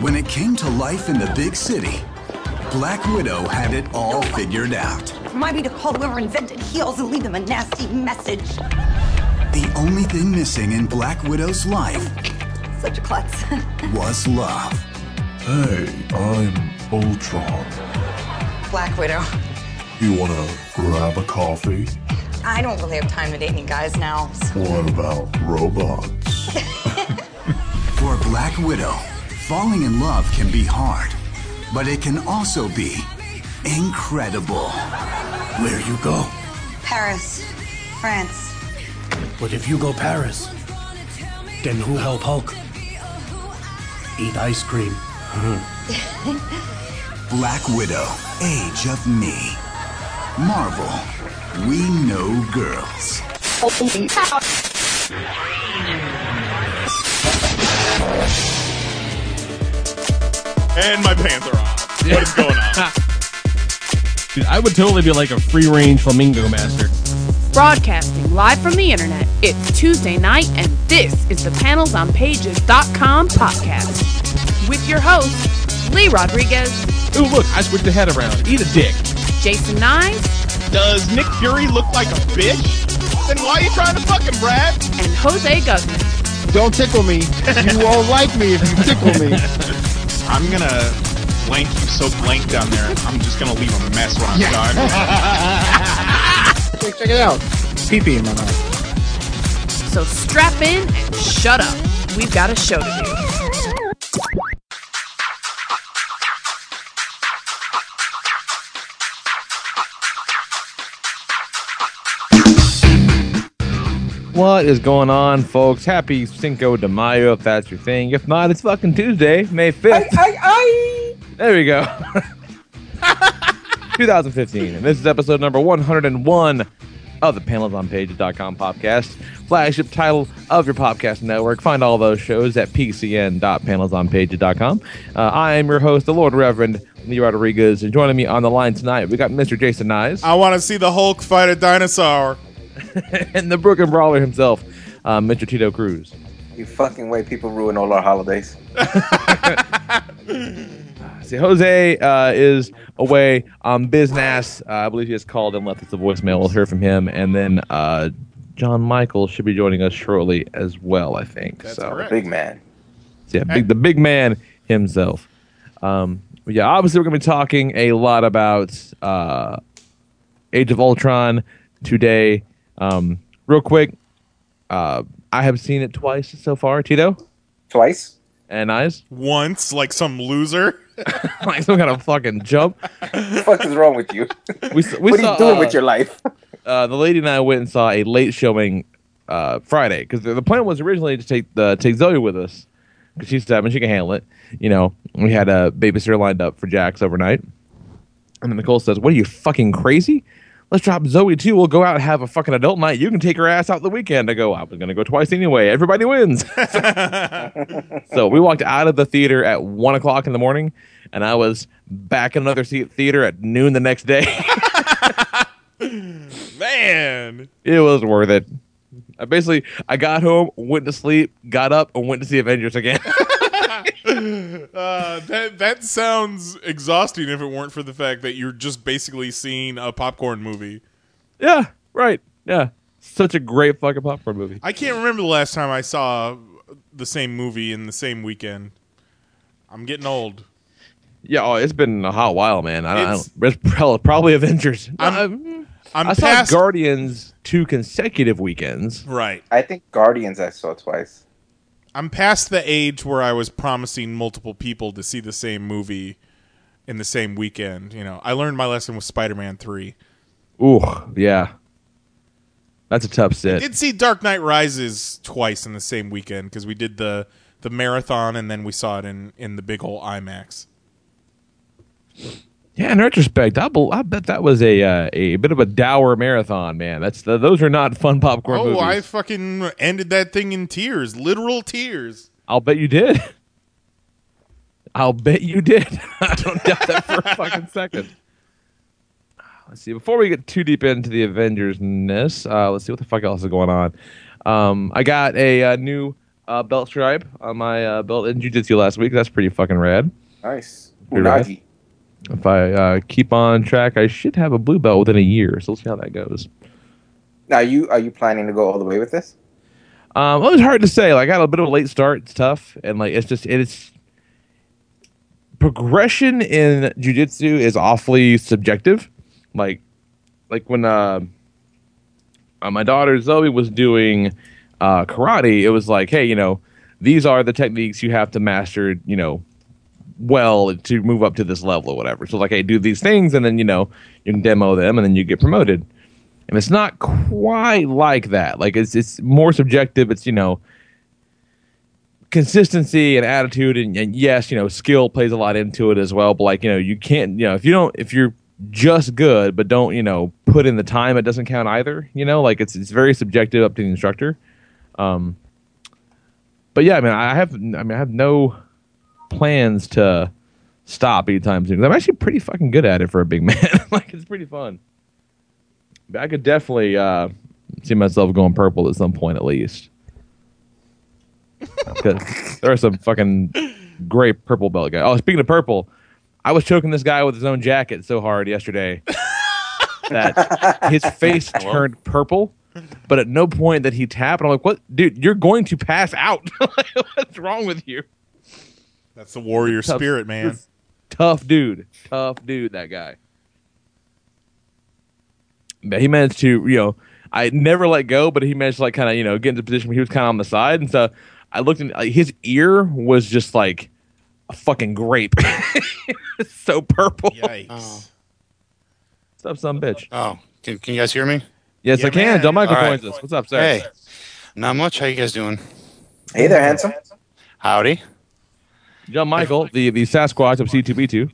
When it came to life in the big city, Black Widow had it all figured out. Remind me to call whoever invented heels and leave them a nasty message. The only thing missing in Black Widow's life Such a klutz. was love. Hey, I'm Ultron. Black Widow. You wanna grab a coffee? I don't really have time to date any guys now. What about robots? For Black Widow, falling in love can be hard, but it can also be incredible. Where you go? Paris, France. But if you go Paris, then who help Hulk? Eat ice cream. Black Widow, Age of Me. Marvel, we know girls. And my pants are off. What is going on? Dude, I would totally be like a free range flamingo master. Broadcasting live from the internet, it's Tuesday night, and this is the panelsonpages.com podcast. With your host, Lee Rodriguez, Ooh, look, I switched the head around. Eat a dick. Jason Nyes, Does Nick Fury look like a bitch? Then why are you trying to fuck him, Brad? and Jose Guzman. Don't tickle me. You won't like me if you tickle me. I'm gonna blank you so blank down there. I'm just gonna leave a mess when I'm done. Check, check it out. Pee pee in my mouth. So strap in and shut up. We've got a show to do. What is going on, folks? Happy Cinco de Mayo, if that's your thing. If not, it's fucking Tuesday, May 5th. There we go. 2015. And this is episode number 101 of the panelsonpages.com podcast, flagship title of your podcast network. Find all those shows at pcn.panelsonpages.com. Uh, I am your host, the Lord Reverend Lee Rodriguez, and joining me on the line tonight, we got Mr. Jason Nyes I want to see the Hulk fight a dinosaur. and the Brooklyn Brawler himself, uh, Mr. Tito Cruz. You fucking way people ruin all our holidays. See, Jose uh, is away on business. Uh, I believe he has called and left us a voicemail. We'll hear from him, and then uh, John Michael should be joining us shortly as well. I think That's so. correct. Big man. So, yeah, big, the big man himself. Um, yeah, obviously we're going to be talking a lot about uh, Age of Ultron today. Um, real quick, uh, I have seen it twice so far. Tito Twice? and eyes Once, like some loser. like some kind of fucking jump. What the fuck is wrong with you? We, we what are you doing uh, with your life? uh, the lady and I went and saw a late showing uh, Friday because the, the plan was originally to take the take Zoe with us because she's seven, she can handle it. You know, we had a babysitter lined up for Jax overnight, and then Nicole says, "What are you fucking crazy? Let's drop Zoe too. We'll go out and have a fucking adult night. You can take her ass out the weekend." I go, "I was gonna go twice anyway. Everybody wins." so we walked out of the theater at one o'clock in the morning, and I was back in another theater at noon the next day. Man. It was worth it. I basically I got home, went to sleep, got up, and went to see Avengers again. Uh, that that sounds exhausting if it weren't for the fact that you're just basically seeing a popcorn movie. yeah, right. Yeah. Such a great fucking popcorn movie. I can't remember the last time I saw the same movie in the same weekend. I'm getting old. Yeah, oh, it's been a hot while, man. I don't, I don't it's probably, probably Avengers. I'm- I'm I saw past Guardians two consecutive weekends. right. I think Guardians I saw twice. I'm past the age where I was promising multiple people to see the same movie in the same weekend. You know, I learned my lesson with Spider-Man Three. Ooh, yeah. That's a tough sit. Did see Dark Knight Rises twice in the same weekend because we did the the marathon, and then we saw it in in the big old IMAX. Yeah, in retrospect, I, bel I bet that was a uh, a bit of a dour marathon, man. That's the, those are not fun popcorn oh, movies. I fucking ended that thing in tears, literal tears. I'll bet you did. I'll bet you did. I don't doubt that for a fucking second. Let's see. Before we get too deep into the Avengers ness, uh, let's see what the fuck else is going on. Um, I got a, uh new uh, belt stripe on my uh, belt in jiu-jitsu last week. That's pretty fucking rad. Nice. Pretty rad. If I uh, keep on track, I should have a blue belt within a year. So we'll see how that goes. Now, you are you planning to go all the way with this? Um, well, it's hard to say. Like, I got a bit of a late start. It's tough, and like it's just it's progression in jujitsu is awfully subjective. Like, like when uh, uh, my daughter Zoe was doing uh, karate, it was like, hey, you know, these are the techniques you have to master. You know, well to move up to this level or whatever. So like, hey, do these things, and then you know you can demo them, and then you get promoted. And it's not quite like that. Like it's it's more subjective. It's you know consistency and attitude, and, and yes, you know skill plays a lot into it as well. But like you know you can't you know if you don't if you're just good but don't you know put in the time, it doesn't count either. You know like it's it's very subjective up to the instructor. Um, but yeah, I mean I have I mean I have no plans to stop anytime soon. I'm actually pretty fucking good at it for a big man. like it's pretty fun. But I could definitely uh, see myself going purple at some point at least. 'Cause there are some fucking great purple belt guys. Oh, speaking of purple, I was choking this guy with his own jacket so hard yesterday that his face turned purple. But at no point that he tapped. And I'm like, "What, dude? You're going to pass out. What's wrong with you?" That's the warrior Tough- spirit, man. Tough dude. Tough dude, that guy. But he managed to, you know, I never let go, but he managed to like kind of, you know, get into a position where he was kind of on the side. And so I looked and like, his ear was just like a fucking grape. It's so purple. Yikes. Oh. What's up, some bitch? Oh, can, can you guys hear me? Yes, I can. John Michael All right. joins us. What's up, sir? Hey, not much. How you guys doing? Hey there, handsome. Howdy. John Michael, the, the Sasquatch of C2E2.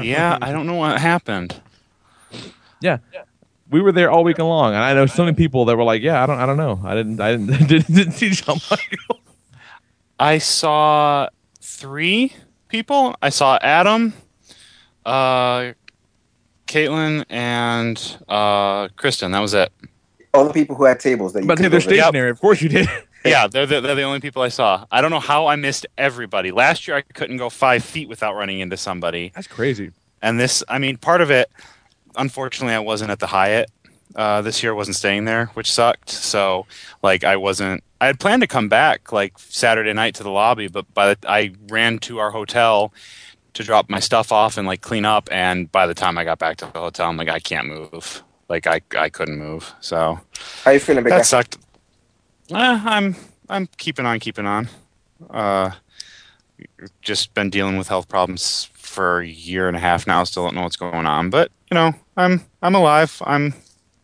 Yeah, I don't know what happened. Yeah. We were there all weekend long, and I know so many people that were like, "Yeah, I don't, I don't know, I didn't, I didn't, didn't, didn't see John Michael." I saw three people. I saw Adam, uh, Caitlin, and uh, Kristen. That was it. All the people who had tables that you But could they're go with. stationary. Of course you did. Yeah, they're the, they're the only people I saw. I don't know how I missed everybody. Last year I couldn't go five feet without running into somebody. That's crazy. And this, I mean, part of it, unfortunately, I wasn't at the Hyatt uh, this year. I wasn't staying there, which sucked. So, like, I wasn't. I had planned to come back like Saturday night to the lobby, but by the I ran to our hotel to drop my stuff off and like clean up. And by the time I got back to the hotel, I'm like, I can't move. Like, I I couldn't move. So How you feeling, big guy? that sucked. Uh, I'm I'm keeping on, keeping on. Uh, just been dealing with health problems for a year and a half now. Still don't know what's going on, but you know, I'm I'm alive. I'm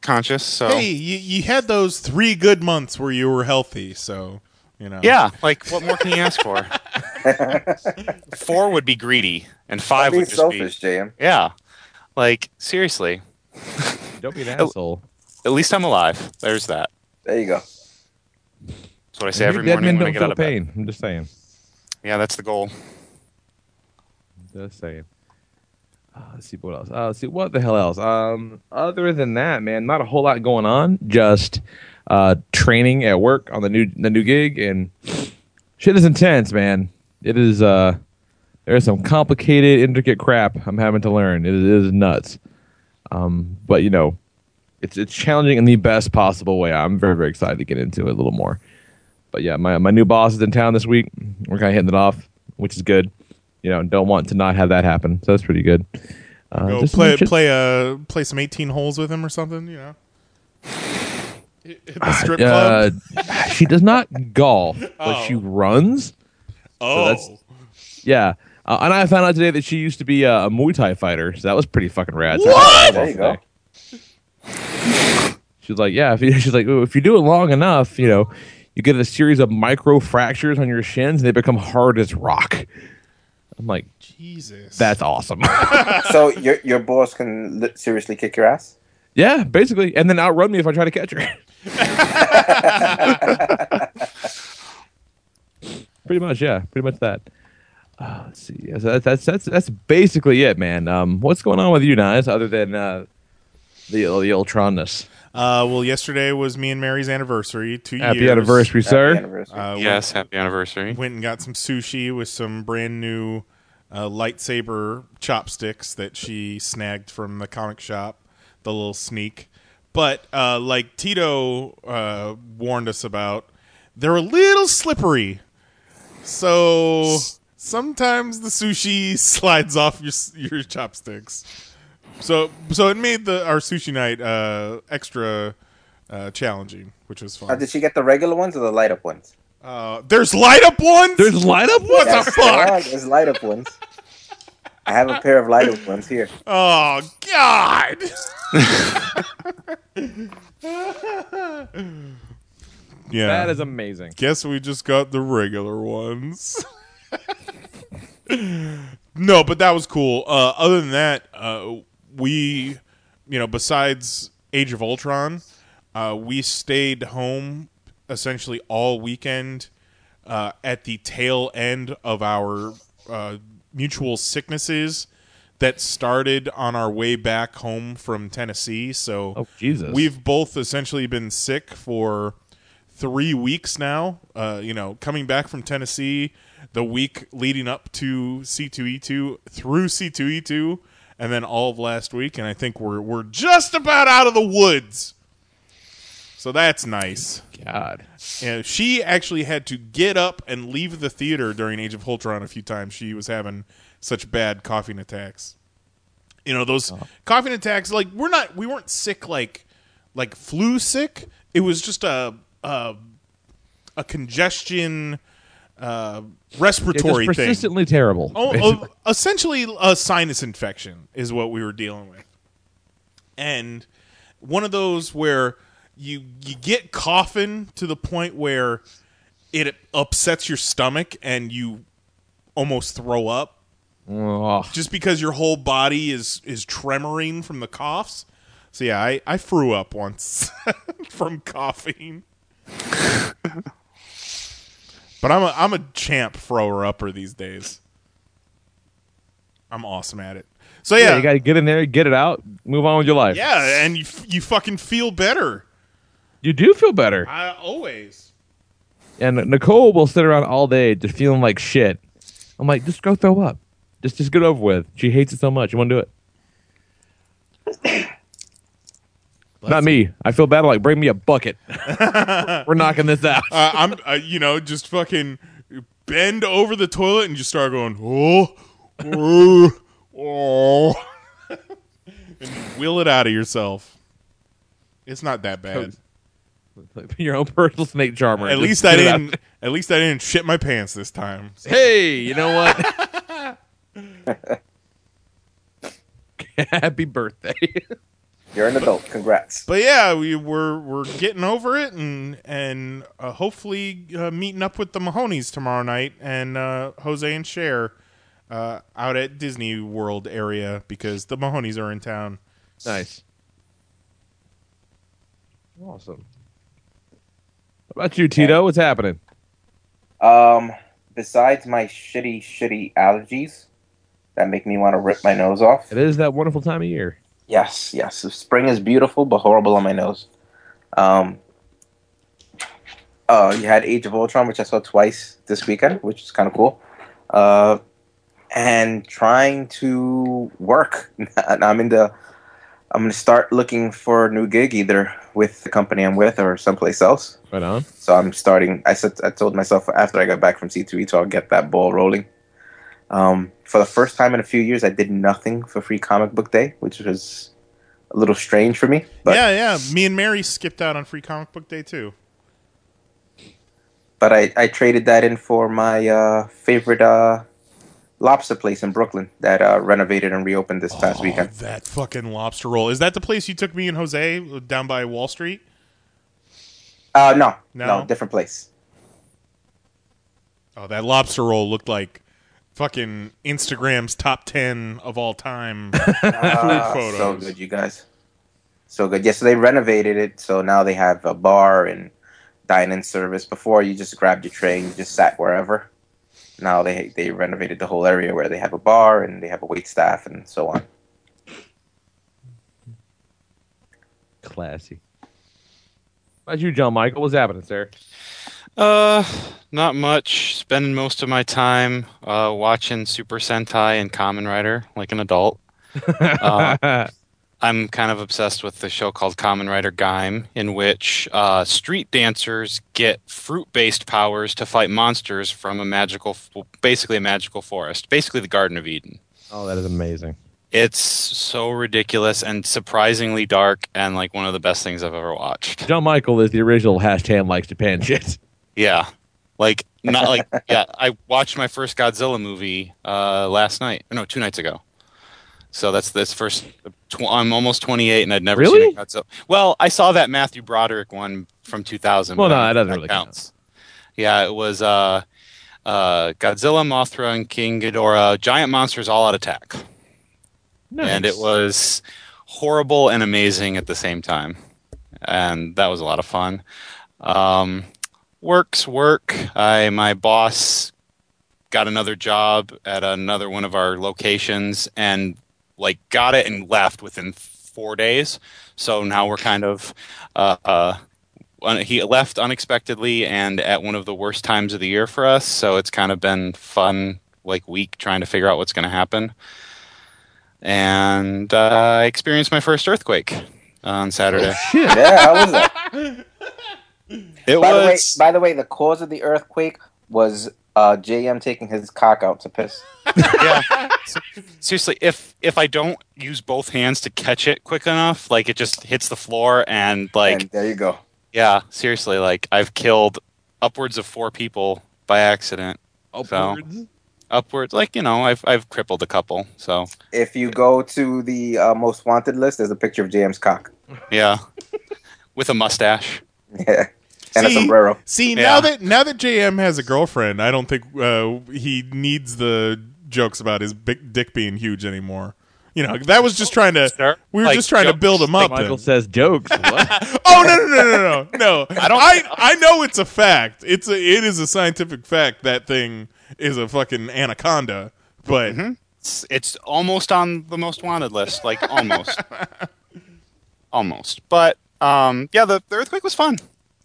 conscious. So Hey, you, you had those three good months where you were healthy, so you know. yeah, like what more can you ask for? Four would be greedy, and 5 being would just selfish, be JM. yeah. Like seriously, Don't be an asshole. at least I'm alive. There's that. There you go. That's what I say every dead morning men when I get out of bed. pain. I'm just saying. Yeah, that's the goal. Just saying. Uh, let's see what else. Uh, let's see what the hell else. Um, other than that, man, not a whole lot going on. Just uh, training at work on the new the new gig, and shit is intense, man. It is. Uh, there's some complicated, intricate crap I'm having to learn. It is nuts. Um, but you know, it's it's challenging in the best possible way. I'm very very excited to get into it a little more. But yeah, my my new boss is in town this week. We're kind of hitting it off, which is good. You know, don't want to not have that happen. So that's pretty good. Uh, Go play some play uh play some eighteen holes with him or something, you know. Hit hit the strip Uh, club. she does not golf, but Oh. she runs. oh, that's- Yeah. Uh, and I found out today that she used to be a, a Muay Thai fighter, so that was pretty fucking rad. What? thought There you go. Today. She's like, yeah. If you, she's like, if you do it long enough, you know, you get a series of micro fractures on your shins, and they become hard as rock. I'm like, Jesus, that's awesome. so your your boss can li- seriously kick your ass. yeah, basically, and then outrun me if I try to catch her. pretty much, yeah, pretty much that. Uh, let's see. So that's, that's that's that's basically it, man. Um, what's going on with you guys, other than uh, the the Ultronness? Uh, well, yesterday was me and Mary's anniversary. Two Happy years. anniversary, sir. Uh, yes, happy anniversary. Went and got some sushi with some brand new uh, lightsaber chopsticks that she snagged from the comic shop. The little sneak, but uh, like Tito uh, warned us about, they're a little slippery. So sometimes the sushi slides off your your chopsticks. So so it made the our sushi night uh, extra uh, challenging, which was Uh, fun. did she get the regular ones or the light up ones? Uh, there's light up ones. There's light up ones. What Yes, the fuck? There's light up ones. I have a pair of light up ones here. Oh God! yeah, That is amazing. Guess we just got the regular ones. no, but that was cool. Uh, other than that, uh, we, you know, besides Age of Ultron, uh, we stayed home essentially all weekend uh, at the tail end of our uh, mutual sicknesses that started on our way back home from Tennessee. So, Oh, Jesus. we've both essentially been sick for three weeks now. Uh, you know, coming back from Tennessee, the week leading up to C2E2 through C2E2, and then all of last week, and I think we're we're just about out of the woods. So that's nice. God. She actually had to get up and leave the theater during Age of Ultron a few times. She was having such bad coughing attacks. You know those oh. coughing attacks. Like we're not, we weren't sick like like flu sick. It was just a a, a congestion, uh, respiratory thing. persistently terrible. Oh, oh, essentially a sinus infection is what we were dealing with, and one of those where you you get coughing to the point where it upsets your stomach and you almost throw up Ugh. just because your whole body is is tremoring from the coughs. So yeah, I I threw up once from coughing. but I'm a I'm a champ thrower upper these days. I'm awesome at it. So yeah, you got to get in there, get it out, move on with your life. yeah, and you f- you fucking feel better. You do feel better. I always. And Nicole will sit around all day just feeling like shit. I'm like, just go throw up. Just just get over with. She hates it so much. You want to do it? Not me. I feel bad. Like, bring me a bucket. We're knocking this out. uh, I'm, uh, you know, just fucking bend over the toilet and just start going, oh, oh, oh, and wheel it out of yourself. It's not that bad. Your own personal snake charmer. At least I get it out. didn't. At least I didn't shit my pants this time. Hey, you know what? Happy birthday. You're an adult. Congrats. But yeah, we we're we're getting over it, and and uh, hopefully uh, meeting up with the Mahonies tomorrow night, and uh, Jose and Cher uh, out at Disney World area because the Mahonies are in town. Nice. Awesome. What about you, Tito? What's happening? Um, besides my shitty, shitty allergies that make me want to rip my nose off. It is that wonderful time of year. Yes, yes. Spring is beautiful, but horrible on my nose. Um, uh, you had Age of Ultron, which I saw twice this weekend, which is kind of cool. Uh, and trying to work. I'm in the. I'm gonna start looking for a new gig, either with the company I'm with or someplace else. Right on. So I'm starting. I said I told myself after I got back from C2E2, I'll get that ball rolling. Um, for the first time in a few years, I did nothing for Free Comic Book Day, which was a little strange for me. But yeah, yeah. Me and Mary skipped out on Free Comic Book Day too. but I, I traded that in for my uh, favorite uh, lobster place in Brooklyn that uh, renovated and reopened this past weekend. That fucking lobster roll. Is that the place you took me and Jose down by Wall Street? Uh, no, No? no, different place. Oh, that lobster roll looked like fucking Instagram's top ten of all time food Ah, photos. so good, you guys. So good. Yes, so they renovated it, so now they have a bar and dine-in service. Before you just grabbed your tray and you just sat wherever. Now they they renovated the whole area where they have a bar and they have a wait staff and so on. Classy. How about you, John Michael? What's happening, sir? Uh, not much. Spending most of my time uh, watching Super Sentai and Kamen Rider like an adult. Uh, I'm kind of obsessed with the show called Kamen Rider Gaim, in which uh, street dancers get fruit-based powers to fight monsters from a magical, basically a magical forest, basically the Garden of Eden. Oh, that is amazing. It's so ridiculous and surprisingly dark, and like one of the best things I've ever watched. John Michael is the original hashtag likes Japan shit. Yeah, like not like yeah. I watched my first Godzilla movie uh, last night. No, two nights ago. So that's this first. Tw- I'm almost 28, and I'd never Really? seen a Godzilla. Well, I saw that Matthew Broderick one from 2000. Well, no, that doesn't think really counts. Yeah, it was uh, uh, Godzilla, Mothra, and King Ghidorah. Giant monsters all out attack, and it was horrible and amazing at the same time, and that was a lot of fun. Um, works work. I my boss got another job at another one of our locations and like got it and left within four days. So now we're kind of uh, uh, un- he left unexpectedly and at one of the worst times of the year for us. So it's kind of been fun like week trying to figure out what's going to happen. And uh, I experienced my first earthquake on Saturday. yeah, how was that? It by the way, was by the way, the cause of the earthquake was uh, JM taking his cock out to piss. yeah. Seriously, if if I don't use both hands to catch it quick enough, like it just hits the floor and like And there you go. yeah, seriously, like I've killed upwards of four people by accident. Upwards? So, upwards, like you know, I've I've crippled a couple. So If you go to the uh, most wanted list, there's a picture of JM's cock. yeah, with a mustache. Yeah, and a See- sombrero. See Yeah. now that now that JM has a girlfriend, I don't think uh, he needs the jokes about his big dick being huge anymore. You know, that was just trying to. We were Like just trying to build him up. Michael then. says jokes. What? Oh no no no no no no! I don't- I I know it's a fact. It's a it is a scientific fact that thing is a fucking anaconda. But It's, it's almost on the most wanted list, like almost, almost. But um, yeah, the, the earthquake was fun.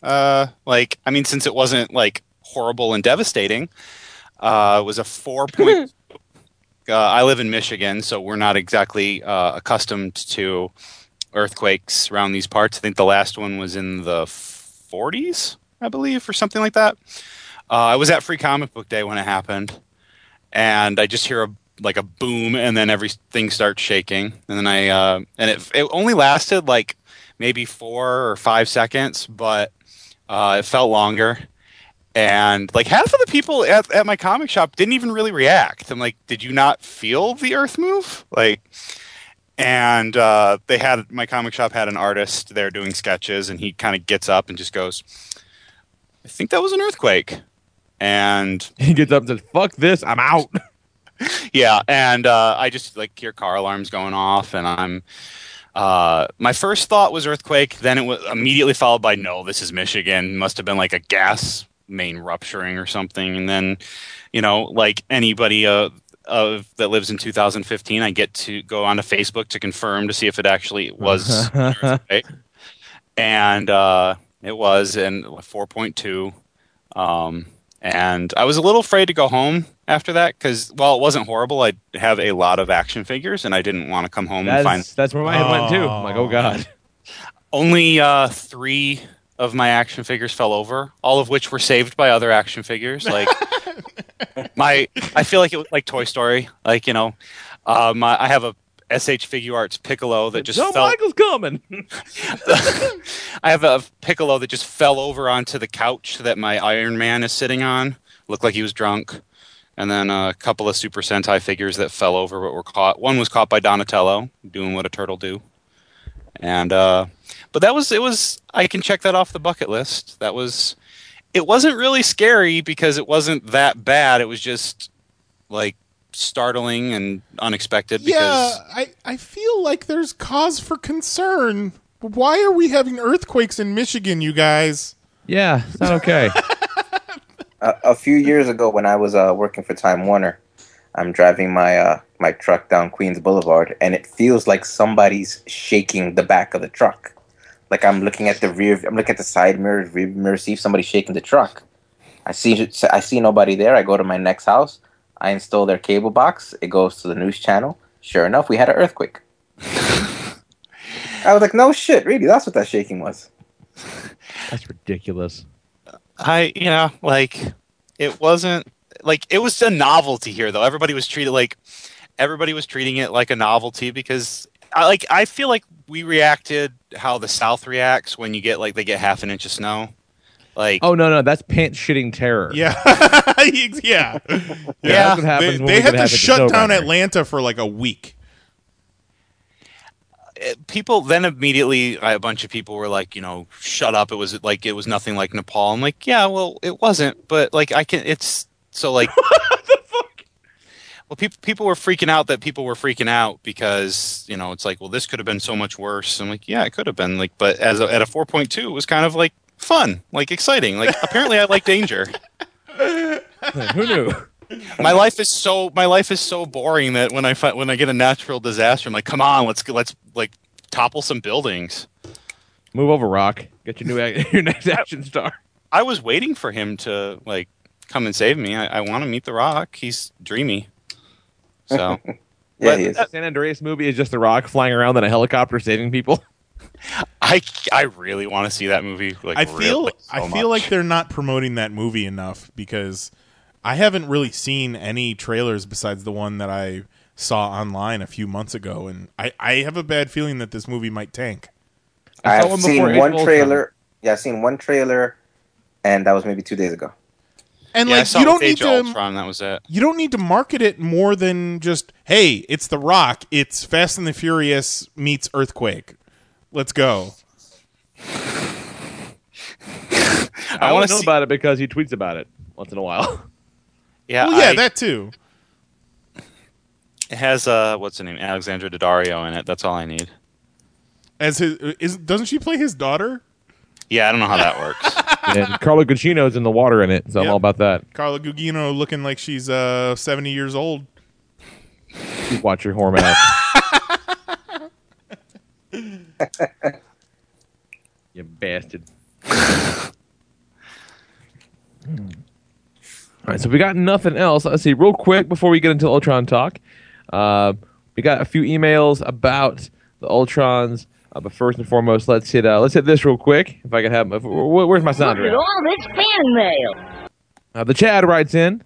Uh, like, I mean, since it wasn't like horrible and devastating, uh, it was a four point. uh, I live in Michigan, so we're not exactly uh, accustomed to earthquakes around these parts. I think the last one was in the 40s, I believe, or something like that. Uh, I was at Free Comic Book Day when it happened, and I just hear a like a boom, and then everything starts shaking, and then I uh, and it it only lasted like maybe four or five seconds, but uh, it felt longer. And like half of the people at, at my comic shop didn't even really react. I'm like, did you not feel the earth move? Like, and uh, they had my comic shop had an artist there doing sketches, and he kind of gets up and just goes, "I think that was an earthquake." And he gets up and says, "Fuck this, I'm out." yeah, and uh, I just like hear car alarms going off, and I'm. Uh, my first thought was earthquake. Then it was immediately followed by no, this is Michigan. Must have been like a gas main rupturing or something. And then, you know, like anybody uh, of that lives in 2015, I get to go onto Facebook to confirm to see if it actually was an earthquake. And uh, it was in 4.2. Um, and I was a little afraid to go home after that because while it wasn't horrible, I have a lot of action figures, and I didn't want to come home and find That's, that's where my head went too. I'm like, oh god. only uh, three of my action figures fell over, all of which were saved by other action figures. Like my, I feel like it was like Toy Story. Like you know, my I have a SH Figuarts Piccolo that just John fell. Michael's coming. I have a Piccolo that just fell over onto the couch that my Iron Man is sitting on. Looked like he was drunk. And then a couple of Super Sentai figures that fell over but were caught. One was caught by Donatello, doing what a turtle do. And uh, but that was it was I can check that off the bucket list. That was it wasn't really scary because it wasn't that bad. It was just like startling and unexpected Yeah, because I, I feel like there's cause for concern. Why are we having earthquakes in Michigan, you guys? Yeah, it's not okay. a, a few years ago when I was uh, working for Time Warner, I'm driving my uh, my truck down Queens Boulevard, and it feels like somebody's shaking the back of the truck. Like I'm looking at the rear, I'm looking at the side mirror, rear mirror, see if somebody's shaking the truck. I see I see nobody there. I go to my next house. I install their cable box. It goes to the news channel. Sure enough, we had an earthquake. I was like, no shit, really? That's what that shaking was. That's ridiculous. I you know like it wasn't like it was a novelty here though. Everybody was treated like everybody was treating it like a novelty because I like I feel like we reacted how the South reacts when you get like they get half an inch of snow. Like Oh no, no, that's pants shitting terror. Yeah, yeah, yeah. that's what happens They, when they had to half inch of shut down. Atlanta for like a week. People then immediately a bunch of people were like, you know, shut up. It was like it was nothing like Nepal. I'm like, yeah, well, it wasn't, but like I can. It's so like. Well, people people were freaking out that people were freaking out because you know it's like, well, this could have been so much worse. I'm like, yeah, it could have been like, but as a, at a 4.2, it was kind of like fun, like exciting. Like apparently, I like danger. Who knew? My life is so my life is so boring that when I fi- when I get a natural disaster, I'm like, come on, let's let's like topple some buildings. Move over, Rock. Get your new your next action star. I was waiting for him to like come and save me. I, I want to meet the Rock. He's dreamy. So Yeah, But he is. that San Andreas movie is just the Rock flying around in a helicopter saving people. I I really want to see that movie. Like I feel really so I feel much. like they're not promoting that movie enough because I haven't really seen any trailers besides the one that I saw online a few months ago, and I, I have a bad feeling that this movie might tank. I I've one seen one of Ultron. trailer. Yeah, I've seen one trailer, and that was maybe two days ago. And yeah, I like saw you don't need to Ultron. That was it. you don't need to market it more than just hey, it's The Rock, it's Fast and the Furious meets Earthquake. Let's go. I, I want wanna to know see- about it because he tweets about it once in a while. Yeah, well, yeah, I- that too. it has uh, what's her name, Alexandra Daddario in it. That's all I need. As his is doesn't she play his daughter? Yeah, I don't know how that works. and Carla Gugino's in the water in it, so I'm all about that. Carla Gugino looking like she's uh 70 years old. Watch your whore mouth. you bastard. All right, so we got nothing else. Let's see, real quick before we get into Ultron talk, uh, we got a few emails about the Ultrons. Uh, but first and foremost, let's hit uh, let's hit this real quick. If I can have, if, where- where's my sound? Look at all this fan mail. Uh, the Chad writes in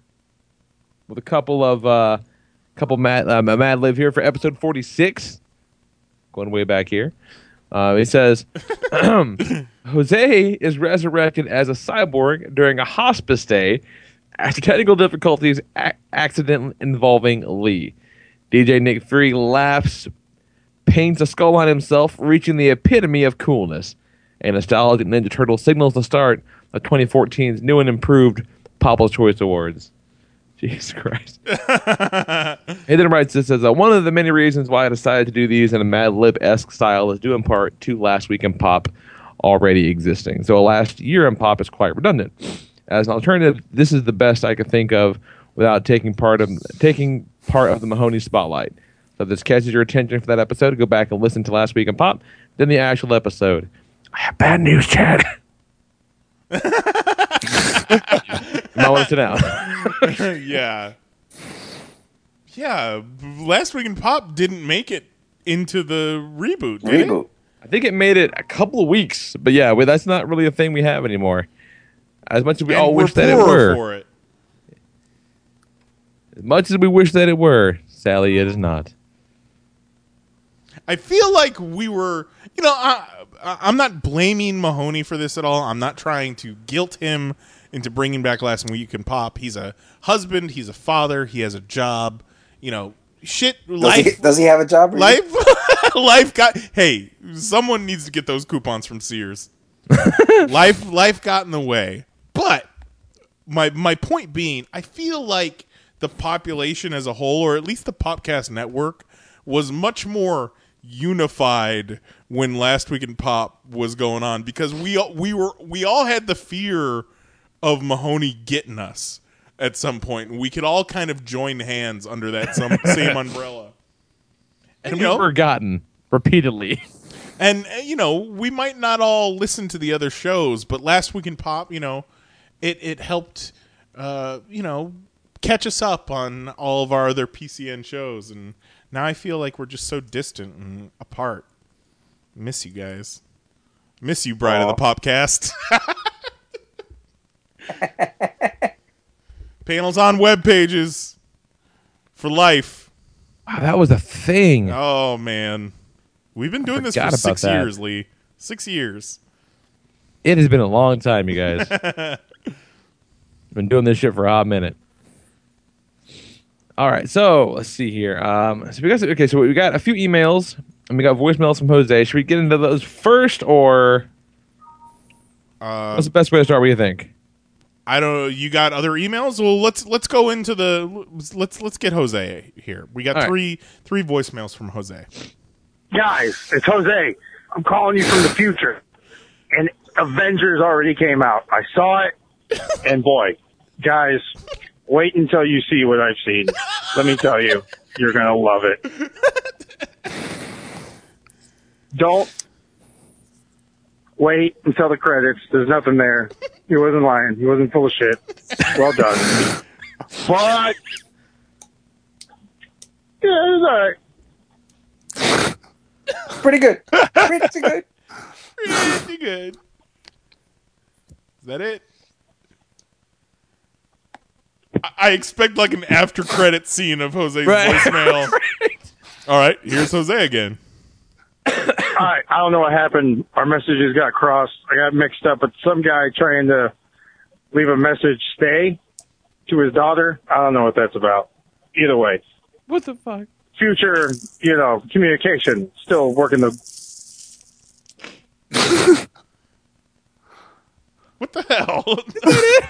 with a couple of uh, couple mad um, Mad Live here for episode forty six, going way back here. Uh, he says Jose is resurrected as a cyborg during a hospice after technical difficulties a- accident involving Lee. DJ Nick Fury laughs, paints a skull on himself, reaching the epitome of coolness. A nostalgic Ninja Turtle signals the start of 2014's new and improved Papa's Choice Awards. Jesus Christ. Hayden writes this as uh, one of the many reasons why I decided to do these in a Mad Lib esque style is due in part to Last Week in Pop already existing. So a last year in Pop is quite redundant. As an alternative, this is the best I could think of without taking part of taking part of the Mahoney spotlight. So if this catches your attention for that episode, go back and listen to Last Week and Pop, then the actual episode. I have bad news, Chad. you might want to sit down. yeah. Yeah, last week in Pop didn't make it into the reboot. Did Reboot. I think it made it a couple of weeks, but yeah, well, that's not really a thing we have anymore. As much as we And all wish that it were, for it. as much as we wish that it were, Sally, it is not. I feel like we were, you know, I, I- I'm not blaming Mahoney for this at all. I'm not trying to guilt him into bringing back Last Week in Pop. He's a husband, he's a father, he has a job. You know, shit. Does life he, does he have a job? Life life got hey someone needs to get those coupons from sears life life got in the way but my my point being i feel like the population as a whole or at least the popcast network was much more unified when last week in pop was going on because we all- we were we all had the fear of mahoney getting us at some point and we could all kind of join hands under that some, same umbrella and we've forgotten repeatedly. And you know, we might not all listen to the other shows, but last week in pop, you know, it it helped, uh, you know, catch us up on all of our other PCN shows, and now I feel like we're just so distant and apart. Miss you guys. Miss you, Bride of the Popcast. Panels on web pages for life. Wow, that was a thing. Oh man, we've been doing this for six that. years, Lee. Six years. It has been a long time, you guys. been doing this shit for a hot minute. All right, so let's see here. Um, so we got okay, so we got a few emails and we got voicemails from Jose. Should we get into those first, or Uh, what's the best way to start? What do you think? I don't know. You got other emails? Well, let's let's go into the let's let's get Jose here. We got All right. three three voicemails from Jose. Guys, it's Jose. I'm calling you from the future. And Avengers already came out. I saw it, and boy, guys, wait until you see what I've seen. Let me tell you, you're gonna love it. Don't wait until the credits. There's nothing there. He wasn't lying. He wasn't full of shit. Well done. But yeah, it was alright. Pretty good. Pretty good. Pretty good. Is that it? I, I expect like an after credit scene of Jose's Right. voicemail. All right, here's Jose again. I, I don't know what happened. Our messages got crossed. I got mixed up with some guy trying to leave a message stay to his daughter. I don't know what that's about. Either way. What the fuck? Future, you know, communication. Still working the. What the hell?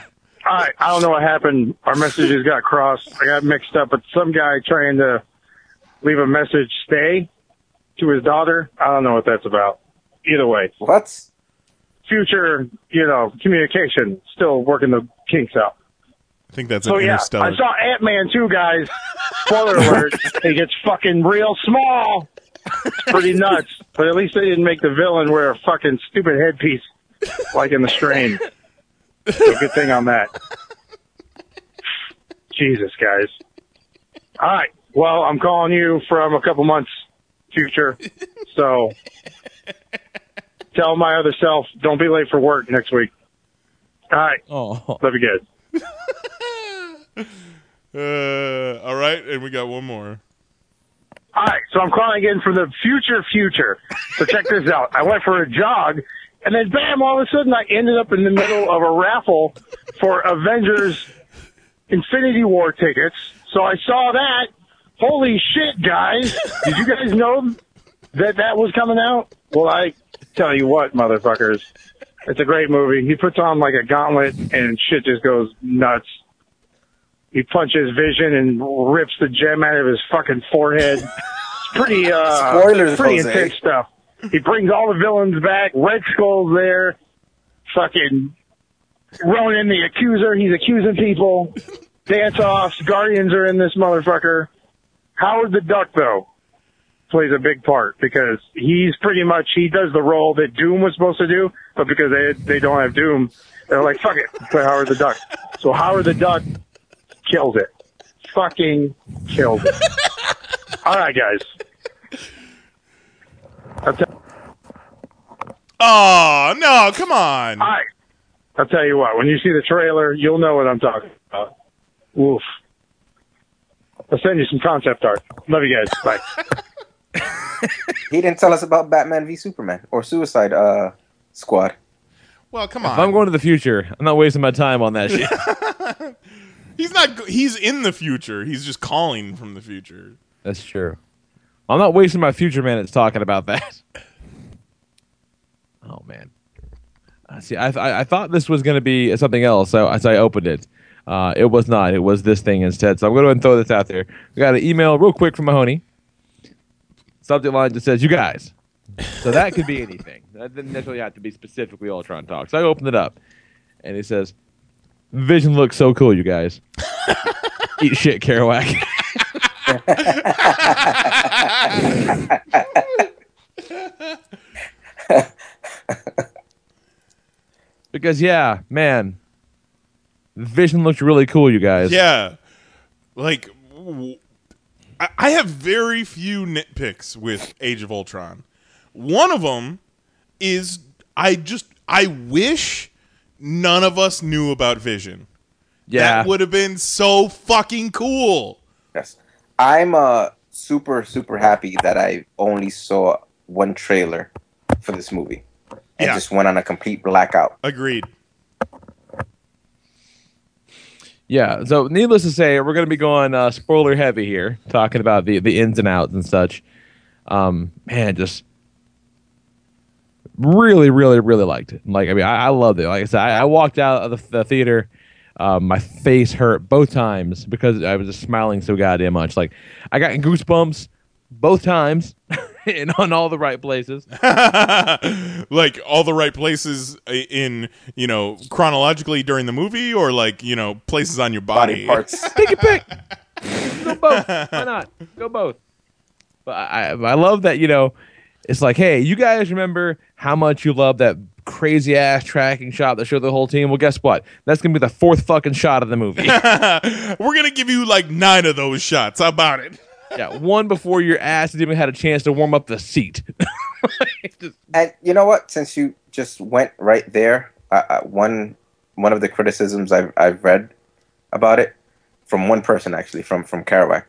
I, I don't know what happened. Our messages got crossed. I got mixed up with some guy trying to leave a message stay to his daughter. I don't know what that's about. Either way. What? Future, you know, communication. Still working the kinks out. I think that's So an yeah, interstellar. I saw Ant Man too, guys. Spoiler alert: he gets fucking real small. It's pretty nuts. But at least they didn't make the villain wear a fucking stupid headpiece like in the strain. So good thing on that. Jesus, guys. All right. Well, I'm calling you from a couple months future. So tell my other self, don't be late for work next week. All right. Oh. Love you guys. Uh, all right, and we got one more. All right, so I'm calling again from the future future. So check this out. I went for a jog, and then bam, all of a sudden I ended up in the middle of a raffle for Avengers Infinity War tickets. So I saw that. Holy shit, guys. Did you guys know that that was coming out? Well, I tell you what, motherfuckers. It's a great movie. He puts on like a gauntlet and shit just goes nuts. He punches Vision and rips the gem out of his fucking forehead. It's pretty, uh, Spoilers, pretty Jose. intense stuff. He brings all the villains back. Red Skull's there. Fucking Ronan the accuser. He's accusing people. Dance offs. Guardians are in this motherfucker. Howard the Duck, though, plays a big part because he's pretty much he does the role that Doom was supposed to do, but because they they don't have Doom, they're like fuck it, play Howard the Duck. So Howard the Duck kills it, fucking kills it. All right, guys. I'll Oh no! Come on. all right. I'll tell you what. When you see the trailer, you'll know what I'm talking about. Woof. I'll send you some concept art. Love you guys. Bye. He didn't tell us about Batman v Superman or Suicide uh, Squad. Well, come on. If on. I'm going to the future, I'm not wasting my time on that shit. He's not. He's in the future. He's just calling from the future. That's true. I'm not wasting my future minutes talking about that. oh man. Uh, see, I, I I thought this was going to be something else, so as I opened it, uh, it was not. It was this thing instead. So I'm going to throw this out there. We got an email real quick from Mahoney. Subject line just says, "You guys." So that could be anything. That didn't necessarily have to be specifically Ultron talk. So I opened it up, and he says, "Vision looks so cool, you guys." Eat shit, Kerouac. because yeah, man, Vision looks really cool, you guys. Yeah, like w- I I have very few nitpicks with Age of Ultron. One of them is I just I wish none of us knew about Vision. Yeah. that would have been so fucking cool. Yes. I'm uh super super happy that I only saw one trailer for this movie and Yeah. just went on a complete blackout. Agreed. Yeah. So, needless to say, we're going to be going uh, spoiler heavy here, talking about the the ins and outs and such. Um, man, just really, really, really liked it. Like, I mean, I, I loved it. Like I said, I, I walked out of the, the theater. Um, my face hurt both times because I was just smiling so goddamn much. Like, I got goosebumps both times and on all the right places. like all the right places in you know chronologically during the movie, or like you know places on your body. Body parts. Pick a pick. Go both. Why not? Go both. But I, I I love that you know, it's like, hey, you guys remember how much you love that crazy ass tracking shot that showed the whole team? Well, guess what? That's gonna be the fourth fucking shot of the movie. We're gonna give you like nine of those shots. How about it? yeah, one before your ass has even had a chance to warm up the seat. And you know what? Since you just went right there, uh, uh, one one of the criticisms I've I've read about it from one person actually from from Kerouac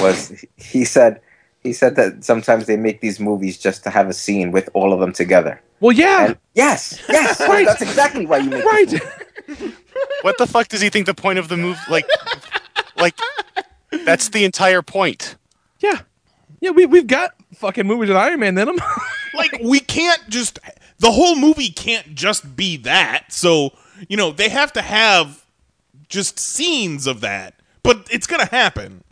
was he said he said that sometimes they make these movies just to have a scene with all of them together. Well, yeah. And yes, yes, Right. that's exactly why you make right. What the fuck does he think the point of the move like like that's the entire point. Yeah. Yeah, we we've got fucking movies with Iron Man in them. like we can't just the whole movie can't just be that. So you know they have to have just scenes of that, but it's gonna happen.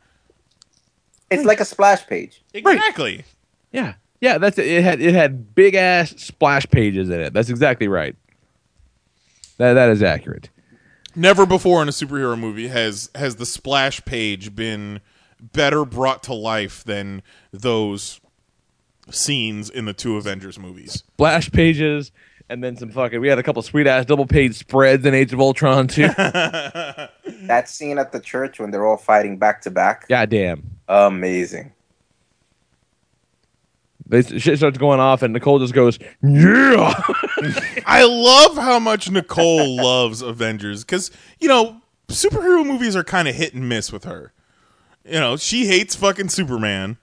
It's like a splash page. Exactly. Yeah, yeah, that's it. It had it had big ass splash pages in it. That's exactly right. That that is accurate. Never before in a superhero movie has has the splash page been better brought to life than those scenes in the two Avengers movies. Splash pages, and then some fucking. We had a couple sweet ass double page spreads in Age of Ultron too. That scene at the church when they're all fighting back to back. Goddamn. Amazing. They, shit starts going off, and Nicole just goes, "Yeah." I love how much Nicole loves Avengers because you know superhero movies are kind of hit and miss with her. You know, she hates fucking Superman,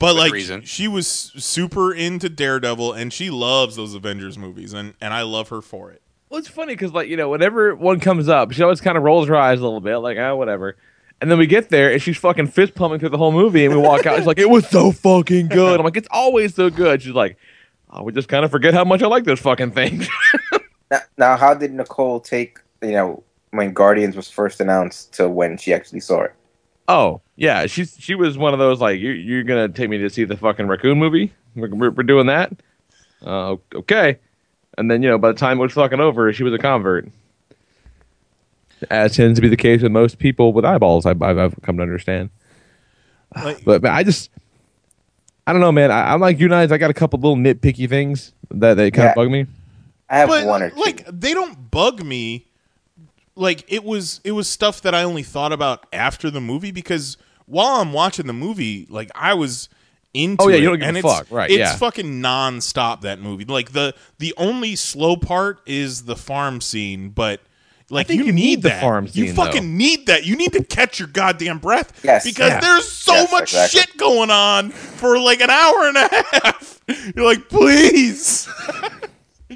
but Good like reason. she was super into Daredevil, and she loves those Avengers movies, and and I love her for it. Well, it's funny because like you know, whenever one comes up, she always kind of rolls her eyes a little bit, like ah, whatever. And then we get there, and she's fucking fist pumping through the whole movie, and we walk out. She's like, "It was so fucking good." I'm like, "It's always so good." She's like, oh, "We just kind of forget how much I like this fucking thing." Now, now, how did Nicole take you know when Guardians was first announced to when she actually saw it? oh yeah, she's she was one of those like, "You you're gonna take me to see the fucking raccoon movie? We're, we're, we're doing that?" Uh, okay. And then you know, by the time it was fucking over, she was a convert. As tends to be the case with most people with eyeballs, I've, I've I've come to understand. Like, But, but I just, I don't know, man. I, I'm like you guys. I got a couple little nitpicky things that that kind Yeah. of bug me. I have but one or two. like they don't bug me. Like it was it was stuff that I only thought about after the movie because while I'm watching the movie, like I was into Oh, yeah, it, you don't give and a it's, fuck, right, It's yeah. fucking nonstop that movie. Like the the only slow part is the farm scene, but like think you, you need the that. farm You fucking though. need that. You need to catch your goddamn breath. Yes. Because Yeah. there's so Yes, much exactly. shit going on for like an hour and a half. You're like, please.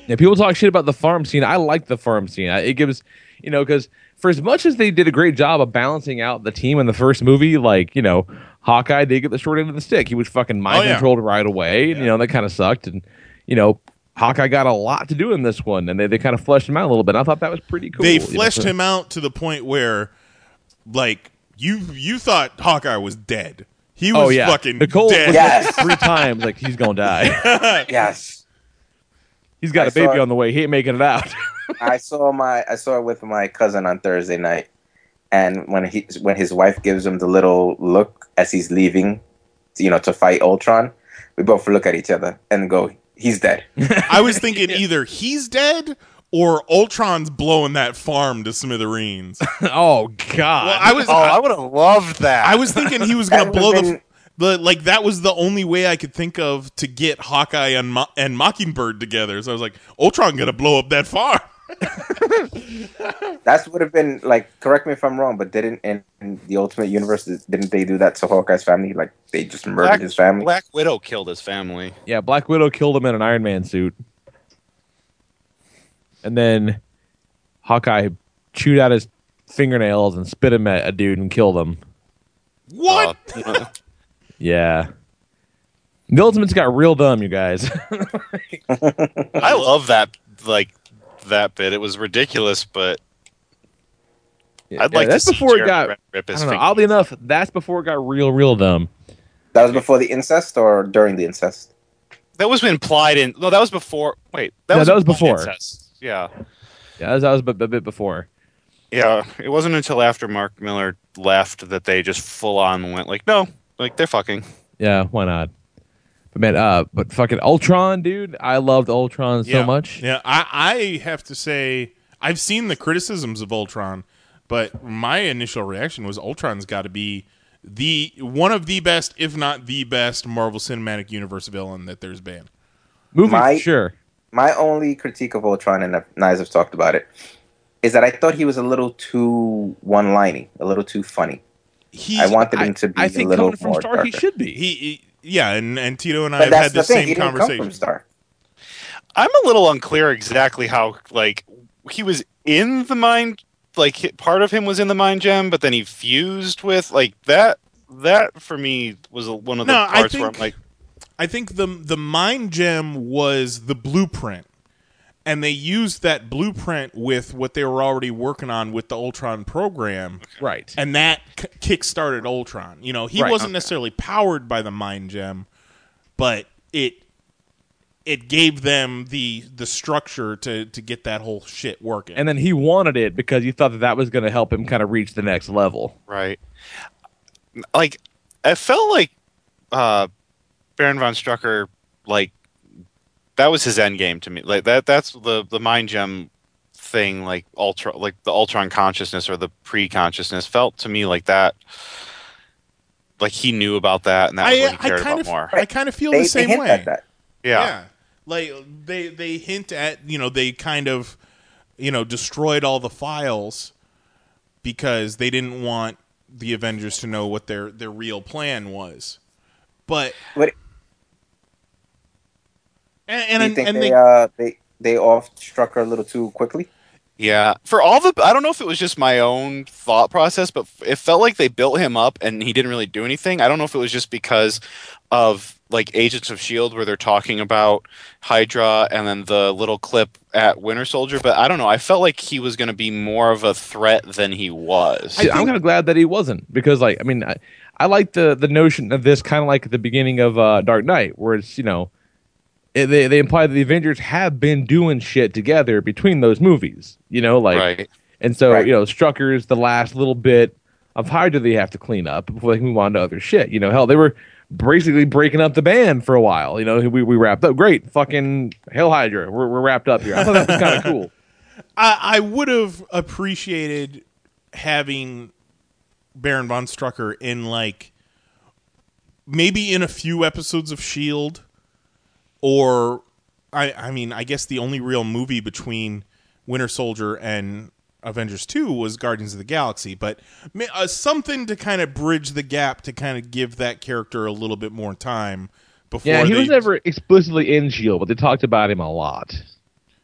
Yeah, people talk shit about the farm scene. I like the farm scene. It gives, you know, because for as much as they did a great job of balancing out the team in the first movie, like you know, Hawkeye did get the short end of the stick. He was fucking oh, mind Oh, yeah. controlled right away, and you know that kind of sucked. And you know, Hawkeye got a lot to do in this one, and they, they kind of fleshed him out a little bit. I thought that was pretty cool. they you know, fleshed him out to the point where, like, you you thought Hawkeye was dead. He oh, was oh yeah, fucking Nicole dead. was like three times like he's gonna die. yes. He's got I a baby saw- on the way. He ain't making it out. I saw my I saw it with my cousin on Thursday night, and when he when his wife gives him the little look as he's leaving, you know, to fight Ultron, we both look at each other and go, "He's dead." I was thinking either he's dead or Ultron's blowing that farm to smithereens. oh God! Well, I was. Oh, I would have loved that. I was thinking he was going to blow would've the, been- the like that was the only way I could think of to get Hawkeye and Mo- and Mockingbird together. So I was like, Ultron going to blow up that farm. That's would have been like. Correct me if I'm wrong, but didn't in, in the Ultimate Universe didn't they do that to Hawkeye's family? Like they just murdered Black, his family. Black Widow killed his family. Yeah, Black Widow killed him in an Iron Man suit. And then Hawkeye chewed out his fingernails and spit him at a dude and killed him. What? Uh, Yeah. The Ultimates got real dumb, you guys. I love that like that bit. It was ridiculous, but I'd Yeah, like that's to see before it got. Brett rip I don't know. Oddly enough, that's before it got real, real dumb. That was before the incest or during the incest. That was implied in. No, that was before. Wait, that No, was that was before. incest. Yeah, Yeah, that was, that was a a bit before. yeah. It wasn't until after Mark Millar left that they just full on went like, no, like they're fucking. Yeah, why not? But man, uh, but fucking Ultron, dude, I loved Ultron so yeah. much. Yeah, I, I have to say I've seen the criticisms of Ultron, but my initial reaction was Ultron's got to be the one of the best, if not the best, Marvel Cinematic Universe villain that there's been. Movie, My- for sure. My only critique of Ultron, and Knives have talked about it, is that I thought he was a little too one-liney, a little too funny. He, I wanted him to be I think a little coming from more Stark, he should be. He, he yeah, and, and Tito and I But have had the the, same He didn't come conversation. from Stark. I'm a little unclear exactly how like he was in the mind. Like part of him was in the mind gem, but then he fused with like that. That for me was one of the No, I parts where I'm like, I think the the mind gem was the blueprint, and they used that blueprint with what they were already working on with the Ultron program, Right. and that k- kick-started Ultron. You know, he Right. wasn't necessarily powered by the mind gem, but it it gave them the the structure to to get that whole shit working. And then he wanted it because he thought that that was going to help him kind of reach the next level. right. Like it felt like uh Baron von Strucker like that was his end game to me. Like that that's the the mind gem thing like ultra like the ultron consciousness or the pre-consciousness felt to me like that like he knew about that and that was I what he uh, I cared kind about of more. I kind of feel They, the they same hint way. at that. yeah. Like they they hint at, you know, they kind of you know, destroyed all the files because they didn't want the Avengers to know what their their real plan was. But What, and do you think and they, they, uh, they they off Strucker a little too quickly? Yeah, for all the I don't know if it was just my own thought process, but it felt like they built him up and he didn't really do anything. I don't know if it was just because of like Agents of Shield where they're talking about Hydra and then the little clip at Winter Soldier, but I don't know. I felt like he was going to be more of a threat than he was. See, I'm kind of glad that he wasn't because, like, I mean, I, I like the the notion of this kind of like at the beginning of uh, Dark Knight, where it's you know, it, they they imply that the Avengers have been doing shit together between those movies, you know, like, Right. and so Right. you know, Strucker's the last little bit of Hydra they have to clean up before they can move on to other shit. You know, hell, they were basically breaking up the band for a while. You know, we we wrapped up. Great, fucking Hell Hydra, we're we're wrapped up here. I thought that was kind of cool. I, I would have appreciated having Baron von Strucker in like maybe in a few episodes of Shield, or I I mean I guess the only real movie between Winter Soldier and Avengers Two was Guardians of the Galaxy, but uh, something to kind of bridge the gap to kind of give that character a little bit more time before. Yeah, he they, was never explicitly in Shield, but they talked about him a lot.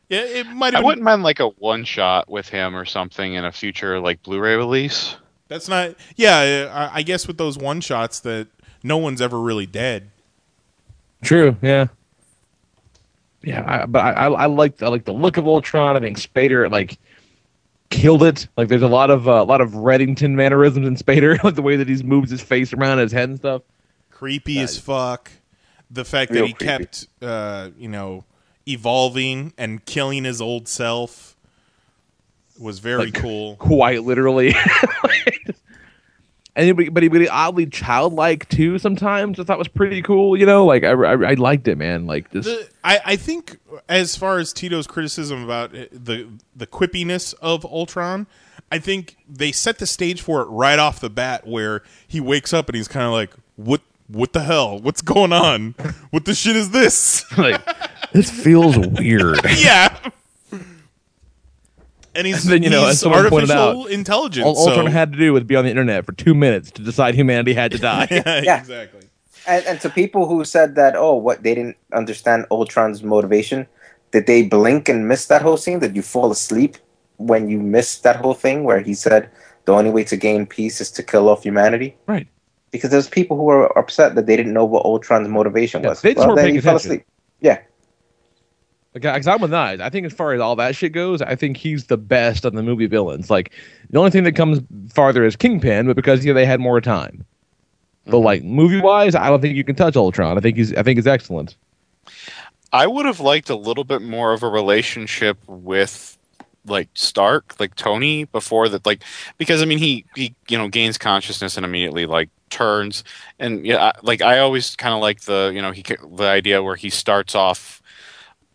Yeah, it might I have. wouldn't mind like a one shot with him or something in a future like Blu-ray release. That's not. Yeah, I, I guess with those one shots that no one's ever really dead. True. Yeah. Yeah, I, but I, I, I like I like the look of Ultron. I think Spader like killed it. Like there's a lot of uh, a lot of Reddington mannerisms in Spader, like the way that he moves his face around his head and stuff. Creepy as fuck. The fact that he creepy. kept, uh, you know, evolving and killing his old self was very Like, cool. Quite literally. and but he, he oddly childlike too. Sometimes I thought was pretty cool. You know, like I, I, I liked it, man. Like this. The, I, I think as far as Tito's criticism about eh, the the quippiness of Ultron, I think they set the stage for it right off the bat, where he wakes up and he's kind of like, "What? What the hell? What's going on? What the shit is this?" like, this feels weird. yeah. And he's, And then you know, as he's someone pointed artificial out, intelligence. all Ultron so- had to do was be on the internet for two minutes to decide humanity had to die. Yeah. exactly. And, and to people who said that, oh, what they didn't understand Ultron's motivation, did they blink and miss that whole scene? Did you fall asleep when you missed that whole thing where he said the only way to gain peace is to kill off humanity? Right. Because there's people who were upset that they didn't know what Ultron's motivation was. they just well, weren't then paying you fell attention. asleep. Yeah. Like, I'm with Knives. I think as far as all that shit goes, I think he's the best of the movie villains. Like the only thing that comes farther is Kingpin, but because you know they had more time. But Mm-hmm. like movie wise, I don't think you can touch Ultron. I think he's I think he's excellent. I would have liked a little bit more of a relationship with like Stark, like Tony, before that, like because I mean he he you know gains consciousness and immediately like turns and yeah, like I always kind of like the you know he the idea where he starts off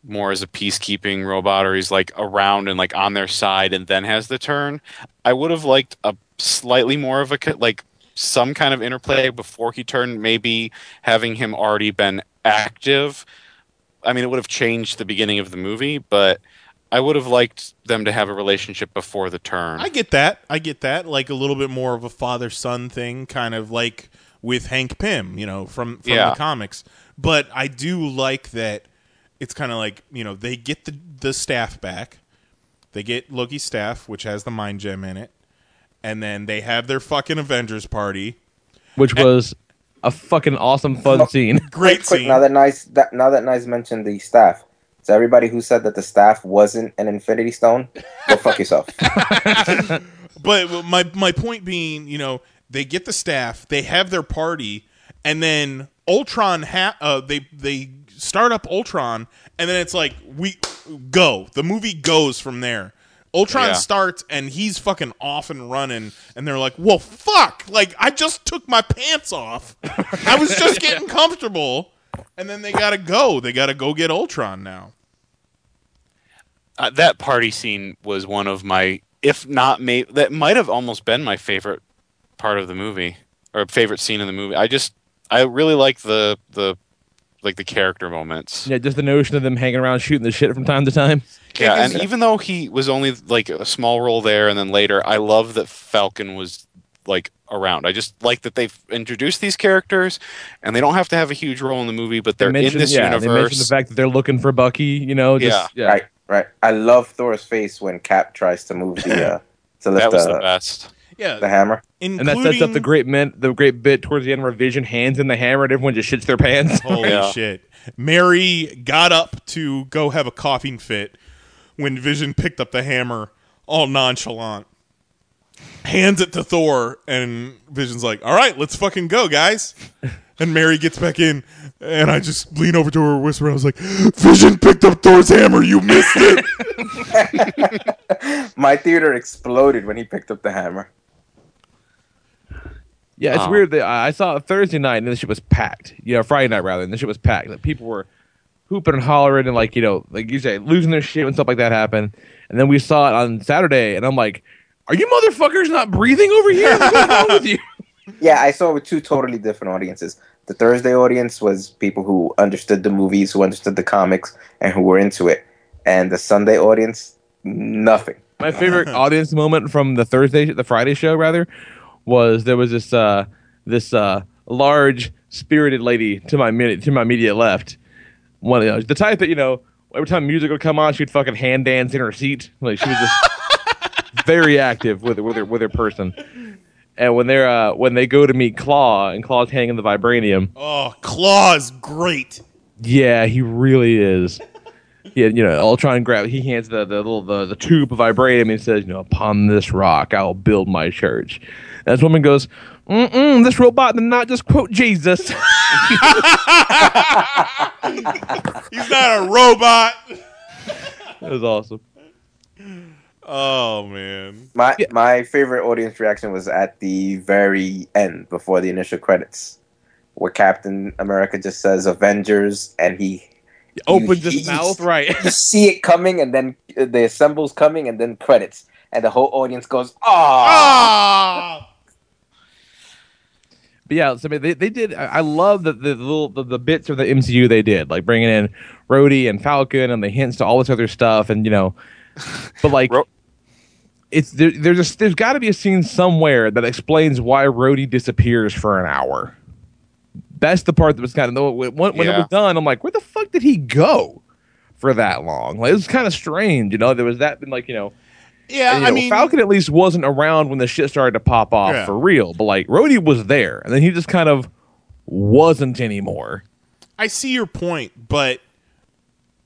more as a peacekeeping robot or he's like around and like on their side and then has the turn. I would have liked a slightly more of a like some kind of interplay before he turned, maybe having him already been active. I mean, it would have changed the beginning of the movie, but I would have liked them to have a relationship before the turn. I get that. I get that. Like a little bit more of a father son thing, kind of like with Hank Pym, you know, from from Yeah. the comics. But I do like that. It's kind of like you know they get the the staff back. They get Loki's staff, which has the mind gem in it, and then they have their fucking Avengers party. Which was a fucking awesome fun scene. Great quick, Now that nice that now that nice mentioned the staff. So everybody who said that the staff wasn't an Infinity Stone, go fuck yourself. But my my point being, you know, they get the staff, they have their party, and then Ultron ha- uh, they they start up Ultron, and then it's like we go. The movie goes from there. Ultron Yeah. starts and he's fucking off and running, and they're like, "Well, fuck! Like I just took my pants off. I was just getting comfortable." And then they gotta go. They gotta go get Ultron now. uh, that party scene was one of my, if not, may, that might have almost been my favorite part of the movie or favorite scene in the movie. I just, I really like the the like the character moments. Yeah, just the notion of them hanging around shooting the shit from time to time. Yeah, and even though he was only like a small role there, and then later, I love that Falcon was like around. I just like that they've introduced these characters, and they don't have to have a huge role in the movie, but they're they in this yeah, They mentioned the fact that they're looking for Bucky. You know, just, yeah. Right, right. I love Thor's face when Cap tries to move the uh, to lift That was the, the best. Yeah, the hammer. And that sets up the great men, the great bit towards the end where Vision hands in the hammer and everyone just shits their pants. Holy shit. Mary got up to go have a coughing fit when Vision picked up the hammer, all nonchalant. Hands it to Thor, and Vision's like, All right, let's fucking go, guys. And Mary gets back in, and I just lean over to her, and whisper, I was like, Vision picked up Thor's hammer, you missed it. My theater exploded when he picked up the hammer. Yeah, it's Oh. weird that I I saw it Thursday night and the shit was packed. You know, Friday night rather, and the shit was packed. Like people were hooping and hollering and like you know, like you say, losing their shit when stuff like that happened. And then we saw it on Saturday, and I'm like, "Are you motherfuckers not breathing over here? What's going on with you?" Yeah, I saw it with two totally different audiences. The Thursday audience was people who understood the movies, who understood the comics, and who were into it. And the Sunday audience, nothing. My favorite audience moment from the Thursday, the Friday show rather, was there was this uh, this uh, large spirited lady to my to my immediate left. One of those, the type that you know, every time music would come on, she'd fucking hand dance in her seat. Like she was just very active with with her with her person. And when they're uh, when they go to meet Claw and Claw's hanging the vibranium, Oh, Claw's great. yeah, he really is. Yeah, you know, Ultron grab. He hands the the little the, the tube of vibranium and says, "You know, upon this rock, I will build my church." And this woman goes, Mm-mm, "This robot did not just quote Jesus." He's not a robot. That was awesome. Oh man. My my favorite audience reaction was at the very end before the initial credits, where Captain America just says Avengers and he opens his mouth right. You see it coming and then uh, the assembles coming and then credits and the whole audience goes ah. But yeah, so I mean, they, they did. I I love the, the little the, the bits of the MCU they did, like bringing in Rhodey and Falcon and the hints to all this other stuff, and you know, but like, it's there, there's a, there's got to be a scene somewhere that explains why Rhodey disappears for an hour. That's the part that was kind of when, when it was done. I'm like, where the fuck did he go for that long? Like, it was kind of strange, you know. There was that, been like, you know. Yeah, you I know, mean- Falcon at least wasn't around when the shit started to pop off Yeah. for real. But like Rhodey was there, and then he just kind of wasn't anymore. I see your point, but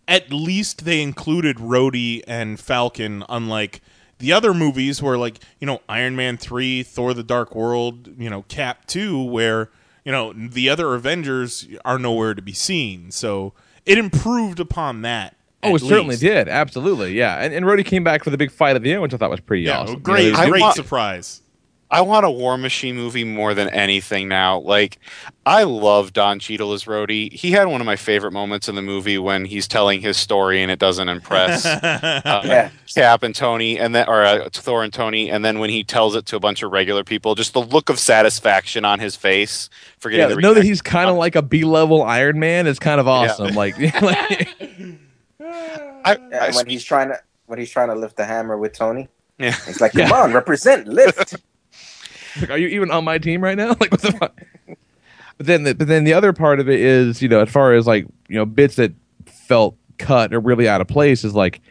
at least they included Rhodey and Falcon, unlike the other movies where, like, you know, Iron Man 3, Thor the Dark World, you know, Cap 2, where, you know, the other Avengers are nowhere to be seen. So it improved upon that. Oh, it at certainly least. did, absolutely, yeah. And, and Rhodey came back for the big fight at the end, which I thought was pretty Yeah, awesome. great, You know, great want- surprise. I want a War Machine movie more than anything now. Like, I love Don Cheadle as Rhodey. He had one of my favorite moments in the movie when he's telling his story and it doesn't impress uh, Yeah. Cap and Tony, and then or uh, Thor and Tony, and then when he tells it to a bunch of regular people, just the look of satisfaction on his face for getting yeah, the know that he's kind of like a B level Iron Man is kind of awesome. Like, like I, Yeah, when he's trying to when he's trying to lift the hammer with Tony. Yeah. It's like, come Yeah. on, represent, lift. Like, are you even on my team right now? Like, what the fuck? But then, the, but then the other part of it is, you know, as far as like, you know, bits that felt cut or really out of place is like,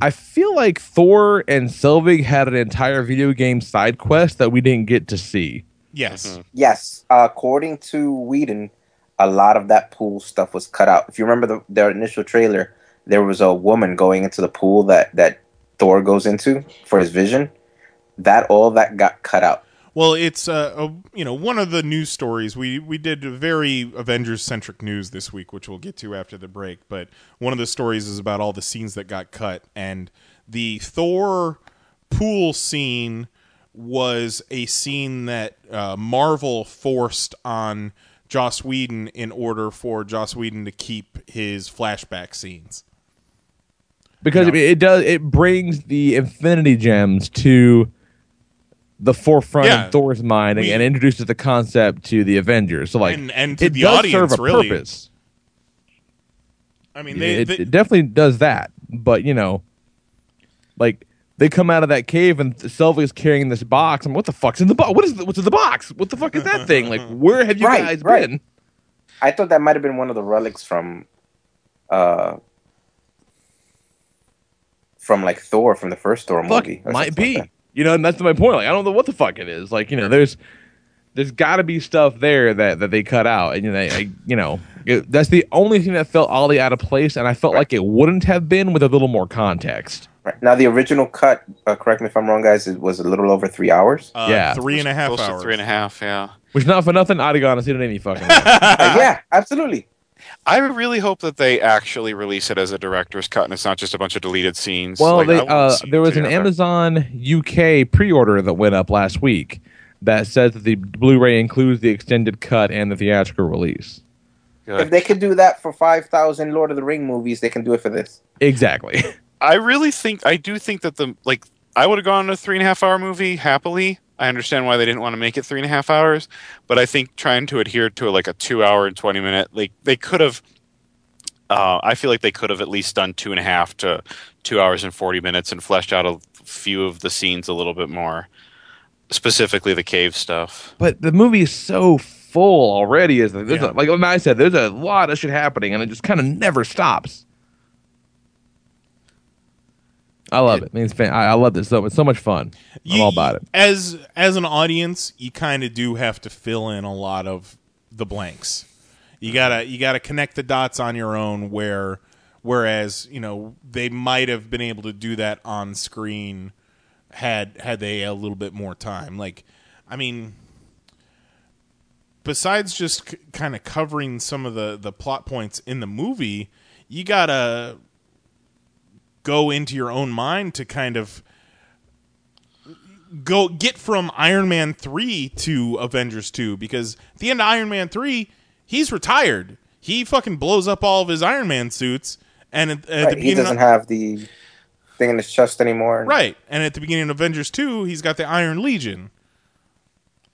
I feel like Thor and Selvig had an entire video game side quest that we didn't get to see. Yes. Yes, uh, according to Whedon, a lot of that pool stuff was cut out. If you remember the, their initial trailer, there was a woman going into the pool that that Thor goes into for his vision. That all that got cut out. Well, it's uh, a, you know one of the news stories we we did a very Avengers centric news this week, which we'll get to after the break. But one of the stories is about all the scenes that got cut, and the Thor pool scene was a scene that uh, Marvel forced on Joss Whedon in order for Joss Whedon to keep his flashback scenes. Because I mean, it does it brings the Infinity Gems to the forefront Yeah. of Thor's mind and, We- and introduces the concept to the Avengers. So like, And- and to it the does audience, serve a really. purpose. I mean, they, it, they- it definitely does that. But you know, like they come out of that cave and Selvig's carrying this box. I'm what the fuck's in the box? What is the, what's in the box? What the fuck is that thing? Like where have you Right, guys right. been? I thought that might have been one of the relics from, uh, from like Thor from the first Thor Fuck, movie. might be. like you know, and that's my point. Like I don't know what the fuck it is. Like you know, there's there's got to be stuff there that that they cut out, and you know, they, I, you know, it, that's the only thing that felt oddly out of place, and I felt like it wouldn't have been with a little more context. Right. Now the original cut, uh, correct me if I'm wrong, guys, it was a little over three hours. uh, yeah. three and a half hours. three and a half. Yeah. Which not for nothing, I'd have gone and seen it any fucking. way. Uh, yeah, absolutely. I really hope that they actually release it as a director's cut and it's not just a bunch of deleted scenes. Well, Like, they, uh, there it was an together. Amazon UK pre-order that went up last week that says that the Blu-ray includes the extended cut and the theatrical release. If they could do that for five thousand Lord of the Ring movies, they can do it for this. Exactly. I really think I do think that the like I would have gone to a three and a half hour movie happily. I understand why they didn't want to make it three and a half hours, but I think trying to adhere to like a two hour and twenty minute like they could have. Uh, I feel like they could have at least done two and a half to two hours and forty minutes and fleshed out a few of the scenes a little bit more, specifically the cave stuff. But the movie is so full already. Is Yeah. a, like I said, there's a lot of shit happening, and it just kind of never stops. I love it. I mean, it's fan- I, I love this. So it's so much fun. I'm all about it. As as an audience, you kind of do have to fill in a lot of the blanks. You gotta you gotta connect the dots on your own. Where whereas you know they might have been able to do that on screen had had they a little bit more time. Like, I mean, besides just c- kind of covering some of the the plot points in the movie, you gotta go into your own mind to kind of go get from Iron Man 3 to Avengers 2 because at the end of Iron Man 3, he's retired. He fucking blows up all of his Iron Man suits and at, at Right, he doesn't have the thing in his chest anymore. Right. And at the beginning of Avengers 2, he's got the Iron Legion.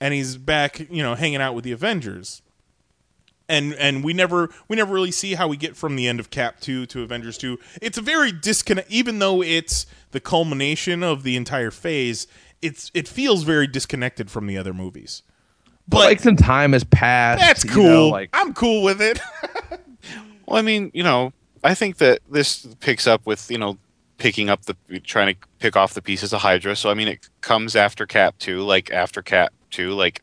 And he's back, you know, hanging out with the Avengers. And and we never we never really see how we get from the end of Cap 2 to Avengers 2. It's a very disconnect even though it's the culmination of the entire phase, it's it feels very disconnected from the other movies. But like some time has passed. That's you cool. know, like I'm cool with it. Well, I mean, you know, I think that this picks up with you know picking up the trying to pick off the pieces of Hydra. So I mean, it comes after Cap two, like after Cap two, like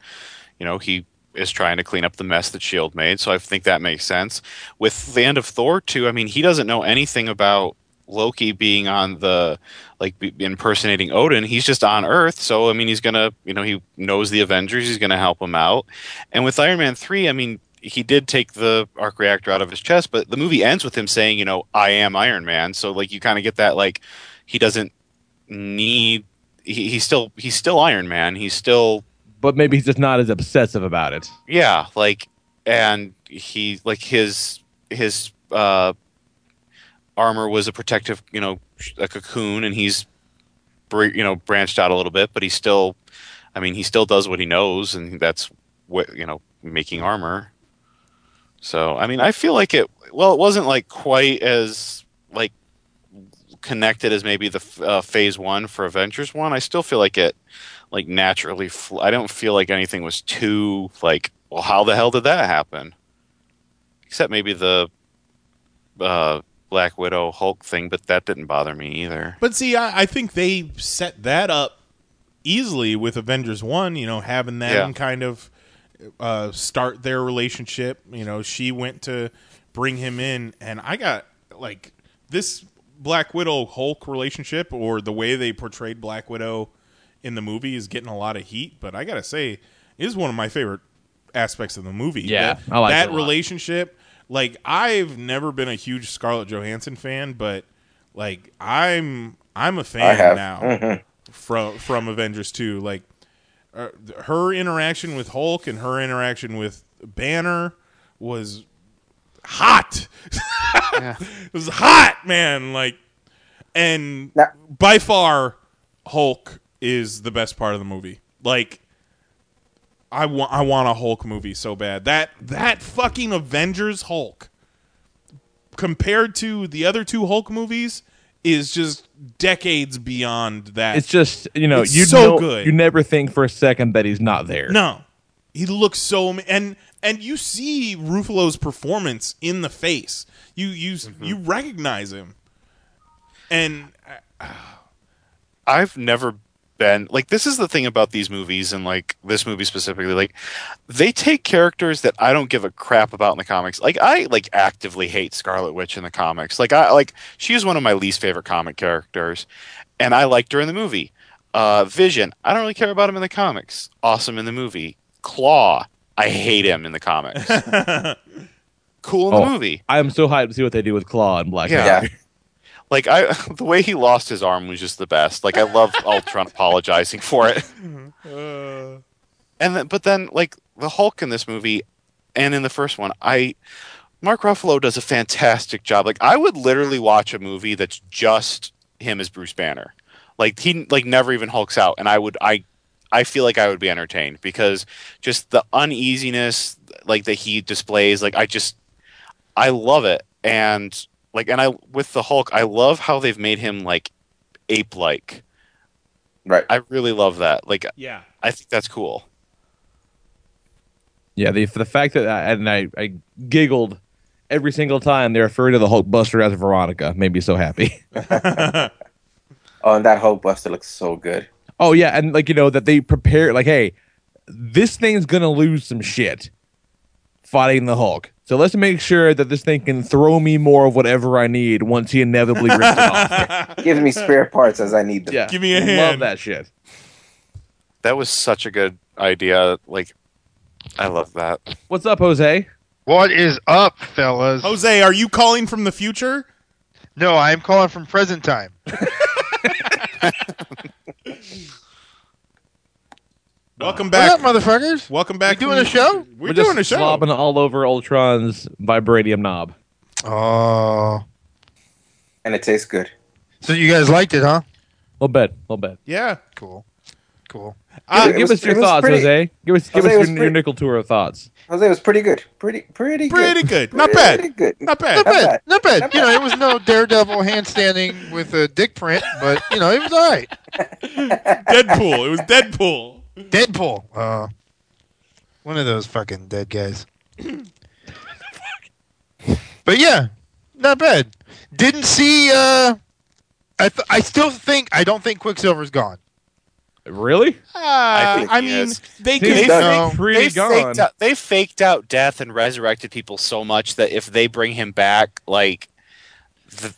you know he is trying to clean up the mess that Shield made. So I think that makes sense. With the end of Thor two, I mean, he doesn't know anything about Loki being on the like impersonating Odin. He's just on Earth, so I mean, he's gonna you know he knows the Avengers. He's gonna help them out. And with Iron Man three, I mean, he did take the arc reactor out of his chest, but the movie ends with him saying, you know, I am Iron Man. So like you kind of get that like he doesn't need. He, he's still he's still Iron Man. He's still but maybe he's just not as obsessive about it. yeah, like and he like his his uh armor was a protective, you know, a cocoon and he's you know branched out a little bit, but he still I mean, he still does what he knows and that's what, you know, making armor. So, I mean, I feel like it well, it wasn't like quite as like connected as maybe the uh, phase 1 for Avengers 1. I still feel like it like naturally fl- I don't feel like anything was too like well how the hell did that happen? Except maybe the uh Black Widow Hulk thing, but that didn't bother me either. But see, I, I think they set that up easily with Avengers One. You know, having them Yeah. kind of uh, start their relationship. You know, she went to bring him in, and I got like this Black Widow Hulk relationship, or the way they portrayed Black Widow in the movie, is getting a lot of heat. But I gotta say, it is one of my favorite aspects of the movie. Yeah, that, I like that it a lot. relationship. Like I've never been a huge Scarlett Johansson fan, but like I'm I'm a fan have. now Mhm. from from Avengers 2 like uh, her interaction with Hulk and her interaction with Banner was hot. it was hot, man, like and by far Hulk is the best part of the movie. Like I want I want a Hulk movie so bad. That that fucking Avengers Hulk compared to the other two Hulk movies is just decades beyond that. It's just you know you so know- good. You never think for a second that he's not there. No, he looks so and and you see Ruffalo's performance in the face. You you Mm-hmm. you recognize him, and I've never been like this is the thing about these movies and like this movie specifically like they take characters that I don't give a crap about in the comics. Like I like actively hate Scarlet Witch in the comics. Like I like she is one of my least favorite comic characters and I liked her in the movie. Uh Vision, I don't really care about him in the comics. Awesome in the movie. Claw, I hate him in the comics. cool in the Oh, movie. I am so hyped to see what they do with Claw and Black Yeah. Panther. Like I, the way he lost his arm was just the best. Like I love Ultron apologizing for it. And then, but then, like the Hulk in this movie, and in the first one, I Mark Ruffalo does a fantastic job. Like I would literally watch a movie that's just him as Bruce Banner. Like he like never even hulks out, and I would I I feel like I would be entertained because just the uneasiness like that he displays. Like I just I love it, and like and I with the Hulk, I love how they've made him like ape like. Right. I really love that. Like Yeah. I think that's cool. Yeah, the the fact that I, and I, I giggled every single time they referred to the Hulkbuster as Veronica made me so happy. Oh, and that Hulk Buster looks so good. Oh yeah, and like you know that they prepare like, hey, this thing's gonna lose some shit fighting the Hulk. So let's make sure that this thing can throw me more of whatever I need once he inevitably rips it off. Gives me spare parts as I need them. Yeah, Give me a hand. Love that shit. That was such a good idea. Like, I love that. What's up, Jose? What is up, fellas? Jose, are you calling from the future? No, I'm calling from present time. Welcome back, What up, motherfuckers? Welcome back. You doing from a show? We're, We're doing a just show. slobbing all over Ultron's vibranium knob. Oh, And it tastes good. so you guys liked it, huh? A little bit, a little bit. Yeah. Cool, cool. Uh, give was- us your thoughts, pretty- Jose. Give us give Jose us was your, your nickel tour of thoughts. Jose was pretty good. Pretty, pretty. Pretty good. Not Pretty bad. good. Not bad. Not bad, not bad. Not You know, it was no daredevil handstanding with a dick print, but you know, it was all right. Deadpool. It was Deadpool. Deadpool. Uh, one of those fucking dead guys. but yeah, not bad. Didn't see. Uh, I th- I still think I don't think Quicksilver's gone. Really? Uh, think I mean, is. they Dude, could. No. pretty they gone. faked out they faked out death and resurrected people so much that if they bring him back, like th-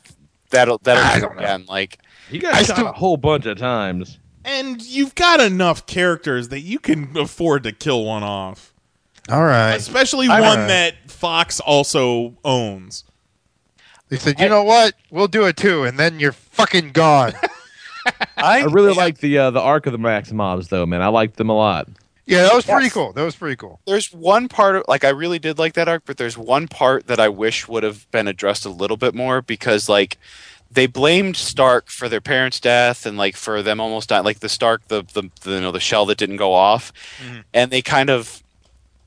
that'll that'll I do don't know. again. Like He got I shot still- a whole bunch of times. And you've got enough characters that you can afford to kill one off, All right. especially I- one that Fox also owns. They said, you know what? We'll do it too, and then you're fucking gone. I, I really like the uh, the arc of the Maximoffs, though, man. I liked them a lot. yeah, that was pretty cool. That was pretty cool. there's one part of like I really did like that arc, but there's one part that I wish would have been addressed a little bit more because like they blamed Stark for their parents' death and like for them almost dying, like the Stark, the the, the you know the shell that didn't go off, and they kind of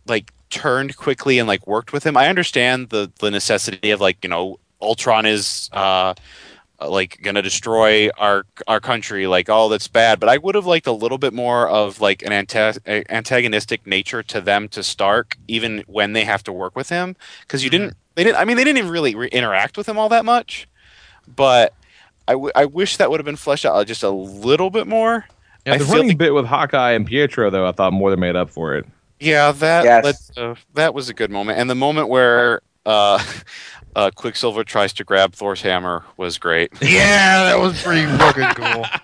like turned quickly and like worked with him. I understand the the necessity of like you know Ultron is. uh like gonna destroy our our country like oh that's bad. But i would have liked a little bit more of like an anta- antagonistic nature to them to stark even when they have to work with him. Because you didn't they didn't i mean they didn't even really re- interact with him all that much but I, w- I wish that would have been fleshed out just a little bit more Yeah, the feel running like- bit with Hawkeye and Pietro, though, I thought more than made up for it. Yeah, that Yes. that's, uh, that was a good moment, and the moment where uh, uh, Quicksilver tries to grab Thor's hammer was great. Yeah, that was pretty fucking cool.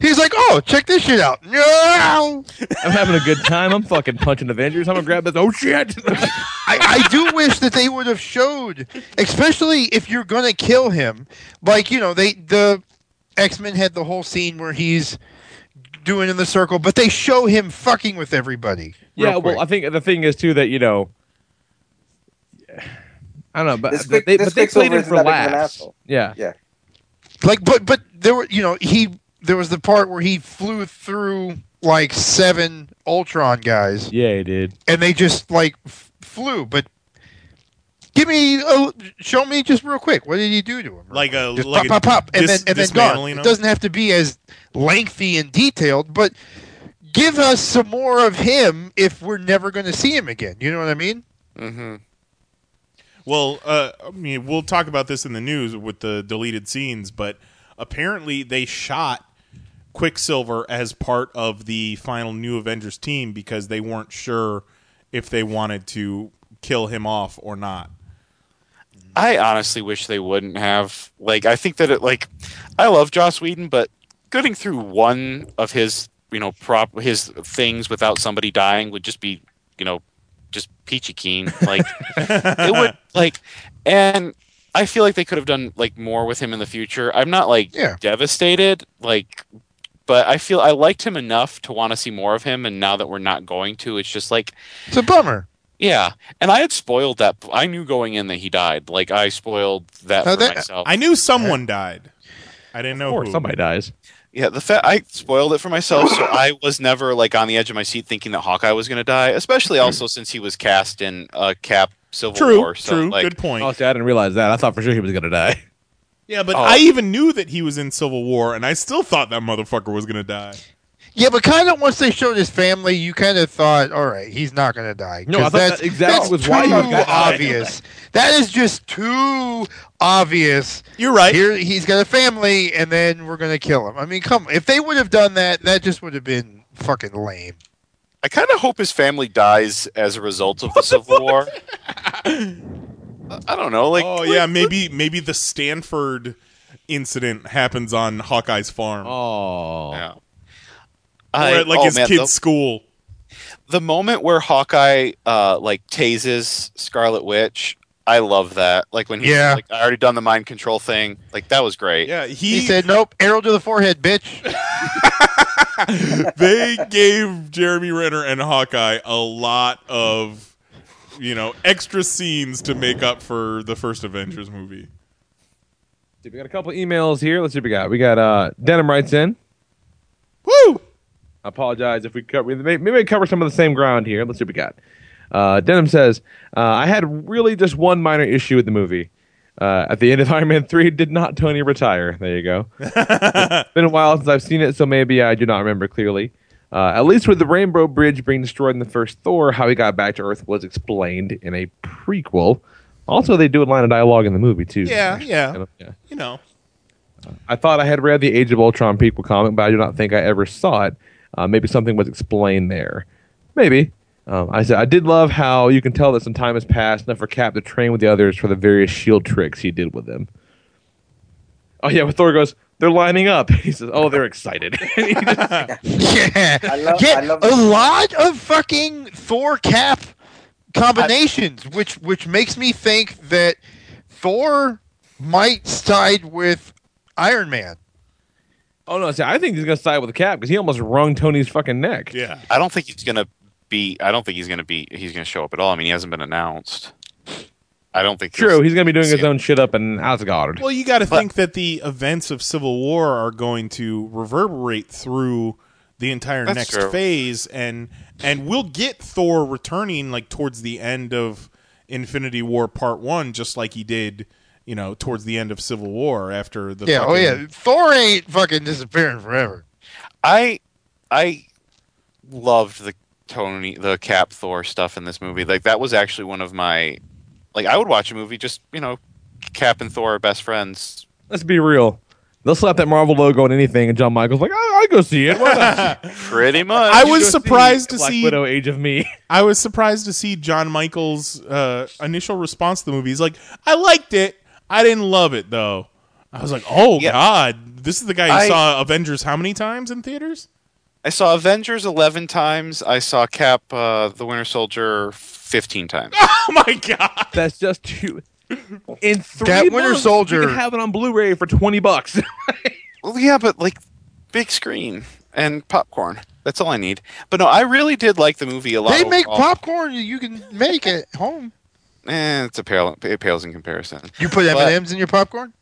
He's like, oh, check this shit out. I'm having a good time. I'm fucking punching Avengers. I'm gonna grab this. Oh shit! I, I do wish that they would have showed, especially if you're gonna kill him. Like you know, they the X Men had the whole scene where he's doing in the circle, but they show him fucking with everybody. real yeah, well. I think the thing is too that you know, I don't know, but This they, Quick- but they played Quicksilver him for not big of an laughs. Yeah, Yeah. like, but but there were you know he there was the part where he flew through like seven Ultron guys, yeah, he did. and they just like f- flew. But give me a, show me just real quick. What did he do to him? Like a just like pop, a pop, pop, and dis- then and then gone. dismantling It doesn't have to be as lengthy and detailed, but give us some more of him if we're never going to see him again. You know what I mean? mm-hmm Well, uh, I mean, we'll talk about this in the news with the deleted scenes, but apparently they shot Quicksilver as part of the final New Avengers team because they weren't sure if they wanted to kill him off or not. I honestly wish they wouldn't have. Like, I think that it like, I love Joss Whedon, but getting through one of his, you know, prop his things without somebody dying would just be, you know, just peachy keen. Like, it would like, and I feel like they could have done like more with him in the future. I'm not like Yeah. devastated, like, but I feel I liked him enough to want to see more of him. And now that we're not going to, it's just like, It's a bummer. yeah. And I had spoiled that. I knew going in that he died. Like I spoiled that Now for that- myself. I knew someone died. I didn't know Of course, somebody dies. Yeah, the fact I spoiled it for myself, so I was never like on the edge of my seat thinking that Hawkeye was going to die. Especially also since he was cast in uh, Cap Civil True, War. So, true, like, good point. Oh, see, I didn't realize that. I thought for sure he was gonna die. Yeah, but Oh. I even knew that he was in Civil War, and I still thought that motherfucker was gonna die. Yeah, but kind of once they showed his family, you kind of thought, all right, he's not going to die. No, I 'Cause thought that's, that exactly that's was why he too die. obvious. that is just too obvious. You're right. Here, he's got a family, and then we're going to kill him. I mean, come, if they would have done that, that just would have been fucking lame. I kind of hope his family dies as a result of the Civil War. I don't know. Like, oh yeah, maybe maybe the Stamford incident happens on Hawkeye's farm. Oh, yeah. Or I- at like oh, his man, kid's the- school. the moment where Hawkeye uh like tases Scarlet Witch, I love that. Like when he's Yeah. like I already done the mind control thing. Like that was great. Yeah, He, said, nope, arrow to the forehead, bitch. they gave Jeremy Renner and Hawkeye a lot of, you know, extra scenes to make up for the first Avengers movie. We got a couple emails here. Let's see what we got. We got uh Denim writes in. Woo! I apologize if we cover maybe we cover some of the same ground here. Let's see what we got. Uh, Denim says, uh, I had really just one minor issue with the movie. Uh, at the end of Iron Man 3, did not Tony retire? There you go. it's been a while since I've seen it, so maybe I do not remember clearly. Uh, at least with the Rainbow Bridge being destroyed in the first Thor, how he got back to Earth was explained in a prequel. Also, they do a line of dialogue in the movie, too. Yeah, yeah. yeah. You know. I thought I had read the Age of Ultron prequel comic, but I do not think I ever saw it. Uh, maybe something was explained there. Maybe. Um, I said I did love how you can tell that some time has passed enough for Cap to train with the others for the various shield tricks he did with them. Oh yeah, when Thor goes, they're lining up. He says, "Oh, they're excited." And just- yeah, I love- yeah I love a lot of fucking Thor Cap combinations, which which makes me think that Thor might side with Iron Man. oh no, see, I think he's gonna side with the Cap because he almost wrung Tony's fucking neck. Yeah. I don't think he's gonna be. I don't think he's gonna be. He's gonna show up at all. I mean, he hasn't been announced. I don't think. True, he's gonna be doing his own shit up in Asgard. Well, you got to think that the events of Civil War are going to reverberate through the entire That's next true. phase, and and we'll get Thor returning like towards the end of Infinity War Part One, just like he did, you know, towards the end of Civil War after the yeah, oh yeah, Thor ain't fucking disappearing forever. I I loved the Tony the Cap Thor stuff in this movie. Like that was actually one of my like I would watch a movie just you know Cap and Thor are best friends. Let's be real. They'll slap that Marvel logo on anything, and John Michael's like, "I, I go see it." Pretty much. I was go see surprised to Black see Widow, Age of Me. I was surprised to see John Michael's uh, initial response to the movie. He's like, "I liked it. I didn't love it though." I was like, "Oh Yeah. God, this is the guy who I- saw Avengers how many times in theaters?" I saw Avengers eleven times. I saw Cap uh, the Winter Soldier fifteen times. Oh my God! That's just too. In three That Winter months, Soldier- you can have it on Blu-ray for twenty bucks. Well, yeah, but like big screen and popcorn. That's all I need. But no, I really did like the movie a lot. They make overall. popcorn you can make at home. Eh, it's a pale. It pales in comparison. You put M and M's in your popcorn.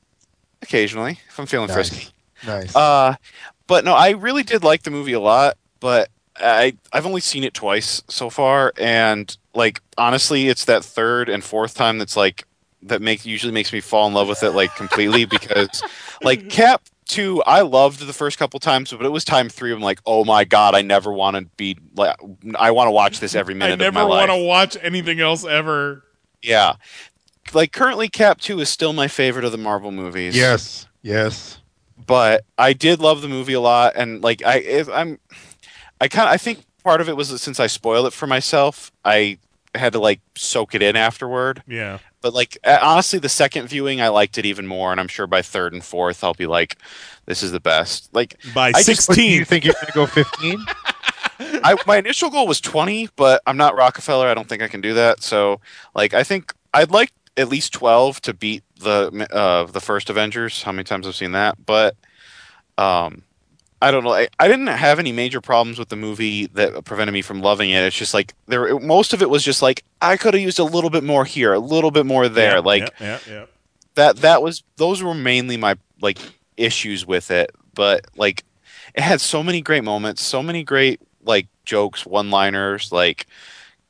Occasionally, if I'm feeling Nice. frisky. Nice. Uh, but no, I really did like the movie a lot. But I I've only seen it twice so far, and like honestly, it's that third and fourth time that's like that makes usually makes me fall in love with it like completely because like Cap two I loved the first couple times, but it was time three. I'm like, oh my god, I never want to be like I want to watch this every I minute never of my life. want to watch anything else ever. Yeah. Like currently Cap 2 is still my favorite of the Marvel movies. yes, yes. But I did love the movie a lot and like I if I'm I kind of I think part of it was that since I spoiled it for myself, I had to like soak it in afterward. Yeah. But like honestly the second viewing I liked it even more and I'm sure by third and fourth I'll be like this is the best. Like By I just- What, do you think you're gonna go fifteen? I, my initial goal was 20, but I'm not Rockefeller. I don't think I can do that. So, like, I think I'd like at least 12 to beat the uh, the first Avengers. How many times I've seen that? But um, I don't know. I, I didn't have any major problems with the movie that prevented me from loving it. It's just like there. Most of it was just like I could have used a little bit more here, a little bit more there. Yeah, like yeah, yeah, yeah. that that was those were mainly my like issues with it but like it had so many great moments so many great like jokes one liners like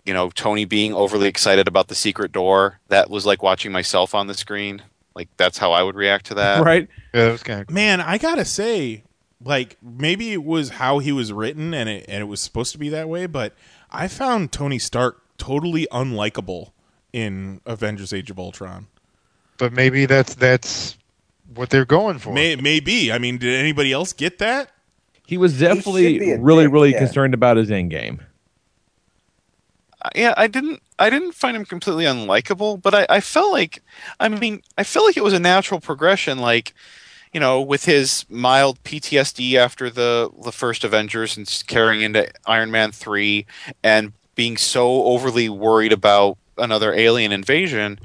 you know tony being overly excited about the secret door that was like watching myself on the screen like that's how i would react to that right? Yeah, that was kind of. Man, I gotta say, like maybe it was how he was written and it and it was supposed to be that way, but I found Tony Stark totally unlikable in Avengers: Age of Ultron. But maybe that's that's what they're going for. May, maybe. I mean, did anybody else get that? He was definitely a really, dick, really yeah. concerned about his end game. Yeah, I didn't I didn't find him completely unlikable, but I, I felt like I mean I felt like it was a natural progression, like you know, with his mild PTSD after the the first Avengers and carrying into Iron Man three, and being so overly worried about another alien invasion.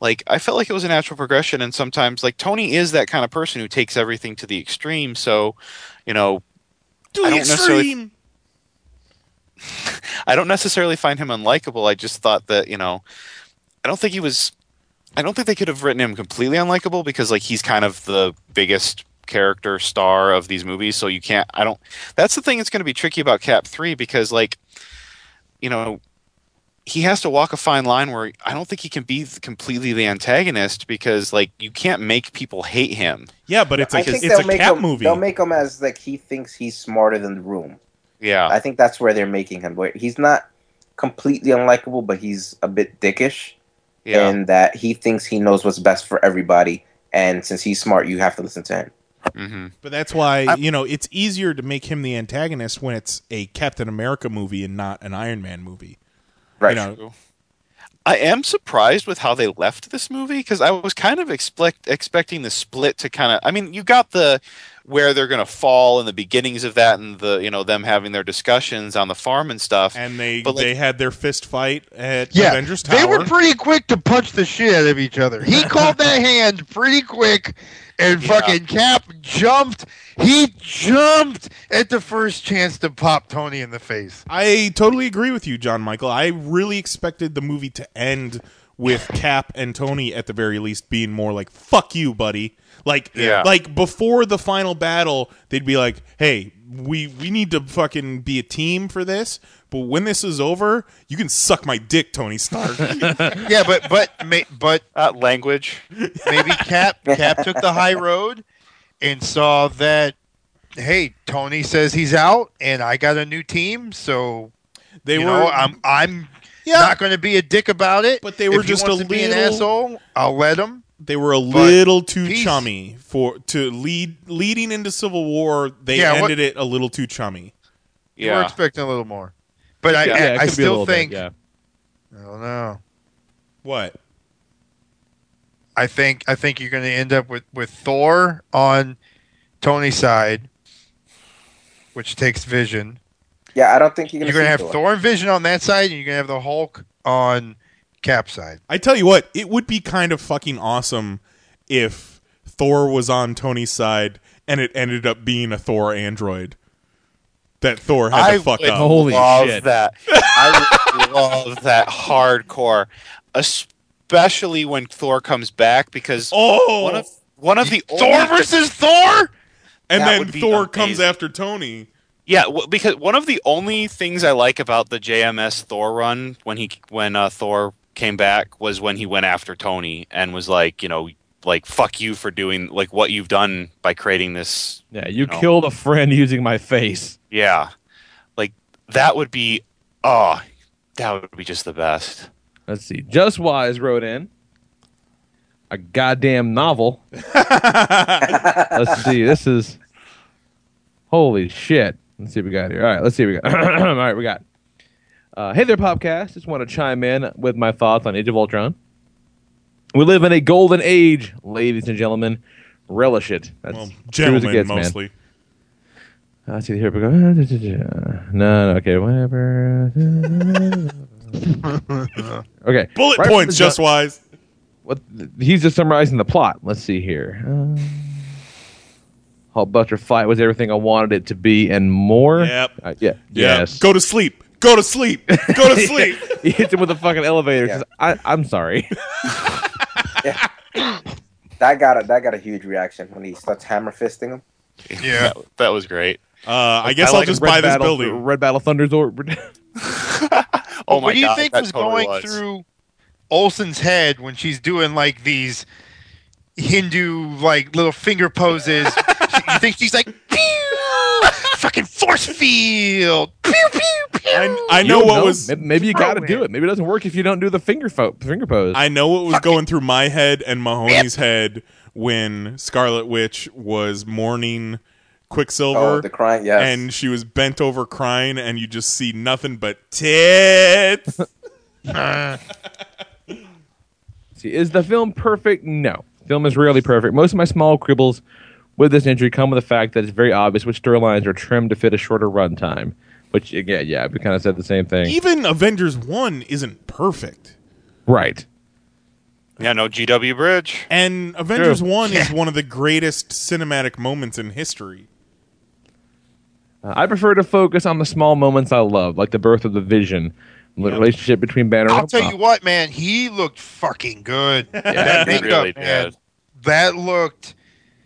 Like I felt like it was a natural progression, and sometimes like Tony is that kind of person who takes everything to the extreme. So, you know, To I don't necessarily- extreme. I don't necessarily find him unlikable. I just thought that you know, I don't think he was. I don't think they could have written him completely unlikable because like he's kind of the biggest character star of these movies. So you can't. I don't. That's the thing that's going to be tricky about Cap three because like, you know, he has to walk a fine line where I don't think he can be completely the antagonist because like you can't make people hate him. Yeah, but it's a I think it's a they'll make cat him. movie. They'll make him as like he thinks he's smarter than the room. Yeah, I think that's where they're making him. Where he's not completely unlikable, but he's a bit dickish, Yeah. and that he thinks he knows what's best for everybody. And since he's smart, you have to listen to him. Mm-hmm. But that's why you know it's easier to make him the antagonist when it's a Captain America movie and not an Iron Man movie. Right. You know, I am surprised with how they left this movie because I was kind of expect expecting the split to kind of. I mean, you got the where they're going to fall in the beginnings of that, and the you know them having their discussions on the farm and stuff. and they But, like- they had their fist fight at Yeah, Avengers Tower. they were pretty quick to punch the shit out of each other. He called that hand pretty quick, and fucking Cap jumped. He jumped at the first chance to pop Tony in the face. I totally agree with you, John Michael. I really expected the movie to end with Cap and Tony at the very least being more like "fuck you, buddy." Like, Yeah. like before the final battle, they'd be like, "Hey, we we need to fucking be a team for this." But when this is over, you can suck my dick, Tony Stark. Yeah, but but ma- but uh, language. maybe Cap Cap took the high road and saw that. Hey, Tony says he's out, and I got a new team, so They you were- know, I'm I'm Yeah. not going to be a dick about it. But they were If he just wants a to be an asshole. I'll let him. They were a But little too peace. chummy for to lead leading into Civil War. They Yeah, what- ended it a little too chummy. You were Yeah, expecting a little more, but I Yeah, I, it I could be a still little bit, think yeah. I don't know. What? I think I think you're going to end up with with Thor on Tony's side, which takes Vision. Yeah, I don't think you're You're gonna. going to see have Thor. Thor and Vision on that side, and you're going to have the Hulk on Cap side. I tell you what, it would be kind of fucking awesome if Thor was on Tony's side and it ended up being a Thor android that Thor had I to fuck would up. Holy love shit. that. I would love that hardcore, especially when Thor comes back because Oh, one of one of the Thor only- versus Thor. and that then would be Thor comes amazing. after Tony. Yeah, w- because one of the only things I like about the JMS Thor run when he when uh, Thor came back was when he went after Tony and was like, you know, like fuck you for doing like what you've done by creating this. Yeah, you know. killed a friend using my face. Yeah, like that would be oh, that would be just the best. Let's see. Just Wise wrote in a goddamn novel. let's see. This is holy shit. Let's see what we got here. All right, let's see what we got. All right, we got. Uh, hey there, Popcast. Just want to chime in with my thoughts on Age of Ultron. We live in a golden age, ladies and gentlemen. Relish it. That's Well, true as it gets, mostly. Uh, Let's see. Here we go. No, no. Okay, whatever. okay. Bullet Right points, just wise. what he's just summarizing the plot. Let's see here. Uh, Hulkbuster fight was everything I wanted it to be and more. Yep. Uh, yeah. Yeah. Yes. Go to sleep. Go to sleep. Go to sleep. he hits him with a fucking elevator. Yeah. says, I, I'm sorry. That got a that got a huge reaction when he starts hammer fisting him. Yeah. that, that was great. Uh, I guess I I'll like just buy this Battle- building. Red Battle Thunder's or Oh my what do you god, think that was totally going was. through Olsen's head when she's doing like these Hindu like little finger poses? You think she's like, "Pew!" fucking force field. Pew pew pew. I, I know don't what was. Maybe, maybe you got to do it. Maybe it doesn't work if you don't do the finger fo- finger pose. I know what was going through my head and Mahoney's head when Scarlet Witch was mourning Quicksilver. Oh, the crying, yes. And she was bent over crying, and you just see nothing but tits. See, is the film perfect? No. Film is rarely perfect. Most of my small quibbles with this injury come with the fact that it's very obvious which storylines are trimmed to fit a shorter runtime. Which, again, yeah, we kind of said the same thing. Even Avengers 1 isn't perfect. Right. Yeah, no GW Bridge. And Avengers True. 1 is one of the greatest cinematic moments in history. Uh, I prefer to focus on the small moments I love, like the birth of the Vision, the relationship between Banner I'll and tell you what, man, he looked fucking good. that he makeup, really man, did. that looked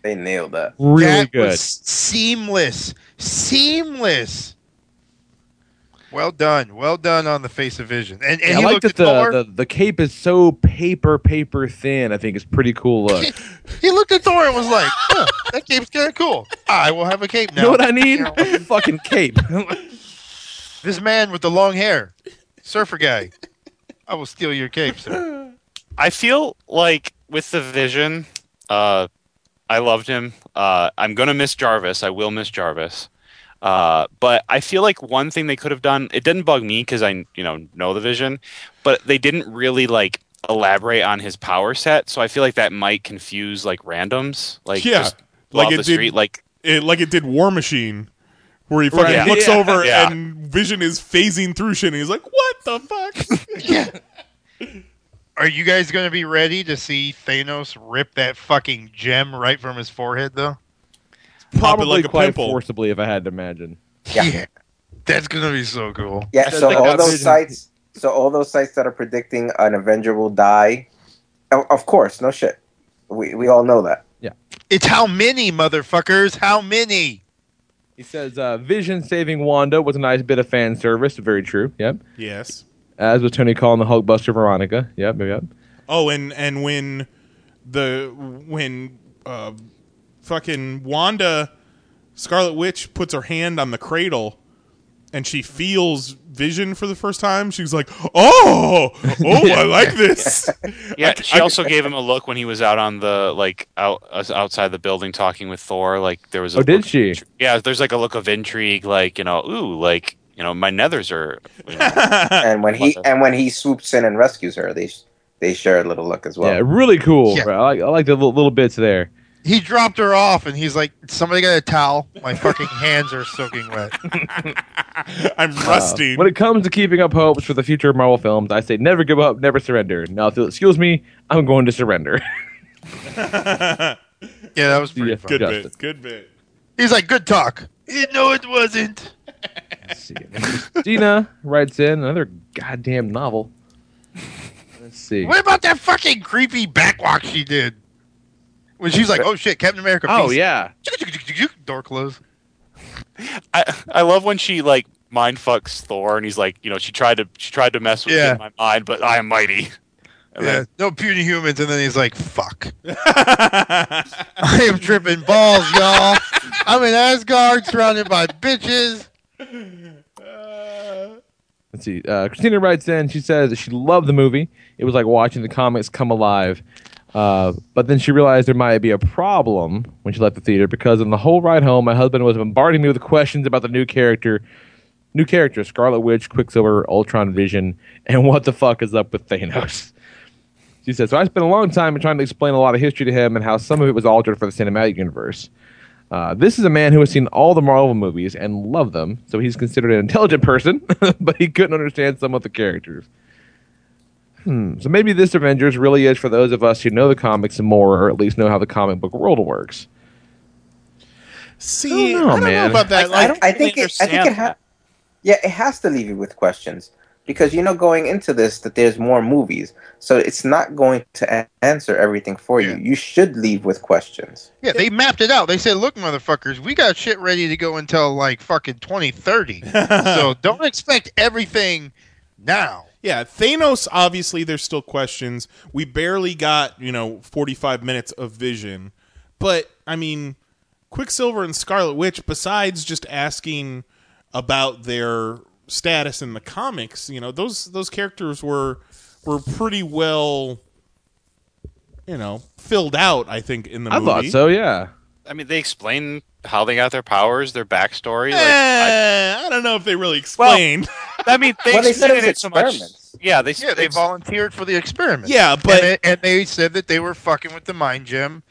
They nailed that. really that good. was seamless, seamless. Well done, well done on the face of Vision, and and Yeah, he I like looked that at the, the, the cape is so paper, paper thin. I think it's pretty cool look. He looked at Thor and was like, huh, "That cape's kind of cool. I will have a cape now." you know what I need? A fucking cape. This man with the long hair, surfer guy. I will steal your cape, sir. I feel like with the Vision, uh, I loved him. Uh, I'm gonna miss Jarvis. I will miss Jarvis. Uh, but I feel like one thing they could have done. It didn't bug me because I, you know, know the Vision, but they didn't really like elaborate on his power set. So I feel like that might confuse like randoms. Like yeah. just Like it the did street. Like it like it did War Machine. Where he fucking Right. looks Yeah. over Yeah. and Vision is phasing through shit and he's like, What the fuck? Are you guys going to be ready to see Thanos rip that fucking gem right from his forehead, though? Pop Probably like a quite pimple. forcibly, if I had to imagine. Yeah. That's going to be so cool. Yeah, so all those Vision. sites, so all those sites that are predicting an Avenger will die, of, of course, no shit. We we all know that. Yeah, it's how many, motherfuckers? How many? He says uh, Vision saving Wanda was a nice bit of fan service. Very true. Yep. Yes. As was Tony calling the Hulkbuster Veronica. Yep. Yep. Oh, and and when the when uh, fucking Wanda Scarlet Witch puts her hand on the cradle and she feels Vision for the first time, she's like, "Oh, oh, I like this." Yeah, I- she I- also gave him a look when he was out on the like out uh, outside the building talking with Thor. Like there was. A Oh, did look- she? Yeah, there's like a look of intrigue, like you know, ooh, like you know, my nethers are. You know, And when he and when he swoops in and rescues her, they they share a little look as well. yeah. Really cool. Yeah. I like I like the little, little bits there. He dropped her off, and he's like, "Somebody got a towel? My fucking hands are soaking wet." I'm rusty. Uh, when it comes to keeping up hopes for the future of Marvel films, I say never give up, never surrender. Now, if you'll excuse me, I'm going to surrender. Yeah, that was pretty Yeah, good bit. Good bit. He's like, "Good talk." You know it wasn't. Let's see. Dina writes in another goddamn novel. Let's see. What about that fucking creepy backwalk she did? When she's like, "Oh shit, Captain America." Oh peace." yeah. Door closed. I I love when she like mind fucks Thor, and he's like, you know, she tried to she tried to mess with me Yeah. in my mind, but I am mighty. And Yeah, then, no puny humans, and then he's like, "Fuck." I am tripping balls, y'all. I'm in Asgard, surrounded by bitches. Let's see. Uh, Christina writes in. She says she loved the movie. It was like watching the comics come alive. Uh, but then she realized there might be a problem when she left the theater because on the whole ride home, my husband was bombarding me with questions about the new character, new characters: Scarlet Witch, Quicksilver, Ultron, Vision, and what the fuck is up with Thanos. She said, so I spent a long time trying to explain a lot of history to him and how some of it was altered for the cinematic universe. Uh, this is a man who has seen all the Marvel movies and loved them, so he's considered an intelligent person, but he couldn't understand some of the characters. Hmm. So maybe this Avengers really is for those of us who know the comics more, or at least know how the comic book world works. See, I don't know, I don't man. know about that. I, Like, I think it, I think it ha- yeah, it has to leave you with questions because you know going into this that there's more movies, so it's not going to a- answer everything for you. You should leave with questions. Yeah, they mapped it out. They said, "Look, motherfuckers, we got shit ready to go until like fucking 2030. so don't expect everything now." Yeah, Thanos. Obviously, there's still questions. We barely got you know 45 minutes of Vision, but I mean, Quicksilver and Scarlet Witch, besides just asking about their status in the comics, you know, those those characters were were pretty well, you know, filled out. I think in the I movie. thought so. Yeah. I mean, they explain how they got their powers, their backstory. Like, Eh, I, don't know if they really explained. Well, I mean, they Well, they said explained it it so much. experiments. Yeah, they Yeah, they volunteered for the experiment. Yeah, but- and they, and they said that they were fucking with the mind gem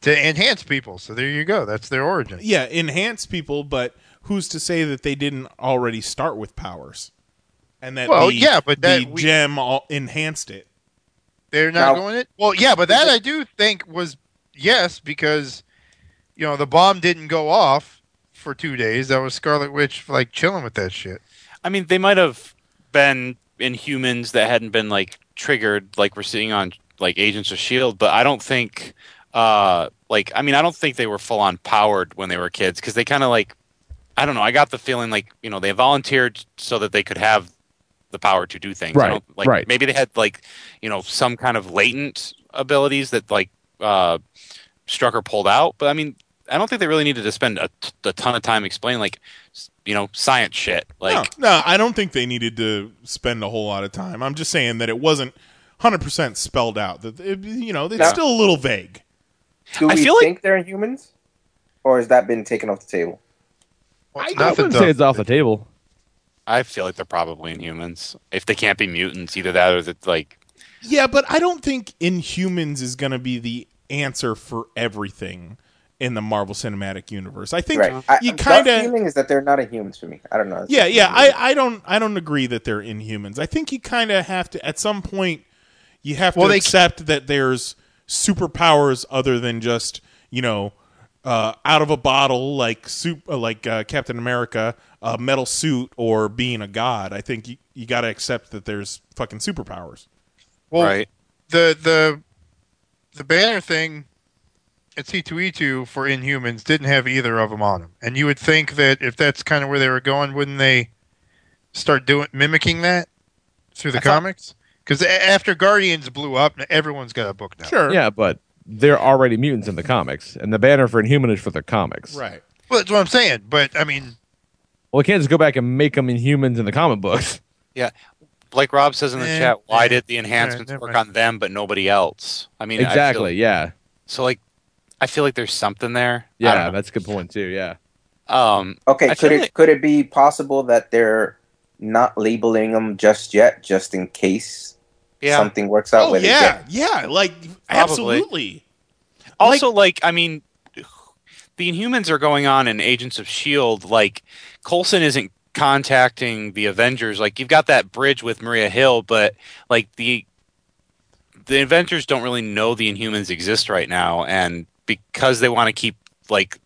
to enhance people. So there you go. That's their origin. yeah, enhance people, but who's to say that they didn't already start with powers? And that Well, the, yeah, but that the we- gem all enhanced it. They're not Now- going it. Well, yeah, but that I do think was yes because you know the bomb didn't go off for two days. That was Scarlet Witch like chilling with that shit. I mean, they might have been Inhumans that hadn't been like triggered, like we're seeing on like Agents of Shield. But I don't think, uh, like, I mean, I don't think they were full on powered when they were kids because they kind of like, I don't know. I got the feeling like you know they volunteered so that they could have the power to do things. Right, like, right. Maybe they had like you know some kind of latent abilities that like uh, Strucker pulled out. But I mean, I don't think they really needed to spend a, t- a ton of time explaining like you know science shit. Like no, no, I don't think they needed to spend a whole lot of time. I'm just saying that it wasn't 100% spelled out. That it, you know, it's No. still a little vague. Do I we feel like- think they're humans, or has that been taken off the table? I Nothing wouldn't say it's off the table. I feel like they're probably Inhumans. If they can't be mutants, either that or that like Yeah, but I don't think Inhumans is going to be the answer for everything in the Marvel Cinematic Universe. I think Right. You gut kind of feeling is that they're not a humans for me. I don't know. Yeah, yeah. I, I don't I don't agree that they're inhumans. I think you kind of have to at some point you have Well, to they- accept that there's superpowers other than just you know uh, out of a bottle like soup uh, like uh, Captain America, a metal suit, or being a god. I think you, you got to accept that there's fucking superpowers. Well, right. the the the banner thing at C2E2 for Inhumans didn't have either of them on them, and you would think that if that's kind of where they were going, wouldn't they start doing mimicking that through the I comics? Because after Guardians blew up, everyone's got a book now. Sure. Yeah, but they're already mutants in the comics, and the banner for Inhuman is for the comics. Right. Well, that's what I'm saying. But I mean, Well, we can't just go back and make them Inhumans in the comic books. yeah. Like Rob says in the Eh, chat, why eh, did the enhancements never work mind. on them but nobody else? I mean, I feel- exactly. yeah. so like, I feel like there's something there. Yeah, that's a good point too. Yeah. Um, Okay, I could it like- could it be possible that they're not labeling them just yet, just in case Yeah. something works out? Oh where they yeah, get- yeah. Like absolutely. Also, like, I mean, the Inhumans are going on in Agents of Shield. Like, Coulson isn't contacting the Avengers. Like, you've got that bridge with Maria Hill, but like the the Avengers don't really know the Inhumans exist right now, and because they want to keep like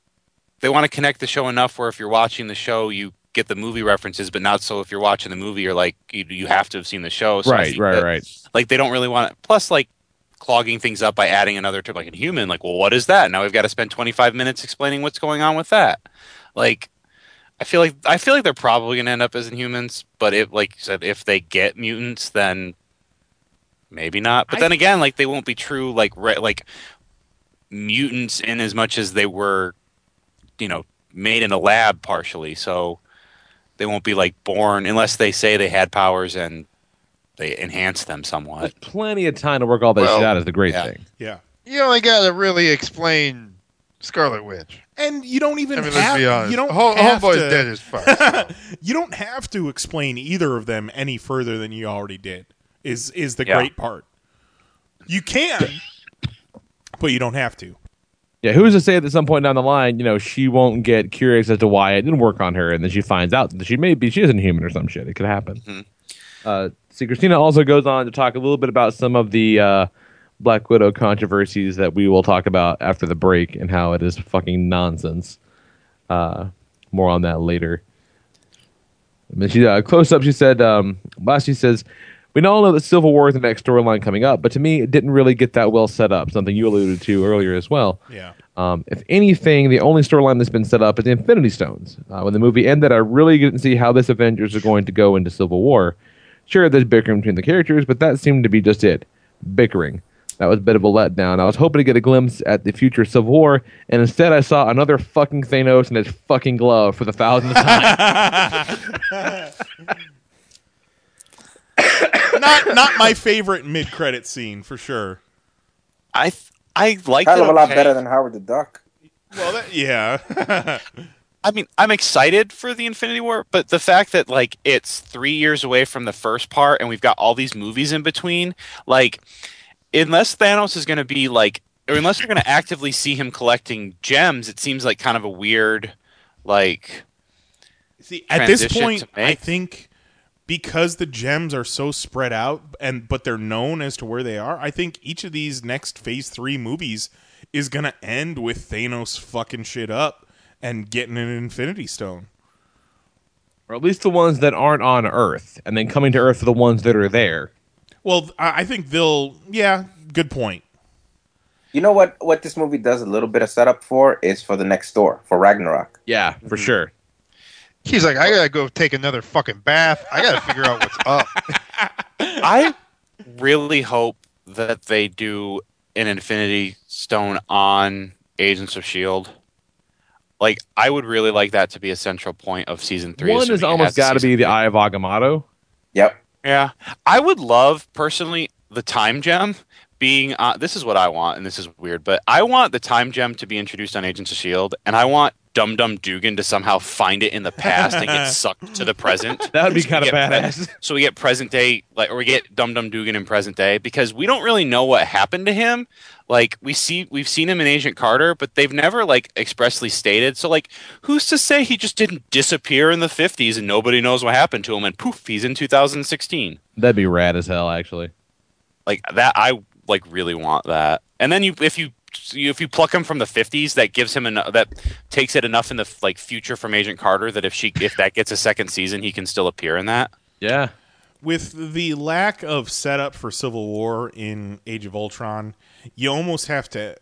they want to connect the show enough where if you're watching the show, you get the movie references, but not so if you're watching the movie, you're like you, you have to have seen the show. So right. think Right. that- Right. like they don't really want it. Plus, like clogging things up by adding another term like a human. Like, well, what is that? Now we've got to spend 25 minutes explaining what's going on with that. Like, I feel like I feel like they're probably going to end up as Inhumans, but if, like you said, if they get mutants, then maybe not. But I- then again, like they won't be true like re- like mutants in as much as they were, you know, made in a lab partially. So they won't be like born unless they say they had powers and they enhance them somewhat. There's plenty of time to work all that Well, shit out. Is the great yeah. thing. Yeah. you only got to really explain Scarlet Witch. And you don't even I mean, let's have be honest. you don't Home- have Homeboy's to, dead as fuck. so. you don't have to explain either of them any further than you already did. Is is the Yeah. great part. You can, but you don't have to. Yeah, who's to say that at some point down the line, you know, she won't get curious as to why it didn't work on her, and then she finds out that she may be she isn't human or some shit. It could happen. Mhm. Uh, see, Christina also goes on to talk a little bit about some of the uh, Black Widow controversies that we will talk about after the break and how it is fucking nonsense. Uh, more on that later. And then she uh, close up. She said, um, last she says, we all know that Civil War is the next storyline coming up, but to me, it didn't really get that well set up. Something you alluded to earlier as well. Yeah. Um, if anything, the only storyline that's been set up is the Infinity Stones. Uh, when the movie ended, I really didn't see how this Avengers are going to go into Civil War. Sure, there's bickering between the characters, but that seemed to be just it bickering. That was a bit of a letdown. I was hoping to get a glimpse at the future Civil War, and instead I saw another fucking Thanos in his fucking glove for the thousandth time. not not my favorite mid credit scene for sure. I th- I liked Hell of a lot okay. better than Howard the Duck. Well, that, yeah. I mean, I'm excited for the Infinity War, but the fact that like it's three years away from the first part, and we've got all these movies in between, like, unless Thanos is going to be like, or unless you're going to actively see him collecting gems, it seems like kind of a weird, like. See, at this point, I think because the gems are so spread out and but they're known as to where they are, I think each of these next phase 3 movies is going to end with Thanos fucking shit up and getting an infinity stone. or at least the ones that aren't on Earth, and then coming to Earth for the ones that are there. Well, I I think they'll yeah, good point. You know what? What this movie does a little bit of setup for is for the next Thor for Ragnarok. Yeah, for mm-hmm. sure. He's like, I gotta go take another fucking bath. I gotta figure out what's up. I really hope that they do an Infinity Stone on Agents of Shield. Like, I would really like that to be a central point of season three. One has almost got to be the Eye of Agamotto. Yep. Yeah, I would love personally the time gem being. Uh, this is what I want, and this is weird, but I want the time gem to be introduced on Agents of Shield, and I want Dum Dum Dugan to somehow find it in the past and get sucked to the present. That would be So kind of get pre- badass. so we get present day, like, or we get Dum Dum Dugan in present day because we don't really know what happened to him. Like we see, we've seen him in Agent Carter, but they've never like expressly stated. So like, who's to say he just didn't disappear in the '50s and nobody knows what happened to him? And poof, he's in 2016 That'd be rad as hell, actually. like that i like really want that and then you if you- if you pluck him from the 50s that gives him enough that takes it enough in the like future from agent carter that if she if that gets a second season he can still appear in that Yeah. With the lack of setup for Civil War in Age of Ultron, you almost have to.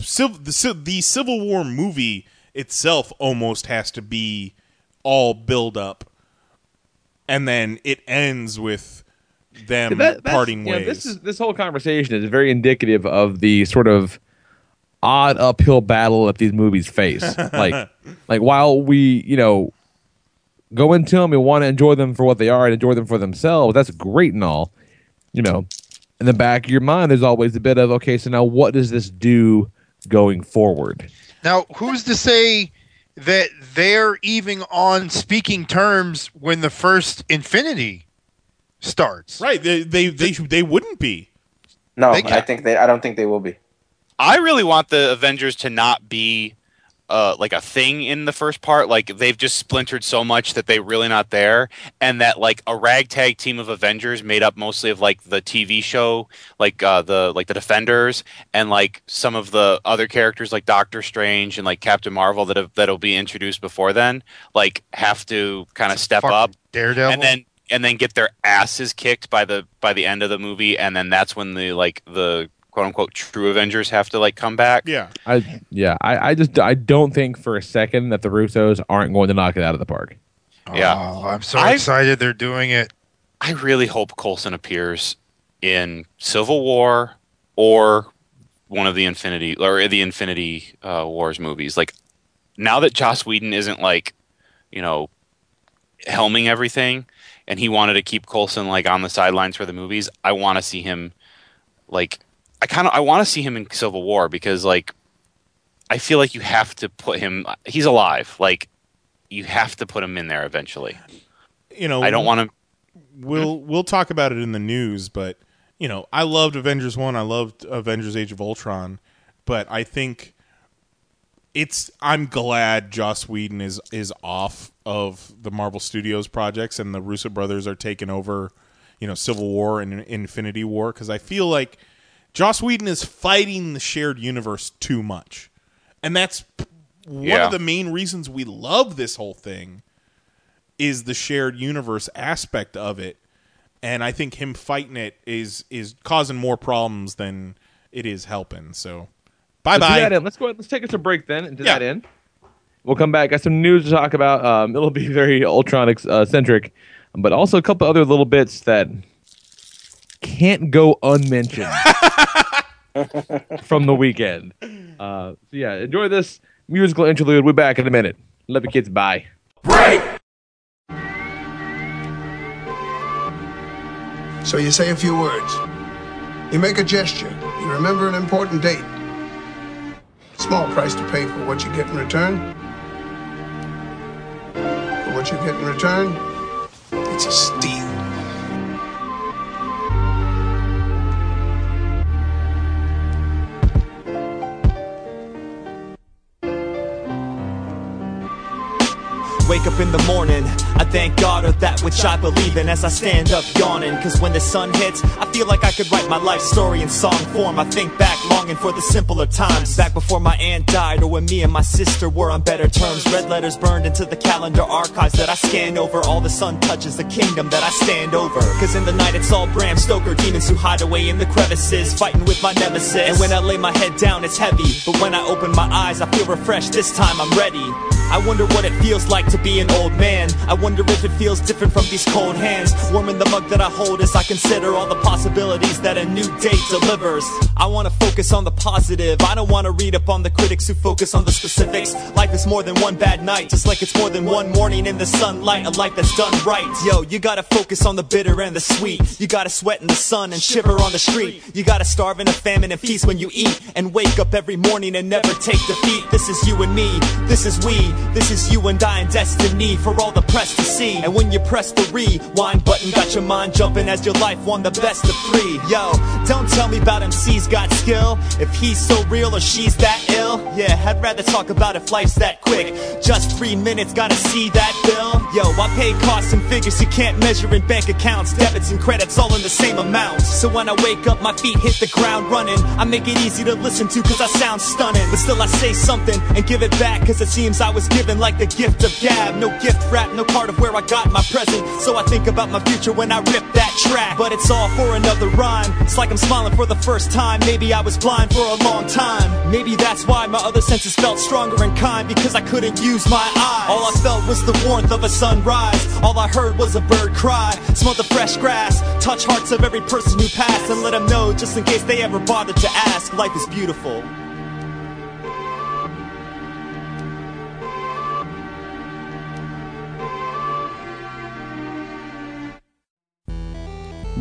Civ- the, the Civil War movie itself almost has to be all build up, and then it ends with them That- that's- parting you know, ways. this is this whole conversation is very indicative of the sort of odd uphill battle that these movies face. like, like while we, you know, go into them and want to enjoy them for what they are and enjoy them for themselves, that's great and all. You know, in the back of your mind, there's always a bit of okay. So now, what does this do going forward? Now, who's to say that they're even on speaking terms when the first Infinity starts? right? They they they, they wouldn't be. No, They- I think they. I don't think they will be. i really want the avengers to not be uh, like a thing in the first part like they've just splintered so much that they're really not there and that like a ragtag team of avengers made up mostly of like the tv show like uh, the like the defenders and like some of the other characters like doctor strange and like captain marvel that have, that'll be introduced before then like have to kind of step up Daredevil. and then and then get their asses kicked by the by the end of the movie and then that's when the like the quote unquote true avengers have to like come back Yeah, I yeah, I, I just I don't think for a second that the Russos aren't going to knock it out of the park. yeah Oh, I'm so I- excited they're doing it. I really hope Coulson appears in Civil War or one of the Infinity or the Infinity uh, Wars movies. Like now that Joss Whedon isn't like, you know, helming everything, and he wanted to keep Coulson like on the sidelines for the movies. I want to see him, like, I kind of I want to see him in Civil War because like, I feel like you have to put him. He's alive. Like, you have to put him in there eventually. you know, I don't want to. we'll hmm? we'll talk about it in the news, but you know, I loved Avengers one, I loved Avengers Age of Ultron, but I think it's I'm glad Joss Whedon is is off of the Marvel Studios projects and the Russo brothers are taking over, you know, Civil War and Infinity War because I feel like Joss Whedon is fighting the shared universe too much, and that's one Yeah. of the main reasons we love this whole thing is the shared universe aspect of it. And i think him fighting it is is causing more problems than it is helping so bye Let's do that bye. Let's go. ahead- Let's take us a break then and do Yeah. that in. We'll come back. Got some news to talk about. Um, it'll be very Ultron uh, centric, but also a couple other little bits that can't go unmentioned from the weekend. Uh, so yeah, enjoy this musical interlude. We're back in a minute. Love you, kids. Bye. So you say a few words. You make a gesture. You remember an important date. Small price to pay for what you get in return. For what you get in return, it's a steal. Wake up in the morning, I thank God of that which I believe in as I stand up yawning. Cause when the sun hits, I feel like I could write my life story in song form. I think back longing for the simpler times. Back before my aunt died, or when me and my sister were on better terms. Red letters burned into the calendar archives that I scan over. All the sun touches the kingdom that I stand over. Cause in the night it's all Bram Stoker demons who hide away in the crevices, fighting with my nemesis. And when I lay my head down, it's heavy. But when I open my eyes, I feel refreshed. This time I'm ready. I wonder what it feels like to be an old man. I wonder if it feels different from these cold hands. Warming the mug that I hold as I consider all the possibilities that a new day delivers. I wanna focus on the positive. I don't wanna read up on the critics who focus on the specifics. Life is more than one bad night, just like it's more than one morning in the sunlight. A life that's done right. Yo, you gotta focus on the bitter and the sweet. You gotta sweat in the sun and shiver on the street. You gotta starve in a famine and feast when you eat. And wake up every morning and never take defeat. This is you and me. This is we. This is you and I and destiny for all the press to see. And when you press the rewind button, got your mind jumping as your life won the best of three. Yo, don't tell me about MC's got skill. If he's so real or she's that ill. Yeah, I'd rather talk about if life's that quick. Just three minutes, gotta see that bill. Yo, I pay costs and figures you can't measure in bank accounts. Debits and credits all in the same amount. So when I wake up, my feet hit the ground running. I make it easy to listen to cause I sound stunning. But still I say something and give it back cause it seems I was given like the gift of gab. No gift wrap, no part of where I got my present. So I think about my future when I rip that track. But it's all for another rhyme. It's like I'm smiling for the first time. Maybe I was blind for a long time. Maybe that's why my other senses felt stronger and kind because I couldn't use my eyes. All I felt was the warmth of a sunrise. All I heard was a bird cry. Smell the fresh grass. Touch hearts of every person who passed and let them know just in case they ever bothered to ask. Life is beautiful.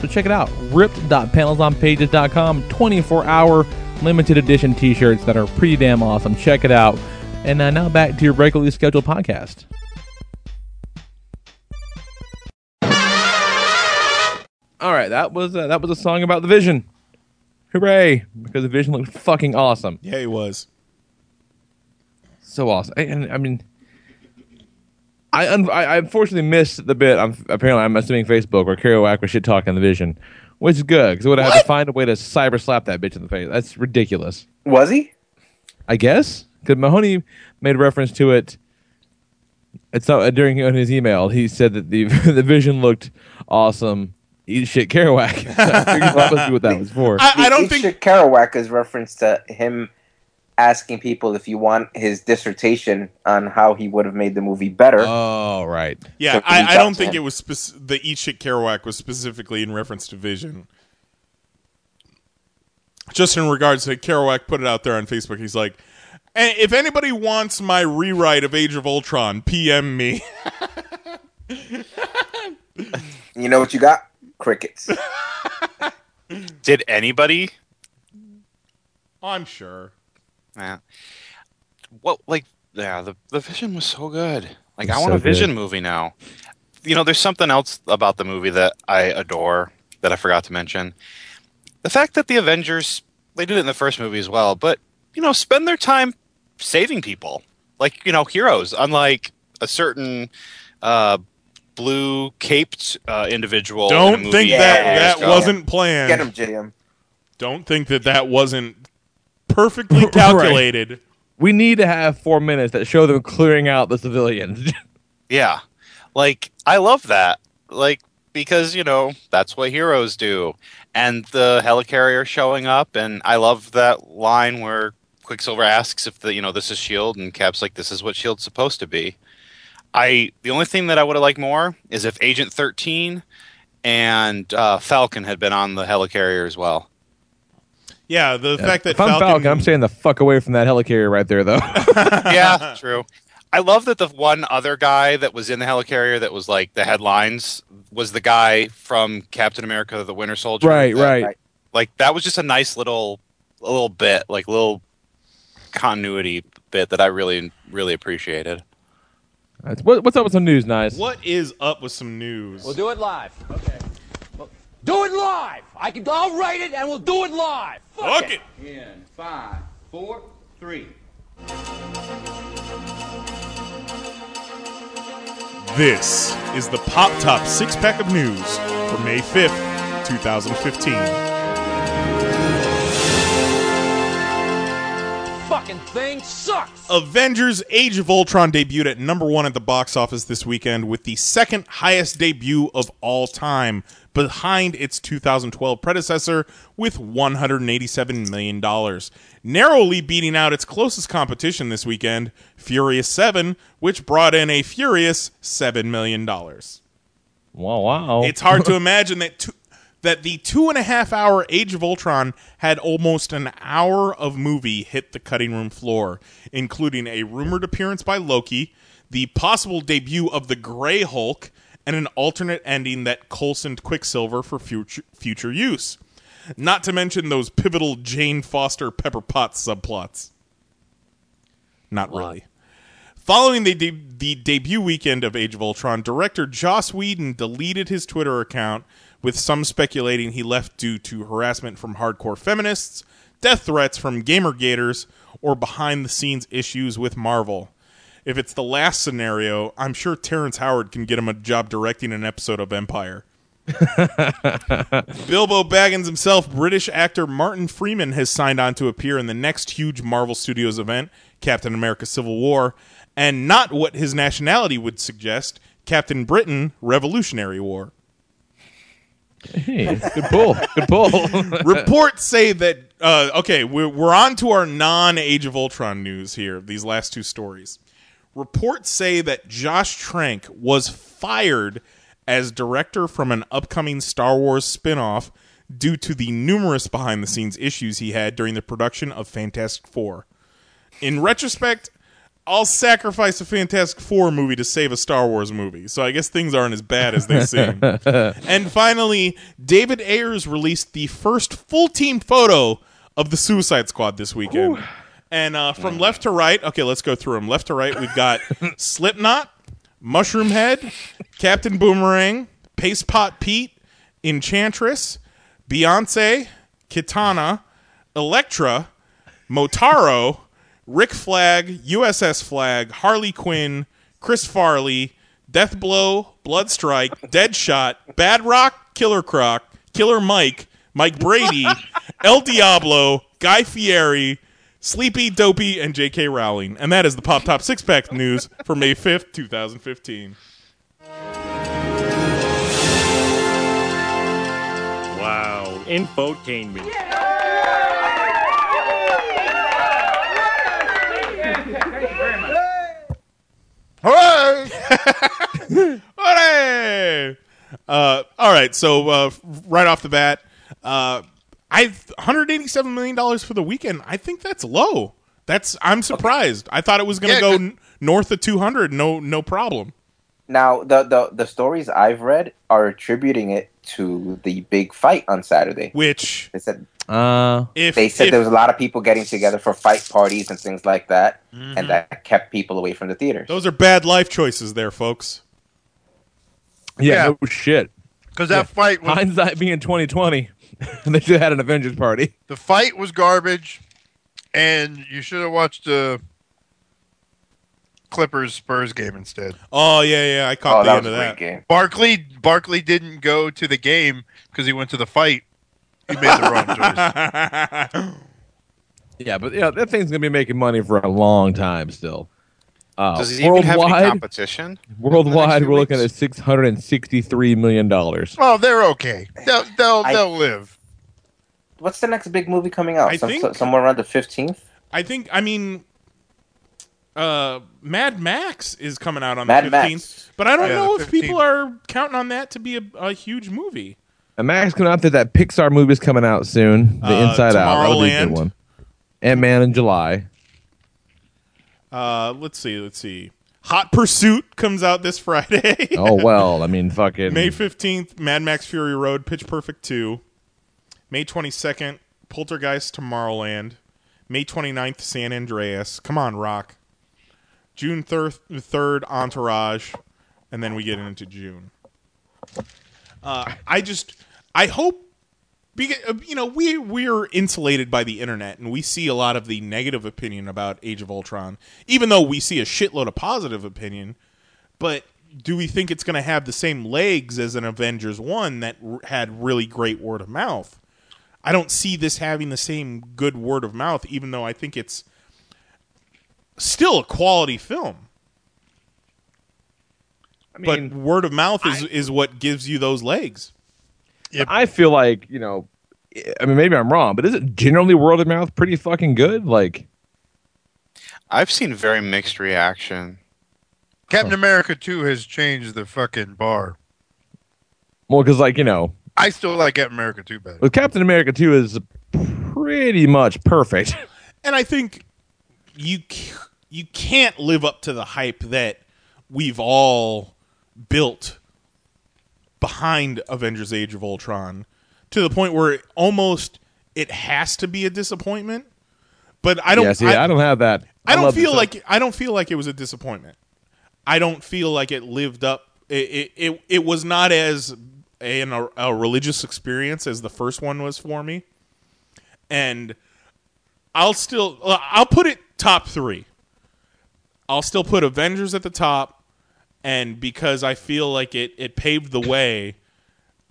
So check it out. RIPT.panelsonpages.com. 24 hour limited edition t shirts that are pretty damn awesome. Check it out. And uh, now back to your regularly scheduled podcast. All right, that was uh, that was a song about the Vision. Hooray! Because the Vision looked fucking awesome. Yeah, he was. So awesome. And I mean, I, un- I, I unfortunately missed the bit. I'm apparently I'm assuming Facebook where Kerouac was shit talking on the Vision, which is good because I would have had to find a way to cyber slap that bitch in the face. That's ridiculous. Was he? I guess because Mahoney made reference to it. It's not uh, during his email. He said that the the Vision looked awesome. Eat shit, Kerouac. So I figured that must be what that was for. I, don't think Kerouac is reference to him asking people if you want his dissertation on how he would have made the movie better. Oh, right. Yeah, So I, I don't think him. it was spec- the Eat Shit Kerouac was specifically in reference to Vision. Just in regards to Kerouac, put it out there on Facebook. He's like, "Eh, if anybody wants my rewrite of Age of Ultron, PM me. You know what you got? Crickets. Did anybody? I'm sure. Yeah. what like yeah the the Vision was so good. Like It's I want so a Vision good. movie now. You know, there's something else about the movie that I adore that I forgot to mention. The fact that the Avengers they did it in the first movie as well, but you know, spend their time saving people. Like, you know, heroes, unlike a certain uh blue caped uh, individual. in a Don't movie think a that couple that wasn't planned. Get him, JM. Don't think that that wasn't perfectly calculated. We need to have four minutes that show them clearing out the civilians. Yeah. Like I love that. Like because, you know, that's what heroes do. And the helicarrier showing up and I love that line where Quicksilver asks if the you know, this is Shield and Cap's like this is what Shield's supposed to be. I the only thing that I would have liked more is if Agent 13 and uh, Falcon had been on the helicarrier as well. Yeah, the fact that if I'm Falcon, Falcon, I'm staying the fuck away from that helicarrier right there, though. yeah, true. I love that the one other guy that was in the helicarrier that was like the headlines was the guy from Captain America: The Winter Soldier. Right, That- right. Like that was just a nice little, a little bit, like little continuity bit that I really, really appreciated. What, what's up with some news, nice? What is up with some news? We'll do it live. Okay. Do it live. I can. I'll write it, and we'll do it live. Fuck, Fuck it. In five, four, three. This is the Pop Top six pack of news for May 5th, 2015. Fucking thing sucks. Avengers Age of Ultron debuted at number one at the box office this weekend with the second highest debut of all time, behind its 2012 predecessor with $187 million. Narrowly beating out its closest competition this weekend, Furious 7, which brought in a furious $7 million. Wow, wow. It's hard to imagine that two, that the two and a half hour Age of Ultron had almost an hour of movie hit the cutting room floor, including a rumored appearance by Loki, the possible debut of the Grey Hulk, and an alternate ending that Coulsoned Quicksilver for future future use. Not to mention those pivotal Jane Foster Pepper Potts subplots. Not really. Following the, de- the debut weekend of Age of Ultron, director Joss Whedon deleted his Twitter account, with some speculating he left due to harassment from hardcore feminists, death threats from Gamergaters, or behind the scenes issues with Marvel. If it's the last scenario, I'm sure Terrence Howard can get him a job directing an episode of Empire. Bilbo Baggins himself, British actor Martin Freeman, has signed on to appear in the next huge Marvel Studios event, Captain America Civil War, and not what his nationality would suggest, Captain Britain Revolutionary War. Hey, good pull. Good pull. Reports say that uh, okay, we're, we're on to our non-Age of Ultron news here. These last two stories. Reports say that Josh Trank was fired as director from an upcoming Star Wars spin-off due to the numerous behind-the-scenes issues he had during the production of Fantastic Four. In retrospect, I'll sacrifice a Fantastic Four movie to save a Star Wars movie. So I guess things aren't as bad as they seem. and finally, David Ayers released the first full team photo of the Suicide Squad this weekend. And uh, from left to right, okay, let's go through them. Left to right, we've got Slipknot, Mushroom Head, Captain Boomerang, Paste Pot Pete, Enchantress, Beyonce, Kitana, Elektra, Motaro, Rick Flag, USS Flag, Harley Quinn, Chris Farley, Deathblow, Bloodstrike, Deadshot, Bad Rock, Killer Croc, Killer Mike, Mike Brady, El Diablo, Guy Fieri, Sleepy, Dopey, and J.K. Rowling. And that is the Pop Top Six Pack news for May 5th, 2015. Wow. Infotainment. Hooray! Hooray! Uh, all right, so uh, right off the bat, uh, I 187 million dollars for the weekend. I think that's low. That's I'm surprised. I thought it was going to Yeah, go 'cause- n- north of 200. No, no problem. Now, the, the the stories I've read are attributing it to the big fight on Saturday. Which they said Uh, If they said if- there was a lot of people getting together for fight parties and things like that, Mhm. and that kept people away from the theaters. those are bad life choices, there, folks. Yeah, Yeah. no shit. Because that fight was Hindsight being 2020, they should have had an Avengers party. the fight was garbage, and you should have watched the Clippers Spurs game instead. Oh yeah, yeah, I caught Oh, the that end was of that. great game. Barkley Barkley didn't go to the game because he went to the fight. He made the wrong choice. Yeah, but yeah, that thing's gonna be making money for a long time still. Uh, Does it even have any worldwide, competition? worldwide, we're looking at six hundred and sixty-three million dollars. Oh, they're okay. They'll they'll, I- they'll live. What's the next big movie coming out? I Some, think- somewhere around the fifteenth. I think. I mean, uh, Mad Max is coming out on Mad the fifteenth, but I don't Yeah, know if people are counting on that to be a, a huge movie. And Max coming out there. That Pixar movie's coming out soon. The Uh, Inside Out. That'll be a good one. Ant Man in July. Uh, let's see, let's see. Hot Pursuit comes out this Friday. Oh well, I mean, fucking. May fifteenth, Mad Max Fury Road, Pitch Perfect two. May twenty second, Poltergeist Tomorrowland. May 29th, San Andreas. Come on, Rock. June third, Entourage, and then we get into June. Uh, I just, I hope, beca- uh, you know, we we're insulated by the internet, and we see a lot of the negative opinion about Age of Ultron, even though we see a shitload of positive opinion. But do we think it's going to have the same legs as an Avengers one that r- had really great word of mouth? I don't see this having the same good word of mouth, even though I think it's still a quality film. I mean, but word of mouth is, is what gives you those legs. I feel like you know. I mean, maybe I'm wrong, but is it generally word of mouth pretty fucking good? Like, I've seen very mixed reaction. Captain America 2 has changed the fucking bar. well, because like you know, I still like Captain America 2 better. with Captain America two is pretty much perfect. And I think you you can't live up to the hype that we've all built behind Avengers: Age of Ultron to the point where it almost it has to be a disappointment. But I don't. yeah, see, I, don't have that. I don't feel like I don't feel like it was a disappointment. I don't feel like it lived up. It it it, it was not as a, an, a religious experience as the first one was for me, and I'll still uh, I'll put it top three. I'll still put Avengers at the top, and because I feel like it it paved the way,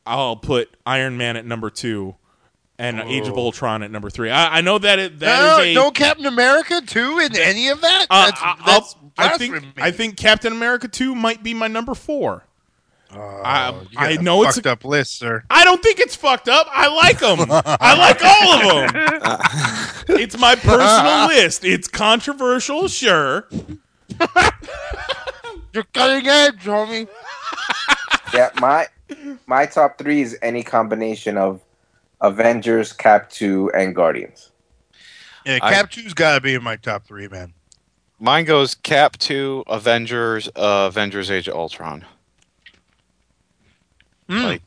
I'll put Iron Man at number two. And Age of Ultron at number three. I, I know that it, that no, is a no Captain America 2 in any of that? uh, That's, I- that's I'll- I think. I think Captain America two might be my number four. I, You got I a know it's fucked up list, sir. I don't think it's fucked up. I like them. I like all of them. it's my personal list. It's controversial, sure. You're cutting edge, homie. yeah, my my top three is any combination of Avengers, Cap Two, and Guardians. Yeah, I- Cap 2's got to be in my top three, man. Mine goes Cap 2, Avengers, uh, Avengers Age of Ultron. Like,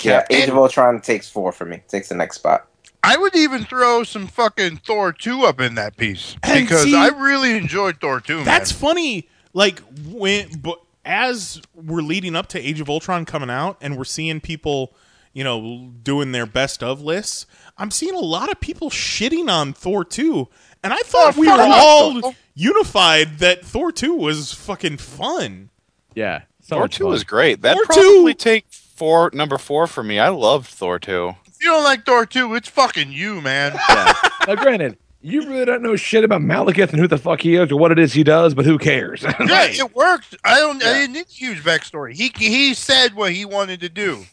Yeah, Age of Ultron takes four for me. Takes the next spot. I would even throw some fucking Thor 2 up in that piece because see- I really enjoyed Thor 2, man. That's funny. Like when, but as we're leading up to Age of Ultron coming out, and we're seeing people, you know, doing their best of lists. I'm seeing a lot of people shitting on Thor two, and I thought Oh, we were all unified that Thor two was fucking fun. Yeah, so Thor 2 fun. was great. That Thor probably take four number four for me. I loved Thor 2. If you don't like Thor 2, it's fucking you, man. Now, granted, you really don't know shit about Malekith and who the fuck he is or what it is he does, but who cares? Yeah, it worked. I don't. I didn't need a huge backstory. He he said what he wanted to do,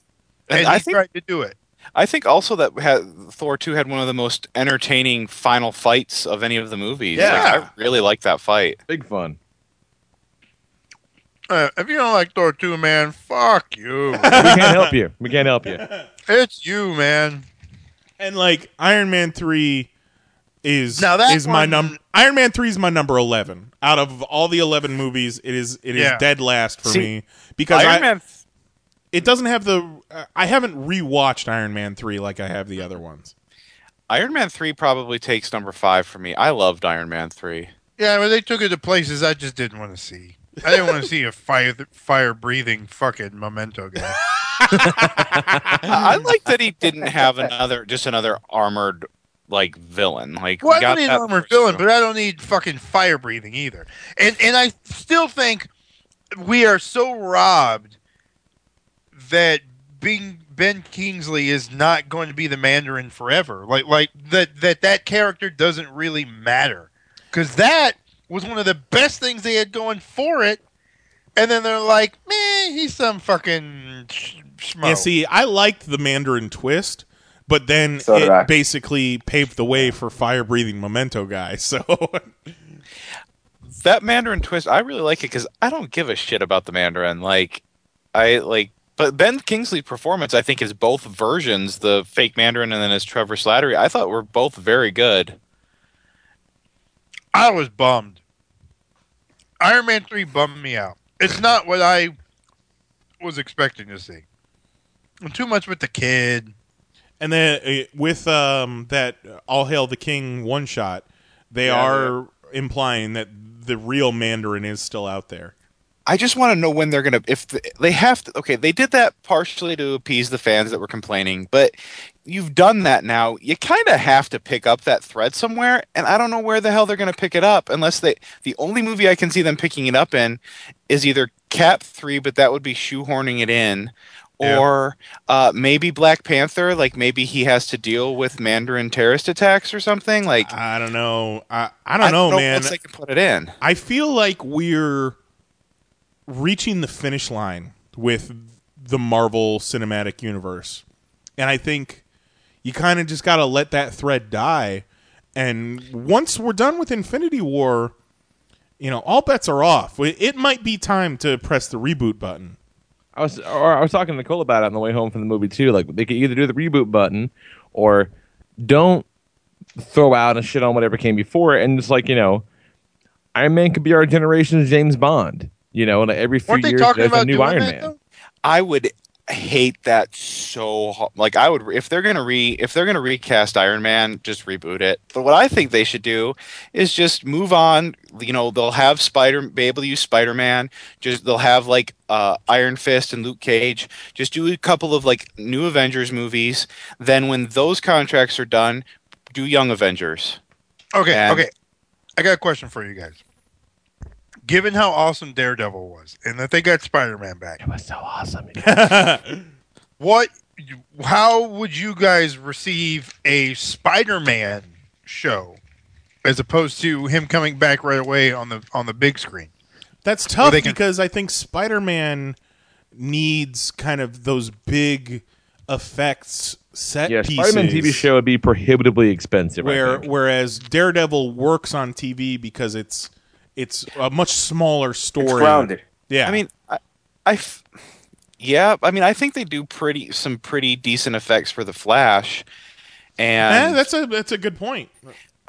and, And I he think- tried to do it. I think also that had, Thor 2 had one of the most entertaining final fights of any of the movies. Yeah. Like, I really like that fight. Big fun. Uh, if you don't like Thor 2, man, fuck you. we can't help you. We can't help you. It's you, man. And like Iron Man three is Now that is my number. Iron Man three is my number eleven out of all the eleven movies. It is it is Yeah. dead last for See, me because Iron I, Man it doesn't have the. Uh, I haven't rewatched Iron Man three like I have the other ones. Iron Man three probably takes number five for me. I loved Iron Man three. Yeah, but they took it to places I just didn't want to see. I didn't want to see a fire fire breathing fucking memento guy. I like that he didn't have another just another armored like villain. Like Well, we I don't need an armored villain, but I don't need fucking fire breathing either. And and I still think we are so robbed that being Ben Kingsley is not going to be the Mandarin forever. Like like that that that character doesn't really matter because that was one of the best things they had going for it. And then they're like, man, he's some fucking sh- schmo. Yeah, see, I liked the Mandarin twist, but then So did I. it basically paved the way for fire breathing memento guy. So that Mandarin twist, I really like it because I don't give a shit about the Mandarin. Like, I like, but Ben Kingsley's performance, I think, is both versions, the fake Mandarin and then his Trevor Slattery. I thought were both very good. I was bummed. Iron Man 3 bummed me out. It's not what I was expecting to see. And too much with the kid. And then uh, with um, that All Hail the King one shot, they Yeah, are implying that the real Mandarin is still out there. I just want to know when they're gonna. If the, they have to, okay, they did that partially to appease the fans that were complaining, but you've done that now. You kind of have to pick up that thread somewhere, and I don't know where the hell they're gonna pick it up unless they. The only movie I can see them picking it up in is either Cap three, but that would be shoehorning it in. Yeah. Or uh, maybe Black Panther, like maybe he has to deal with Mandarin terrorist attacks or something. Like I don't know. I I don't know, know man. else they can put it in. I feel like we're reaching the finish line with the Marvel Cinematic Universe. And I think you kind of just got to let that thread die. And once we're done with Infinity War, you know, all bets are off. It might be time to press the reboot button. I was or I was talking to Nicole about it on the way home from the movie too. Like they could either do the reboot button or don't throw out and shit on whatever came before it, and just like you know, Iron Man could be our generation's James Bond. You know, and like every few they years talking there's a new Iron Man. I would hate that so like I would if they're gonna re if they're gonna recast Iron Man, just reboot it. But what I think they should do is just move on. You know, they'll have Spider be able to use Spider Man. Just they'll have like uh, Iron Fist and Luke Cage. Just do a couple of like new Avengers movies. Then when those contracts are done, do Young Avengers. Okay, And- okay. I got a question for you guys. Given how awesome Daredevil was, and that they got Spider Man back, It was so awesome. what? How would you guys receive a Spider Man show as opposed to him coming back right away on the on the big screen? That's tough can- because I think Spider Man needs kind of those big effects set Yeah, pieces. Spider-Man TV show would be prohibitively expensive. Where whereas Daredevil works on TV because it's it's a much smaller story. grounded. Yeah, I mean, I, I f- yeah, I mean, I think they do pretty some pretty decent effects for the Flash, and Eh, that's a that's a good point.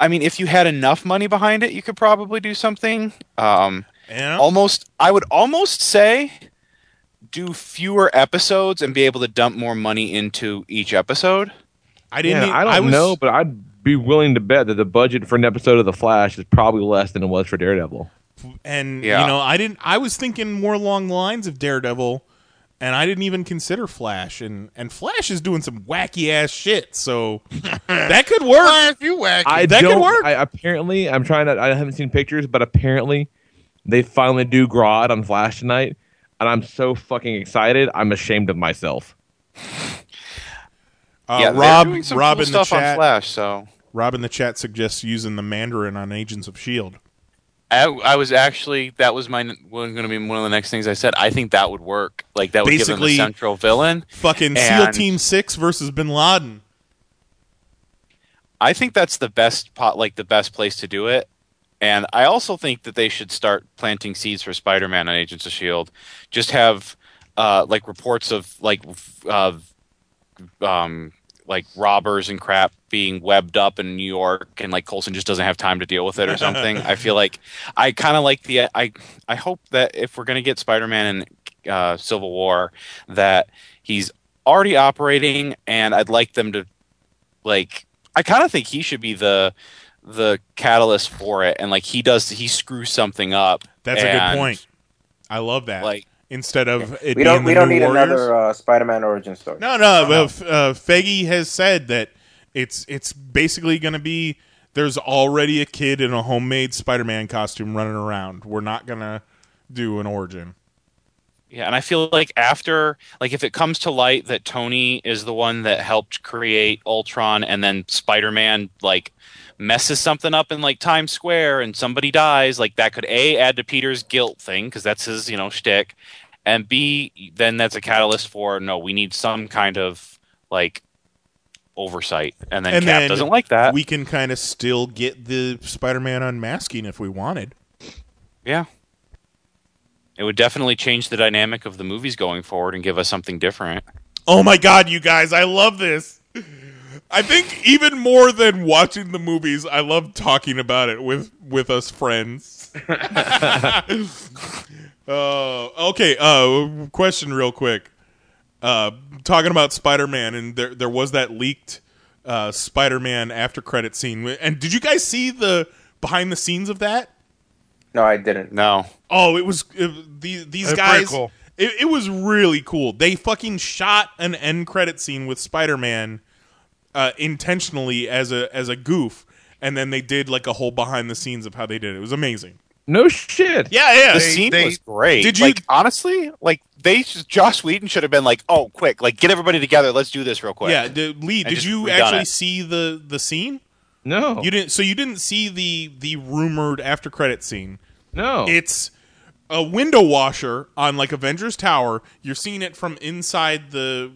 I mean, if you had enough money behind it, you could probably do something. Um, Yeah. almost, I would almost say, do fewer episodes and be able to dump more money into each episode. I didn't. Yeah, I don't was, know, but I'd be willing to bet that the budget for an episode of The Flash is probably less than it was for Daredevil. and Yeah. you know, I didn't. I was thinking more along the lines of Daredevil, and I didn't even consider Flash. And and Flash is doing some wacky ass shit, so that could work. Flash, you wacky. I That could work. I, apparently, I'm trying to. I haven't seen pictures, but apparently, they finally do Grodd on Flash tonight, and I'm so fucking excited. I'm ashamed of myself. Uh, yeah, Rob, doing Rob cool in the stuff on chat. Flash. So Rob in the chat suggests using the Mandarin on Agents of Shield. I, I was actually that was my was going to be one of the next things I said. I think that would work. Like that would give them Basically, the central villain. Fucking SEAL Team Six versus Bin Laden. I think that's the best pot, like the best place to do it. And I also think that they should start planting seeds for Spider-Man on Agents of Shield. Just have uh, like reports of like uh, um, like robbers and crap being webbed up in New York, and like Coulson just doesn't have time to deal with it or something. I feel like I kind of like the I I hope that if we're gonna get Spider-Man in uh, Civil War, that he's already operating, and I'd like them to like I kind of think he should be the the catalyst for it, and like he does, he screws something up. That's a good point. I love that. Like instead of it we being don't the we don't need Warriors. another uh, Spider-Man origin story. No, no. but F- uh, Feige has said that it's it's basically going to be there's already a kid in a homemade Spider-Man costume running around. We're not going to do an origin. Yeah, and I feel like after, like, if it comes to light that Tony is the one that helped create Ultron, and then Spider Man like messes something up in like Times Square, and somebody dies, like that could a add to Peter's guilt thing because that's his you know shtick, and b then that's a catalyst for no, we need some kind of like oversight, and then and Cap then doesn't like that. We can kind of still get the Spider-Man unmasking if we wanted. Yeah. It would definitely change the dynamic of the movies going forward and give us something different. Oh my god, you guys, I love this. I think even more than watching the movies, I love talking about it with with us friends. uh, okay, uh, question real quick. Uh, talking about Spider-Man, and there there was that leaked uh, Spider-Man after credit scene. And did you guys see the behind the scenes of that? No, I didn't. No. Oh, it was it, the, these That's guys. cool. It, it was really cool. They fucking shot an end credit scene with Spider Man uh, intentionally as a as a goof, and then they did like a whole behind the scenes of how they did it. It was amazing. No shit. Yeah, yeah. The They- scene they- was great. Did you- like honestly, like they Josh Whedon should have been like, "Oh, quick, like get everybody together. Let's do this real quick." Yeah, did, Lee, And did you actually it. see the the scene? No, You didn't. So you didn't see the the rumored after credit scene. No, It's a window washer on like Avengers Tower. You're seeing it from inside the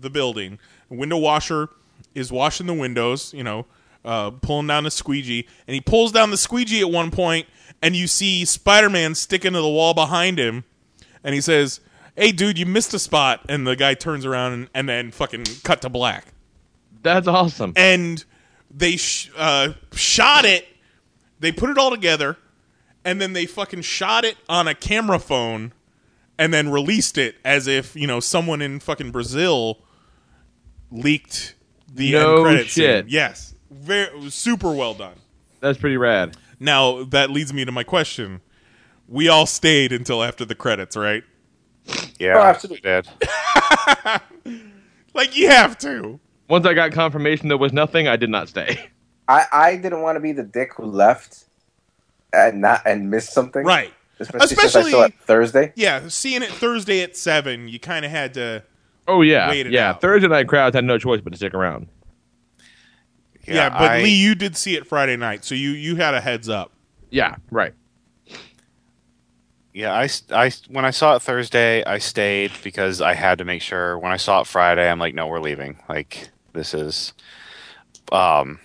the building. A window washer is washing the windows. You know, uh, pulling down the squeegee, and he pulls down the squeegee at one point, and you see Spider Man sticking to the wall behind him, and he says. Hey, dude, you missed a spot, and the guy turns around and, and then fucking cut to black That's awesome. and they sh- uh, shot it. They put it all together, and then they fucking shot it on a camera phone, and then released it as if you know someone in fucking Brazil leaked the No end credit shit. scene. Yes, very super well done. That's pretty rad. Now that leads me to my question. We all stayed until after the credits, right? yeah, Oh, absolutely. Did. Like you have to. Once I got confirmation there was nothing, I did not stay. I, I didn't want to be the dick who left and not and missed something. Right. Especially, since I Especially- saw it Thursday. Yeah, seeing it Thursday at seven, you kind of had to. Oh yeah, Wait yeah. out. Thursday night crowds had no choice but to stick around. Yeah, but I- Lee, you did see it Friday night, so you you had a heads up. Yeah, right. Yeah, I, I when I saw it Thursday, I stayed because I had to make sure. When I saw it Friday, I'm like, no, we're leaving. Like this is, um,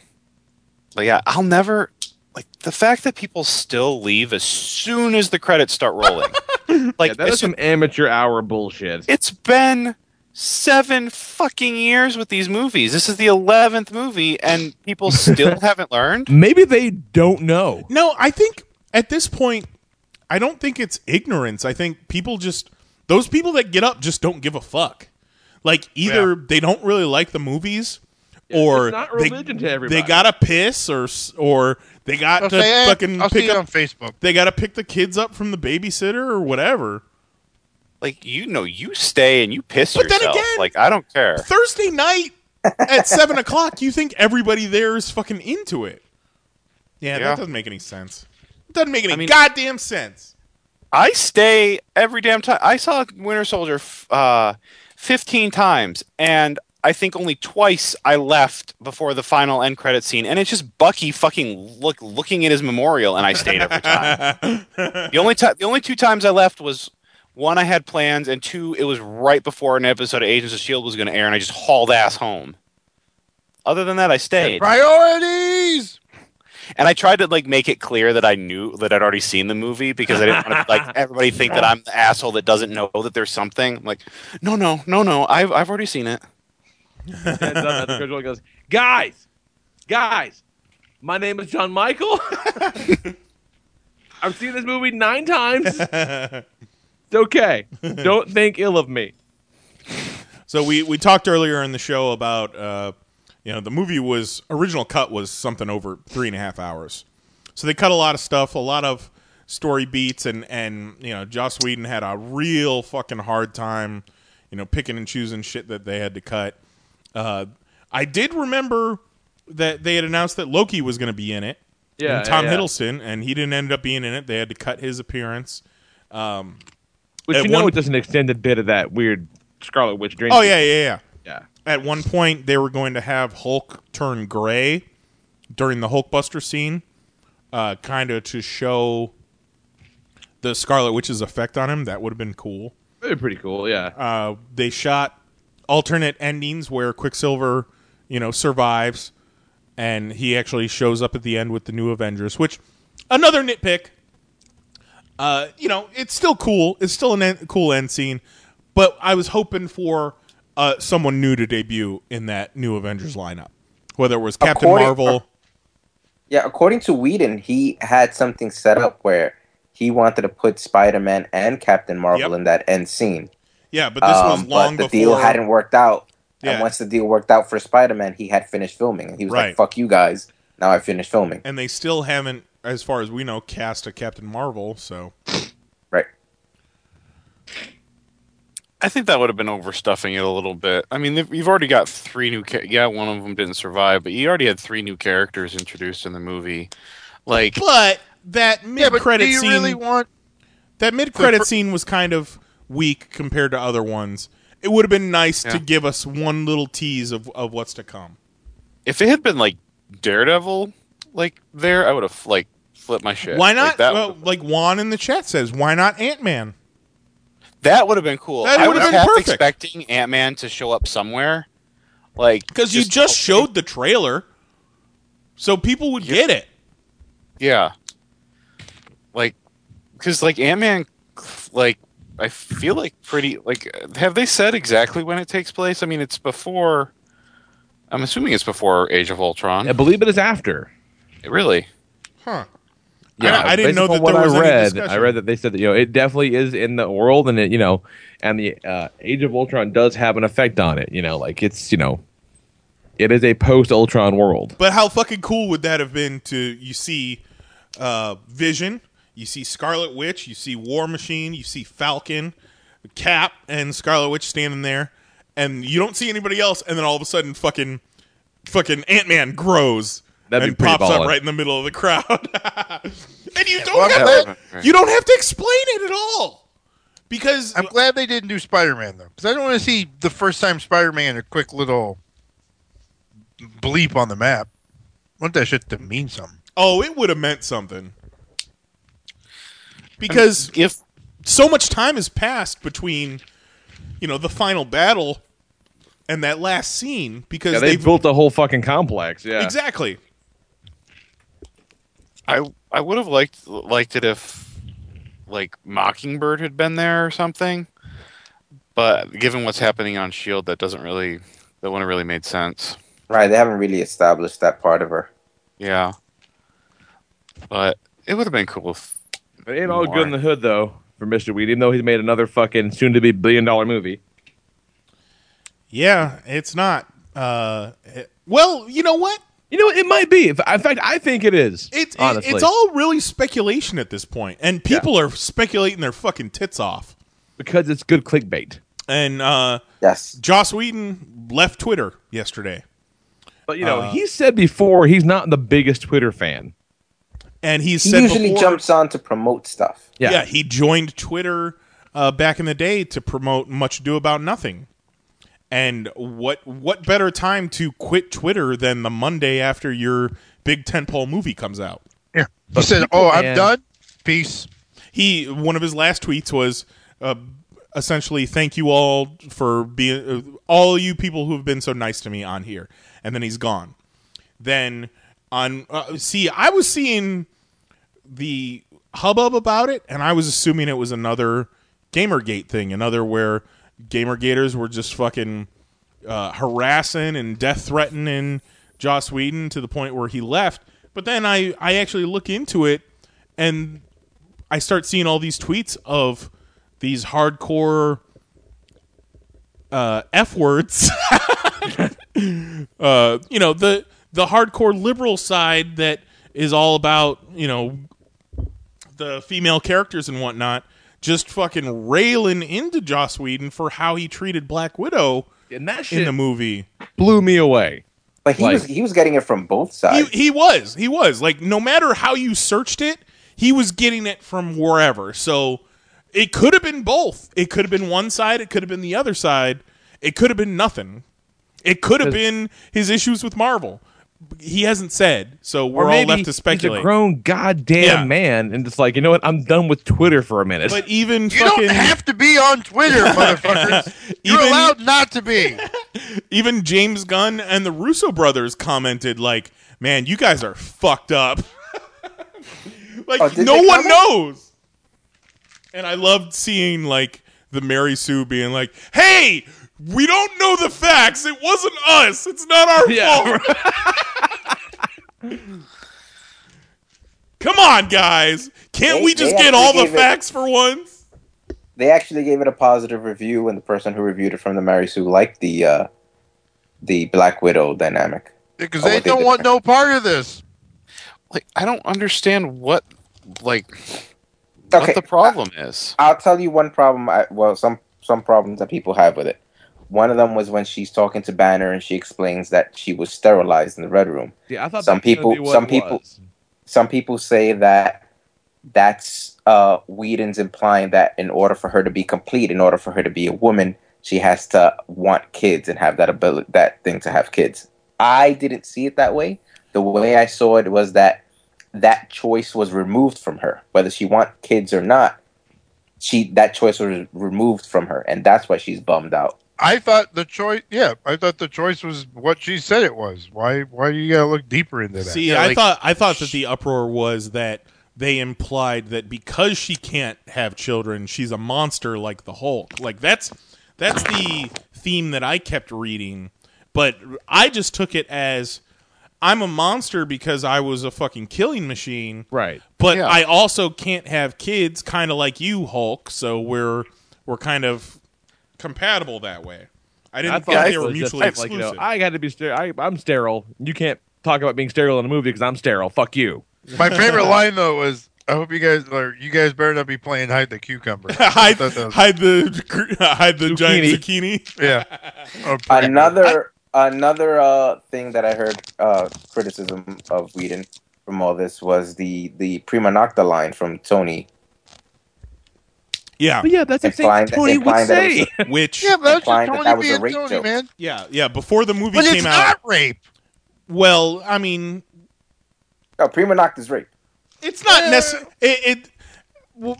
but yeah, I'll never like the fact that people still leave as soon as the credits start rolling. like Yeah, that is some amateur hour bullshit. it's been seven fucking years with these movies. This is the eleventh movie, and people still haven't learned. Maybe they don't know. No, I think at this point, I don't think it's ignorance. I think people just those people that get up just don't give a fuck. Like either they don't really like the movies, or not they, to they gotta piss, or or they got I'll to say, eh, fucking I'll pick it up on Facebook. They got to pick the kids up from the babysitter or whatever. Like you know, you stay and you piss But then again- like I don't care. Thursday night at seven o'clock, you think everybody there is fucking into it? Yeah, Yeah. that doesn't make any sense. It doesn't make any I mean- goddamn sense. I stay every damn time. I saw Winter Soldier f- uh, 15 times, and I think only twice I left before the final end credit scene, and it's just Bucky fucking look looking at his memorial, and I stayed every time. the only time, the only two times I left was one I had plans, and two it was right before an episode of Agents of Shield was going to air, and I just hauled ass home. Other than that, I stayed. Priorities. And I tried to like make it clear that I knew that I'd already seen the movie because I didn't want to like everybody think that I'm the asshole that doesn't know that there's something. I'm like, no, no, no, no, I've I've already seen it. Heads up, the coach goes, guys, guys, my name is John Michael. I've seen this movie nine times. It's okay. Don't think ill of me. So we we talked earlier in the show about uh, You know, the movie was original cut was something over three and a half hours, so they cut a lot of stuff, a lot of story beats, and and you know, Joss Whedon had a real fucking hard time, you know, picking and choosing shit that they had to cut. Uh, I did remember that they had announced that Loki was going to be in it. Yeah, and Tom yeah, yeah. Hiddleston, and he didn't end up being in it. They had to cut his appearance. Um, Which at you know one- it's just an extended bit of that weird Scarlet Witch dream. Oh yeah, yeah, yeah. Yeah. At one point, they were going to have Hulk turn gray during the Hulkbuster scene, uh, kind of to show the Scarlet Witch's effect on him. That would have been cool. Be pretty cool. Yeah. Uh, they shot alternate endings where Quicksilver, you know, survives, and he actually shows up at the end with the new Avengers. Which another nitpick. Uh, you know, it's still cool. It's still a en- cool end scene, but I was hoping for uh, someone new to debut in that new Avengers lineup, whether it was Captain According- Marvel. Yeah, according to Whedon, he had something set up where he wanted to put Spider Man and Captain Marvel in that end scene. Yeah, but this was Um, long but the before deal hadn't worked out. Yeah. And once the deal worked out for Spider Man, he had finished filming, and he was Right. like, "Fuck you guys! Now I finished filming." and they still haven't, as far as we know, cast a Captain Marvel. So Right. I think that would have been overstuffing it a little bit. I mean, you've already got three new. Ca- yeah, one of them didn't survive, but you already had three new characters introduced in the movie. Like, But that mid credit do you scene really want that mid credit scene was kind of weak compared to other ones. It would have been nice Yeah. to give us one little tease of, of what's to come. if it had been like Daredevil, like there, I would have like flipped my shit. Why Like, not? that well, like Juan in the chat says, why not Ant Man? that would have been cool. That I would've was been half perfect. expecting Ant Man to show up somewhere, like Because you just showed the trailer, so people would get it. Yeah. Like, because like Ant Man, like I feel like pretty like have they said exactly when it takes place? I mean, it's before. I'm assuming it's before Age of Ultron. I believe it is after. Really? Huh. Yeah, I, I didn't know that what there was I read. I read that they said that you know it definitely is in the world, and it you know, and the uh, Age of Ultron does have an effect on it. You know, like it's you know, it is a post Ultron world. But how fucking cool would that have been to you see uh, Vision, you see Scarlet Witch, you see War Machine, you see Falcon, Cap, and Scarlet Witch standing there, and you don't see anybody else, and then all of a sudden, fucking, fucking Ant Man grows That'd and pretty pops up right in the middle of the crowd, and you don't have glad- to, you don't have to explain it at all because I'm glad they didn't do Spider Man though, because I don't want to see the first time Spider Man a quick little bleep on the map. I want that shit to mean something. Oh, it would have meant something. Because if so much time has passed between, you know, the final battle and that last scene, because Yeah, they built a whole fucking complex. Yeah, exactly. I I would have liked liked it if like Mockingbird had been there or something. But given what's happening on Shield, that doesn't really that wouldn't have really made sense. Right. They haven't really established that part of her. Yeah. But it would have been cool. If but it ain't all good in the hood though for Mister Weed. Even though he's made another fucking soon to be billion dollar movie. Yeah, it's not. Uh, it- well, you know what? You know, it might be. In fact, I think it is. It's honestly. it's all really speculation at this point, and people are speculating their fucking tits off because it's good clickbait. And uh, yes, Joss Whedon left Twitter yesterday, But you know, Uh, he said before he's not the biggest Twitter fan. and he's He said usually before, jumps on to promote stuff. Yeah, yeah, he joined Twitter uh, back in the day to promote Much Ado About Nothing. And what what better time to quit Twitter than the Monday after your big tentpole movie comes out? Yeah. He said, "Oh, I'm done. Peace." He one of his last tweets was uh, essentially, "Thank you all for being uh, all you people who have been so nice to me on here." And then he's gone. Then on uh, see, I was seeing the hubbub about it, and I was assuming it was another GamerGate thing, another where GamerGators were just fucking uh, harassing and death threatening Joss Whedon to the point where he left. But then I, I actually look into it, and I start seeing all these tweets of these hardcore uh, f words uh, you know the the hardcore liberal side that is all about you know the female characters and whatnot, just fucking railing into Joss Whedon for how he treated Black Widow and that shit in the movie. blew me away. But he Like- was he was getting it from both He, sides. he was he was like no matter how you searched it, he was getting it from wherever. So it could have been both. It could have been one side. It could have been the other side. It could have been nothing. It could have been his issues with Marvel. He hasn't said, so we're all left to speculate. He's a grown goddamn Yeah. man, and it's like you know what, I'm done with Twitter for a minute. But even You fucking don't have to be on Twitter, motherfuckers. You're Even- allowed not to be. even James Gunn and the Russo brothers commented like, "Man, you guys are fucked up." like Oh, no one comment? knows. And I loved seeing like the Mary Sue being like, "Hey, we don't know the facts. It wasn't us. It's not our Yeah. fault." Come on, guys. Can't They- we just get all the gave it- facts for once? They actually gave it a positive review, and the person who reviewed it from the Mary Sue liked the uh, the Black Widow dynamic. Because Oh, they they don't did. want no part of this. Like I don't understand what like Okay, what the problem is. I'll tell you one problem. I, well, some some problems that people have with it. One of them was when she's talking to Banner and she explains that she was sterilized in the Red Room. yeah, I thought some that was gonna people, some people, was. some people say that that's uh, Whedon's implying that in order for her to be complete, in order for her to be a woman, she has to want kids and have that ability, that thing to have kids. I didn't see it that way. The way I saw it was that that choice was removed from her, whether she want kids or not. She that choice was removed from her, and that's why she's bummed out. I thought the choice. Yeah, I thought the choice was what she said it was. Why? Why do you gotta look deeper into that? See, Yeah, I like- thought I thought that the uproar was that they implied that because she can't have children, she's a monster like the Hulk. Like that's that's the theme that I kept reading, but I just took it as I'm a monster because I was a fucking killing machine. Right. But Yeah. I also can't have kids kind of like you Hulk, so we're we're kind of compatible that way. I didn't I think thought they were was just mutually like, you know, exclusive. I got to be sterile. I, I'm sterile. You can't talk about being sterile in a movie because I'm sterile. Fuck you. My favorite line though was, "I hope you guys, or you guys better not be playing hide the cucumber." Hide, thought was- hide the hide the giant zucchini. Yeah. Oh, pretty- another another uh, thing that I heard uh, criticism of Whedon from all this was the the prima nocta line from Tony. Yeah, But yeah, that's Implying exactly that- what Tony would implying that say. was which yeah, but that's just that that was a being rape Tony, joke. man. yeah, yeah. Before the movie But came it's out, not rape. well, I mean, No, prima nocta is rape. it's not Eh. necessary. It, it well,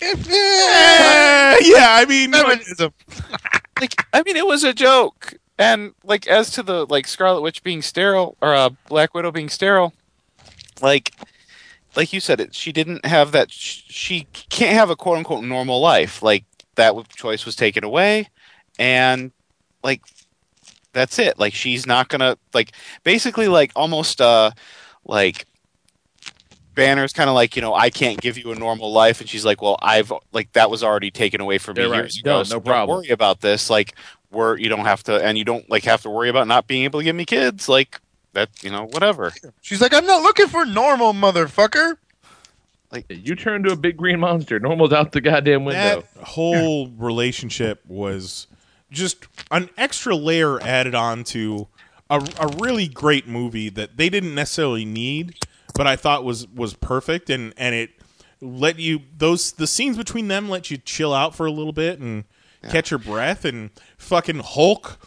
If- eh, yeah, I mean, like, Feminism. like I mean it was a joke. And like as to the like Scarlet Witch being sterile or uh, Black Widow being sterile, like like you said, it she didn't have that. Sh- she can't have a quote unquote normal life. Like that choice was taken away, and like that's it. Like she's not gonna like basically like almost uh like Banner's kind of like you know I can't give you a normal life, and she's like, well I've like that was already taken away from me right. years ago. No, no so don't problem. worry about this. Like we're you don't have to, and you don't like have to worry about not being able to give me kids. Like that, you know, whatever. She's like, I'm not looking for normal, motherfucker. Like you turn to a big green monster. Normal's out the goddamn window. that whole relationship was just an extra layer added on to a, a really great movie that they didn't necessarily need, but I thought was was perfect and and it let you those the scenes between them let you chill out for a little bit and catch your breath and fucking Hulk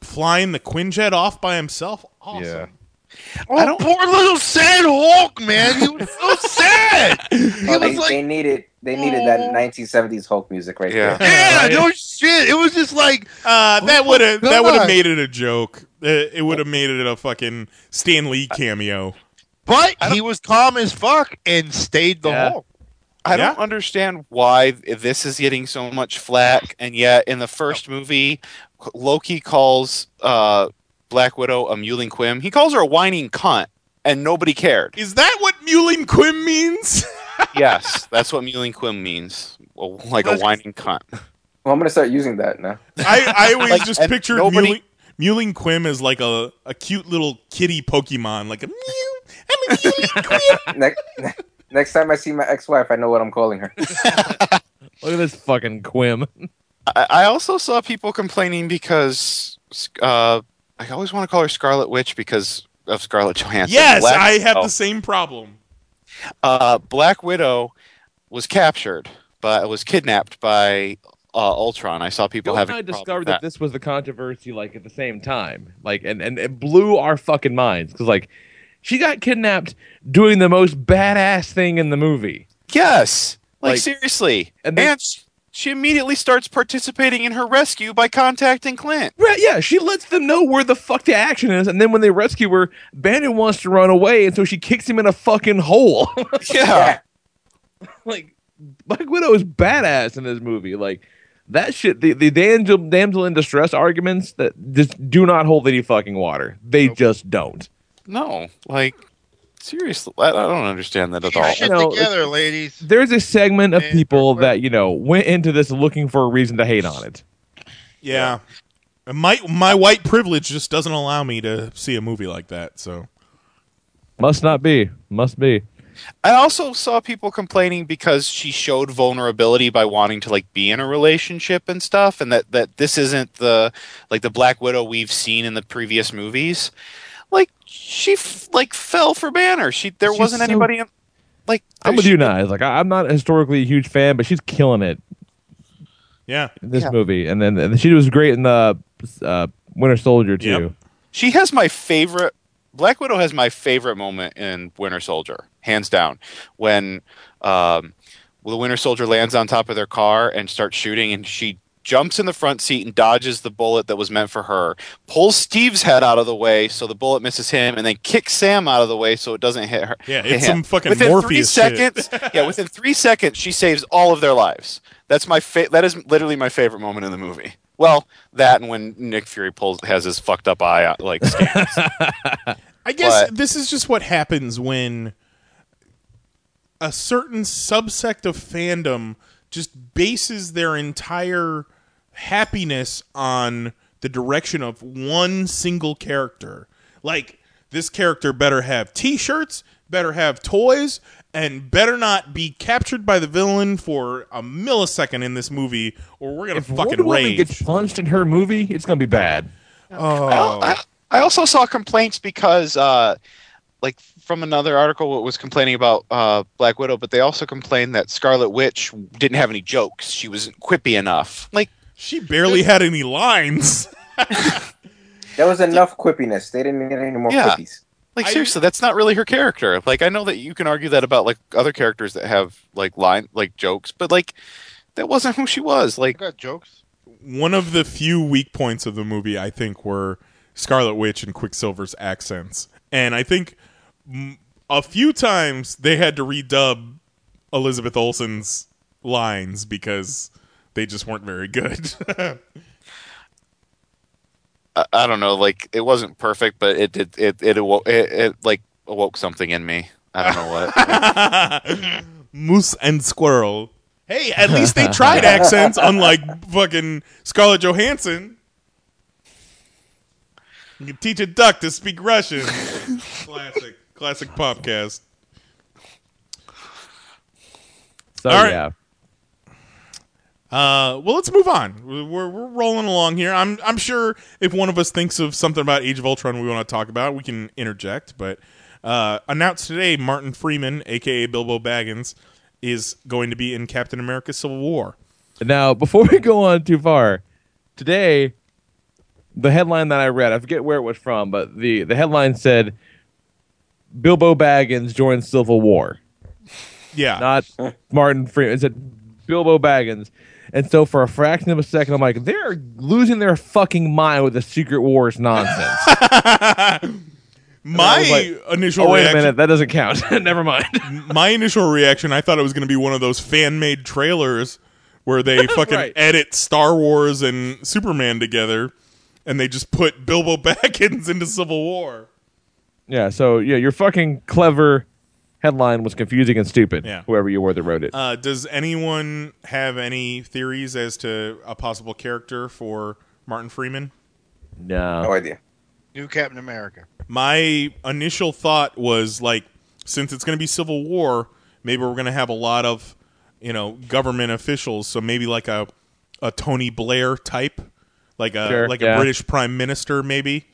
flying the Quinjet off by himself. Awesome. Yeah. Oh, poor little sad Hulk, man. He was so sad. He Oh, they, like, they needed they needed that 1970s Hulk music right Yeah. there. yeah, no shit. It was just like, Uh, that Oh would have that would have made it a joke. It would have made it a fucking Stan Lee cameo. but he was calm as fuck and stayed the Yeah. Hulk. I Yeah. don't understand why this is getting so much flack, and yet in the first movie, Loki calls uh, Black Widow a mewling quim. He calls her a whining cunt, and nobody cared. Is that what Mewling Quim means? yes, that's what mewling quim means. Well, like a whining cunt. Well, I'm gonna start using that now. I, I always Like, just and pictured nobody- Mewling, Mewling Quim as like a, a cute little kitty Pokemon, like a mew. I'm a Mewling Quim. next, next time I see my ex-wife, I know what I'm calling her. Look at this fucking Quim. I, I also saw people complaining because uh, I always want to call her Scarlet Witch because of Scarlett Johansson. Yes, Black I have Widow. the same problem. Uh, Black Widow was captured, but was kidnapped by uh, Ultron. I saw people Joe and having. I a problem discovered with that this was the controversy like at the same time, like, and and it blew our fucking minds because like she got kidnapped doing the most badass thing in the movie. Yes, like, Like- seriously, and and, then- she, she immediately starts participating in her rescue by contacting Clint. Right, yeah, she lets them know where the fuck the action is, and then when they rescue her, Bandit wants to run away, and so she kicks him in a fucking hole. Yeah. like Black Widow is badass in this movie. Like that shit, the the damsel, damsel in distress arguments that just do not hold any fucking water. They just don't. No, like seriously, I, I don't understand that at all. Shit know, together, ladies. There's a segment of people that you know went into this looking for a reason to hate on it. Yeah. And My my white privilege just doesn't allow me to see a movie like that. So Must not be. Must be. I also saw people complaining because she showed vulnerability by wanting to like be in a relationship and stuff, and that that this isn't the like the Black Widow we've seen in the previous movies. Like she f- like fell for Banner. She there She's wasn't so- anybody in, like I'm with you now. Like I, I'm not historically a huge fan, but she's killing it yeah, in this Yeah. movie, and then and she was great in the uh, Winter Soldier too. Yep. She has my favorite. Black Widow has my favorite moment in Winter Soldier, hands down. When um, the Winter Soldier lands on top of their car and starts shooting, and she jumps in the front seat and dodges the bullet that was meant for her, pulls Steve's head out of the way so the bullet misses him, and then kicks Sam out of the way so it doesn't hit her. Yeah, it's him. some fucking within Morpheus three seconds. yeah, within three seconds, she saves all of their lives. That's my fa- that is literally my favorite moment in the movie. Well, that and when Nick Fury pulls has his fucked up eye out, like scans. I guess But- this is just what happens when a certain subsect of fandom just bases their entire happiness on the direction of one single character. Like this character better have t-shirts, better have toys, and better not be captured by the villain for a millisecond in this movie, or we're gonna If fucking Wonder Woman rage. gets punched in her movie, it's gonna be bad. oh, I, I also saw complaints because, uh, like, from another article, it was complaining about uh, Black Widow, but they also complained that Scarlet Witch didn't have any jokes. She wasn't quippy enough. Like, she barely had any lines. There was enough quippiness. They didn't need any more Yeah. quippies. like seriously, that's not really her character. Like, I know that you can argue that about like other characters that have like line like jokes, but like that wasn't who she was. Like, got jokes. one of the few weak points of the movie, I think, were Scarlet Witch and Quicksilver's accents, and I think a few times they had to redub Elizabeth Olsen's lines because they just weren't very good. I, I don't know. Like, it wasn't perfect, but it did it it, awo- it it like awoke something in me. I don't know what. Moose and Squirrel. Hey, at least they tried accents, unlike fucking Scarlett Johansson. You can teach a duck to speak Russian. classic, classic podcast. So All right. yeah. Uh, well, let's move on. We're, we're rolling along here. I'm I'm sure if one of us thinks of something about Age of Ultron we want to talk about, we can interject. But uh, announced today, Martin Freeman, aka Bilbo Baggins, is going to be in Captain America: Civil War. Now, before we go on too far, today the headline that I read, I forget where it was from, but the, the headline said Bilbo Baggins joins Civil War. Yeah. Not Martin Freeman. It said Bilbo Baggins. And so for a fraction of a second, I'm like, they're losing their fucking mind with the Secret Wars nonsense. My like, initial oh, wait reaction, a minute, that doesn't count. Never mind. my initial reaction, I thought it was going to be one of those fan made trailers where they fucking Right. edit Star Wars and Superman together, and they just put Bilbo Baggins into Civil War. Yeah, so yeah, you're fucking clever headline was confusing and stupid. Yeah. Whoever you were that wrote it. Uh, does anyone have any theories as to a possible character for Martin Freeman? No. No idea. New Captain America. My initial thought was like, since it's going to be Civil War, maybe we're going to have a lot of, you know, government officials. So maybe like a a Tony Blair type, like a Sure, like yeah. a British Prime Minister, maybe.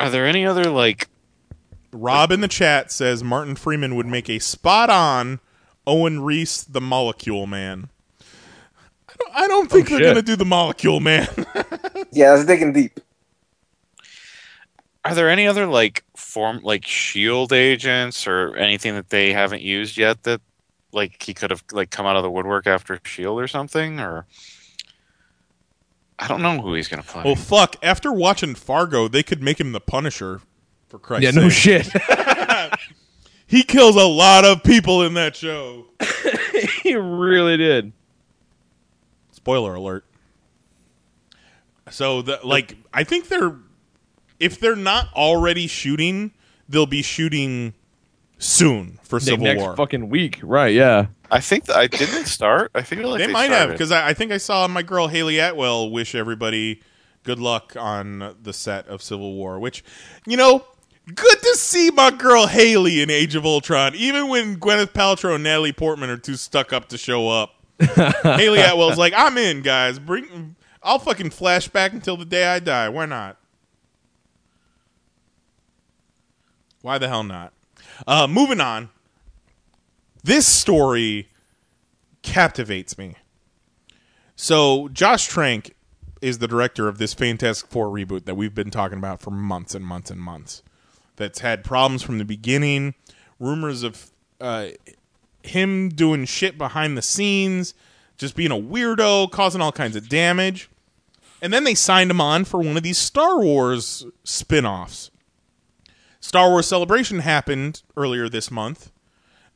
Are there any other like Rob in the chat says Martin Freeman would make a spot on Owen Reece, the Molecule Man. I don't, I don't think oh, they're going to do the Molecule Man. Yeah, that's digging deep. Are there any other like form like shield agents or anything that they haven't used yet that like he could have like come out of the woodwork after Shield or something or I don't know who he's gonna play. well, fuck. After watching Fargo, they could make him the Punisher. For Christ's Yeah, no sake. shit. he kills a lot of people in that show. he really did. Spoiler alert. So the like I think they're if they're not already shooting, they'll be shooting soon for The Civil next War. fucking week, right? Yeah. I think that I didn't start. I feel like they, they, might have because I, I think I saw my girl Hayley Atwell wish everybody good luck on the set of Civil War, which you know. Good to see my girl Hayley in Age of Ultron, even when Gwyneth Paltrow and Natalie Portman are too stuck up to show up. Hayley Atwell's like, I'm in, guys. Bring, I'll fucking flashback until the day I die. Why not? Why the hell not? Uh, moving on. This story captivates me. So, Josh Trank is the director of this Fantastic Four reboot that we've been talking about for months and months and months. That's had problems from the beginning, rumors of uh, him doing shit behind the scenes, just being a weirdo, causing all kinds of damage. And then they signed him on for one of these Star Wars spin offs. Star Wars Celebration happened earlier this month.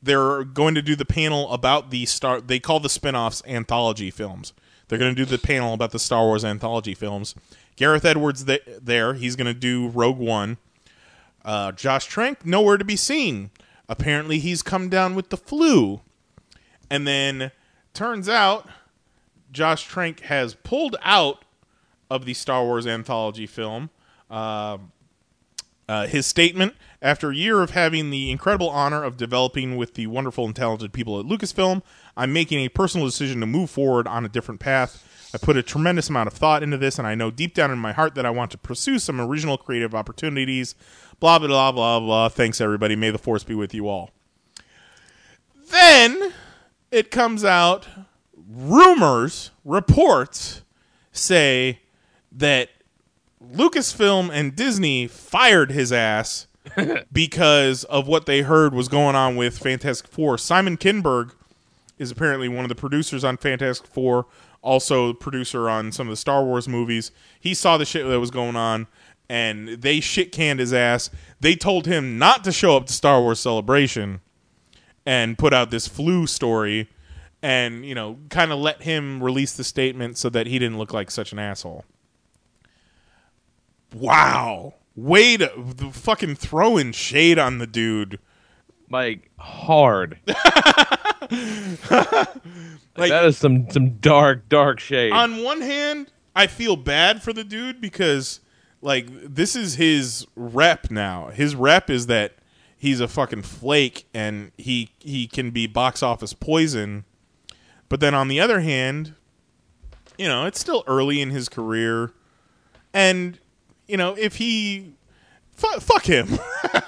They're going to do the panel about the Star. They call the spin offs anthology films. They're going to do the panel about the Star Wars anthology films. Gareth Edwards th- there. He's going to do Rogue One. Uh, Josh Trank nowhere to be seen. Apparently, he's come down with the flu. And then turns out Josh Trank has pulled out of the Star Wars anthology film. Uh, uh, his statement after a year of having the incredible honor of developing with the wonderful and talented people at Lucasfilm, I'm making a personal decision to move forward on a different path. I put a tremendous amount of thought into this, and I know deep down in my heart that I want to pursue some original creative opportunities. Blah, blah, blah, blah, blah. Thanks, everybody. May the force be with you all. Then it comes out rumors, reports say that Lucasfilm and Disney fired his ass because of what they heard was going on with Fantastic Four. Simon Kinberg is apparently one of the producers on Fantastic Four, also producer on some of the Star Wars movies. He saw the shit that was going on, and they shit canned his ass. They told him not to show up to Star Wars Celebration and put out this flu story and, you know, kind of let him release the statement so that he didn't look like such an asshole. Wow. Way to the fucking throwing shade on the dude. Like hard. Like- that is some some dark dark shade. On one hand, I feel bad for the dude because like this is his rep now. His rep is that he's a fucking flake and he he can be box office poison. But then on the other hand, you know, it's still early in his career and you know, if he fu- fuck him.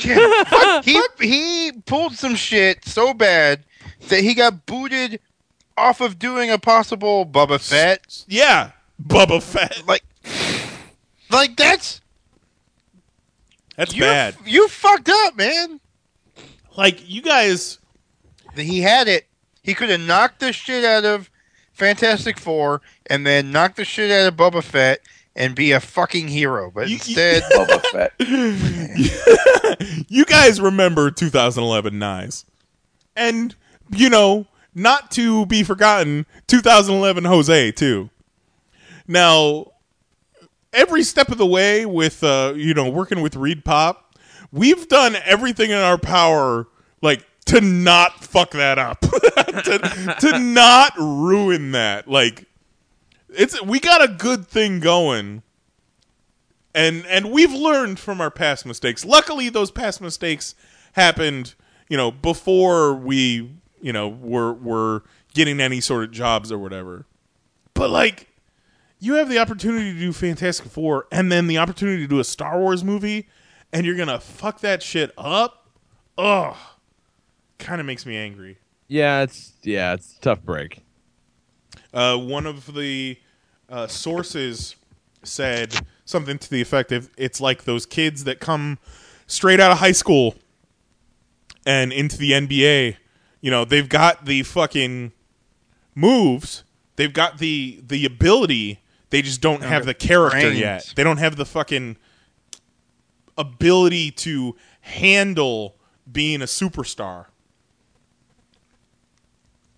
Yeah, fuck, he he pulled some shit so bad that he got booted off of doing a possible Bubba Fett. Yeah, Bubba Fett. Like, like that's That's you, bad. You fucked up, man. Like you guys He had it. He could have knocked the shit out of Fantastic Four and then knocked the shit out of Bubba Fett and be a fucking hero. But instead, Boba Fett. you guys remember 2011 Nice. And, you know, not to be forgotten, 2011 Jose, too. Now, every step of the way with, uh, you know, working with ReedPop, we've done everything in our power, like, to not fuck that up, to, to not ruin that. Like, it's we got a good thing going. And and we've learned from our past mistakes. Luckily those past mistakes happened, you know, before we, you know, were were getting any sort of jobs or whatever. But like you have the opportunity to do Fantastic Four and then the opportunity to do a Star Wars movie and you're going to fuck that shit up? Ugh. Kind of makes me angry. Yeah, it's yeah, it's a tough break. Uh, one of the uh, sources said something to the effect of it's like those kids that come straight out of high school and into the NBA. You know, they've got the fucking moves, they've got the the ability, they just don't have the character brains. yet. They don't have the fucking ability to handle being a superstar.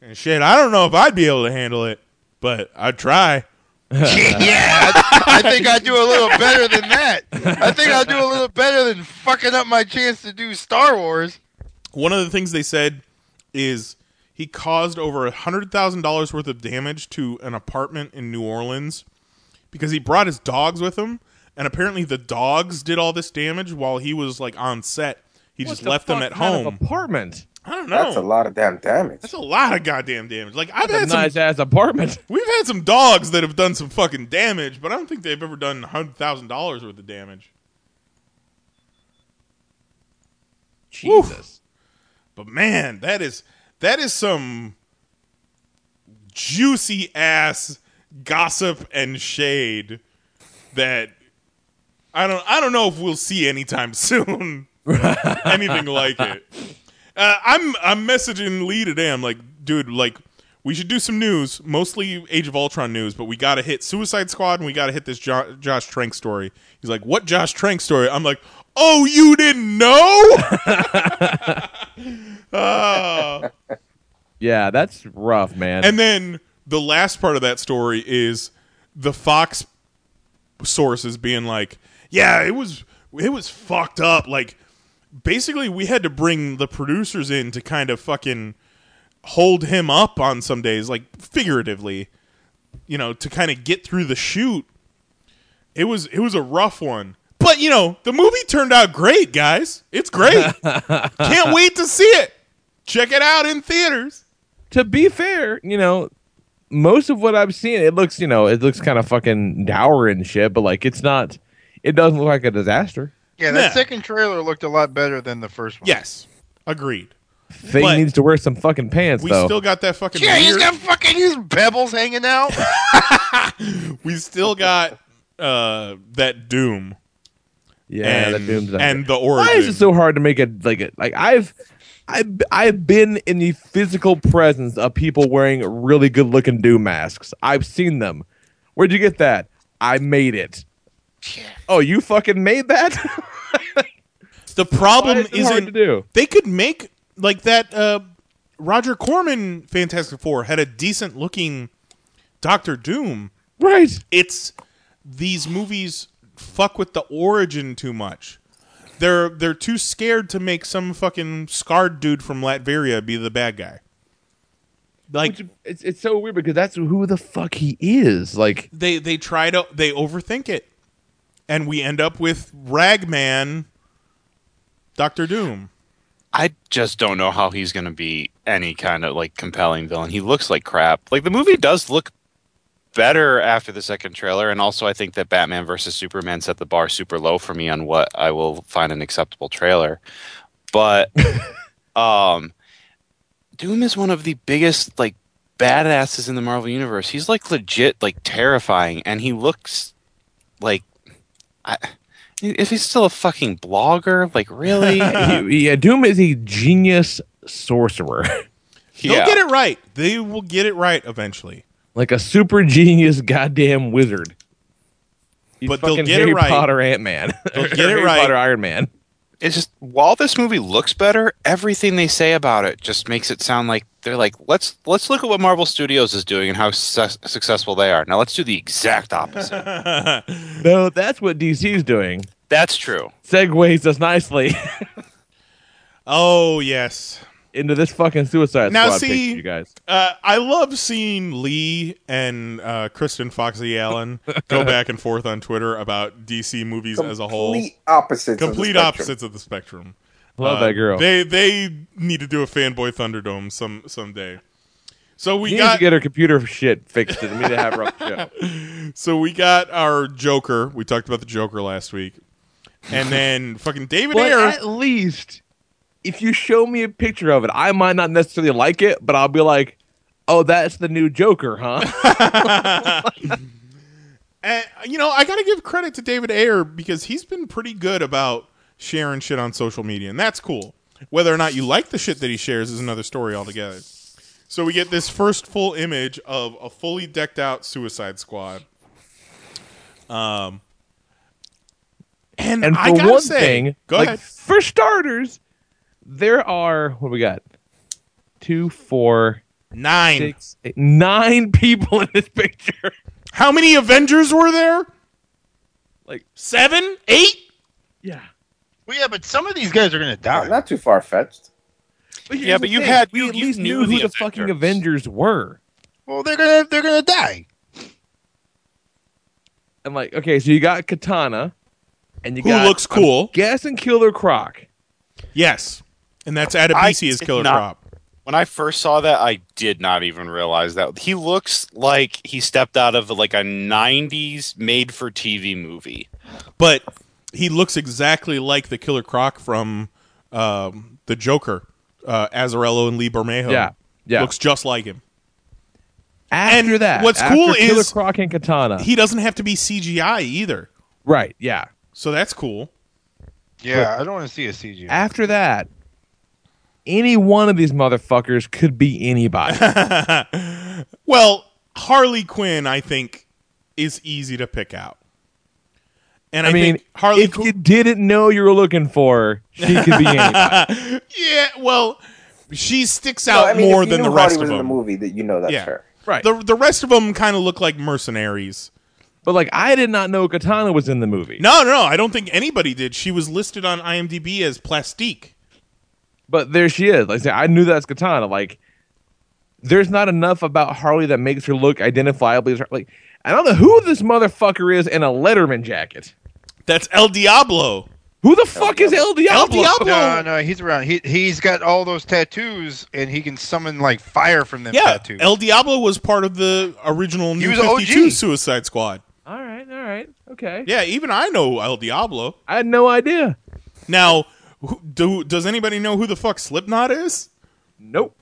And shit, I don't know if I'd be able to handle it, but I'd try. yeah, I, I think I'd do a little better than that. I think I'll do a little better than fucking up my chance to do Star Wars. One of the things they said is he caused over a hundred thousand dollars worth of damage to an apartment in New Orleans because he brought his dogs with him, and apparently the dogs did all this damage while he was like on set. He What just the left them at kind of home. apartment. I don't know. That's a lot of damn damage. That's a lot of goddamn damage. Like I've That's a had some nice ass apartment. We've had some dogs that have done some fucking damage, but I don't think they've ever done hundred thousand dollars worth of damage. Jesus. But man, that is that is some juicy ass gossip and shade that I don't I don't know if we'll see anytime soon. Anything like it. Uh, I'm I'm messaging Lee today. I'm like, dude, like we should do some news, mostly Age of Ultron news, but we got to hit Suicide Squad and we got to hit this jo- Josh Trank story. He's like, what Josh Trank story? I'm like, oh, you didn't know? Ah. Yeah, that's rough, man. And then the last part of that story is the Fox sources being like, "Yeah, it was it was fucked up. Like basically we had to bring the producers in to kind of fucking hold him up on some days, like figuratively, you know, to kind of get through the shoot. It was it was a rough one. But you know, the movie turned out great, guys. It's great. Can't wait to see it. Check it out in theaters. to be fair, you know, most of what I've seen, it looks, you know, it looks kind of fucking dour and shit, but like it's not, it doesn't look like a disaster. Yeah, that Yeah. second trailer looked a lot better than the first one. Yes, agreed. Thing But- needs to wear some fucking pants, We though. still got that fucking Yeah, he's weird. got fucking his pebbles hanging out. we still got uh that Doom. yeah, and, that Doom's and the origin. Why is it so hard to make it like it? Like I've, I've, I've been in the physical presence of people wearing really good looking Doom masks. I've seen them. Where'd you get that? I made it. Oh, you fucking made that? the problem is it hard to do? they could make like that uh Roger Corman Fantastic Four had a decent looking Doctor Doom. Right. It's these movies fuck with the origin too much. They're they're too scared to make some fucking scarred dude from Latveria be the bad guy. Like Which, it's it's so weird because that's who the fuck he is. Like they they try to they overthink it, and we end up with Ragman, Doctor Doom. I just don't know how he's going to be any kind of like compelling villain. He looks like crap. Like the movie does look better after the second trailer, and also I think that Batman versus Superman set the bar super low for me on what I will find an acceptable trailer. But um, Doom is one of the biggest like badasses in the Marvel universe. He's like legit like terrifying, and he looks like I. If he's still a fucking blogger, like really? yeah, Doom is a genius sorcerer, They'll Yeah. get it right. They will get it right eventually. Like a super genius goddamn wizard. He's But they'll get it right. Potter Ant Man. They'll get it right. Potter Iron Man. it's just while this movie looks better, everything they say about it just makes it sound like they're like let's let's look at what Marvel Studios is doing and how su- successful they are. Now let's do the exact opposite. No, that's what DC's doing. That's true. Segues us nicely. Oh yes, into this fucking Suicide Now, Squad see- picture, you guys. Uh, I love seeing Lee and uh, Kristen Foxy Allen go back and forth on Twitter about DC movies as a whole. Complete opposites of the Complete spectrum. opposites of the spectrum. Uh, Love that girl. They they need to do a fanboy Thunderdome some someday. So we We got to get her computer shit fixed. and we need to have her on the show. so we got our Joker. We talked about the Joker last week, and then fucking David But Ayer. at least, if you show me a picture of it, I might not necessarily like it, but I'll be like, "Oh, that's the new Joker, huh?" And you know, I got to give credit to David Ayer because he's been pretty good about sharing shit on social media, and that's cool. Whether or not you like the shit that he shares is another story altogether. So we get this first full image of a fully decked out Suicide Squad. Um, and, and I for gotta one say, thing, go like ahead. for starters, there are what do we got? Two, four, nine, six, eight, nine people in this picture. How many Avengers were there? Like seven, eight. Yeah. Well, yeah, but some of these guys are gonna die. Not too far fetched. here's Yeah, but you thing, had- we you- at you least knew knew who the the fucking Avengers were. Well, they're gonna they're gonna die. And like, okay, so you got Katana, and you got, Who got looks cool. I'm guessing Killer Croc. Yes, and that's Adebisi as did Killer not- Crop. When I first saw that, I did not even realize that he looks like he stepped out of like a '90s made-for-TV movie. but he looks exactly like the Killer Croc from um, the Joker, uh, Azzarello and Lee Bermejo. Yeah, yeah. looks just like him. After that, what's after cool Killer is Croc and Katana. he doesn't have to be CGI either, right? Yeah. so that's cool. Yeah, I don't want to see a CGI. After that, any one of these motherfuckers could be anybody. Well, Harley Quinn, I think, is easy to pick out, and I, I mean, think Harley. if you didn't know you were looking for her, she could be anybody. yeah, well, she sticks No, out I mean, more if you than knew the rest Harley was of in the movie, that you know that's yeah, her. Right. The the rest of them kind of look like mercenaries. But like, I did not know Katana was in the movie. No, no, no, I don't think anybody did. She was listed on IMDb as plastique. But there she is. Like I said, I knew that's Katana. Like, there's not enough about Harley that makes her look identifiably as her. Like, I don't know who this motherfucker is in a Letterman jacket. That's El Diablo. Who the fuck is El Diablo? No, no, he's around. He he's got all those tattoos, and he can summon like fire from them Yeah, tattoos. El Diablo was part of the original New 52 Suicide Squad. All right, all right, okay. Yeah, even I know El Diablo. I had no idea. Now, who, do does anybody know who the fuck Slipknot is? Nope.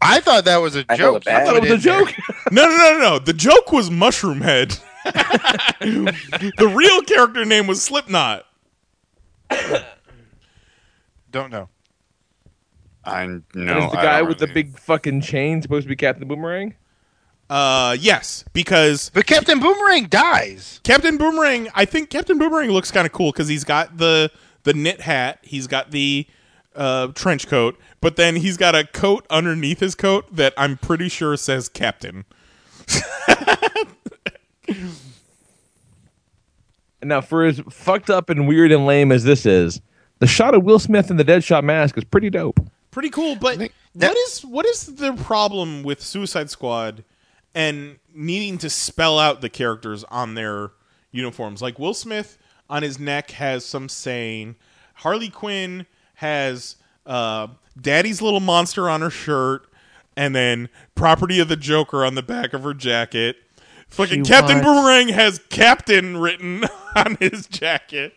I thought that was a I joke. the band. You put That was a joke. No, no, no, no. The joke was Mushroom Head. the real character name was Slipknot. Don't know. I And know is the guy don't with the big fucking chain supposed to be Captain Boomerang? Uh, yes, because But Captain Boomerang dies. Captain Boomerang. I think Captain Boomerang looks kind of cool because he's got the the knit hat, he's got the uh, trench coat, but then he's got a coat underneath his coat that I'm pretty sure says Captain. Now, for as fucked up and weird and lame as this is, the shot of Will Smith in the Deadshot mask is pretty dope. Pretty cool, but what is what is the problem with Suicide Squad and needing to spell out the characters on their uniforms? Like Will Smith on his neck has some saying. Harley Quinn has uh, Daddy's little monster on her shirt, and then Property of the Joker on the back of her jacket. Fucking She Captain wants- Boomerang has Captain written on his jacket.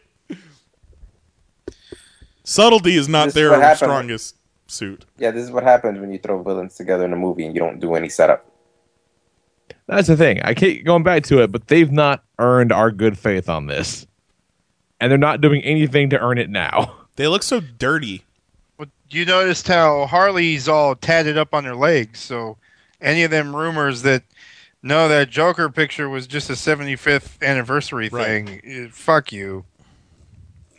Subtlety is not This their what happened. strongest suit. Yeah, this is what happens when you throw villains together in a movie and you don't do any setup. That's the thing. I keep going back to it, but they've not earned our good faith on this. And they're not doing anything to earn it now. They look so dirty. Well, you noticed how Harley's all tatted up on her legs. So any of them rumors that no, that Joker picture was just a 75th anniversary thing. eh, Fuck you.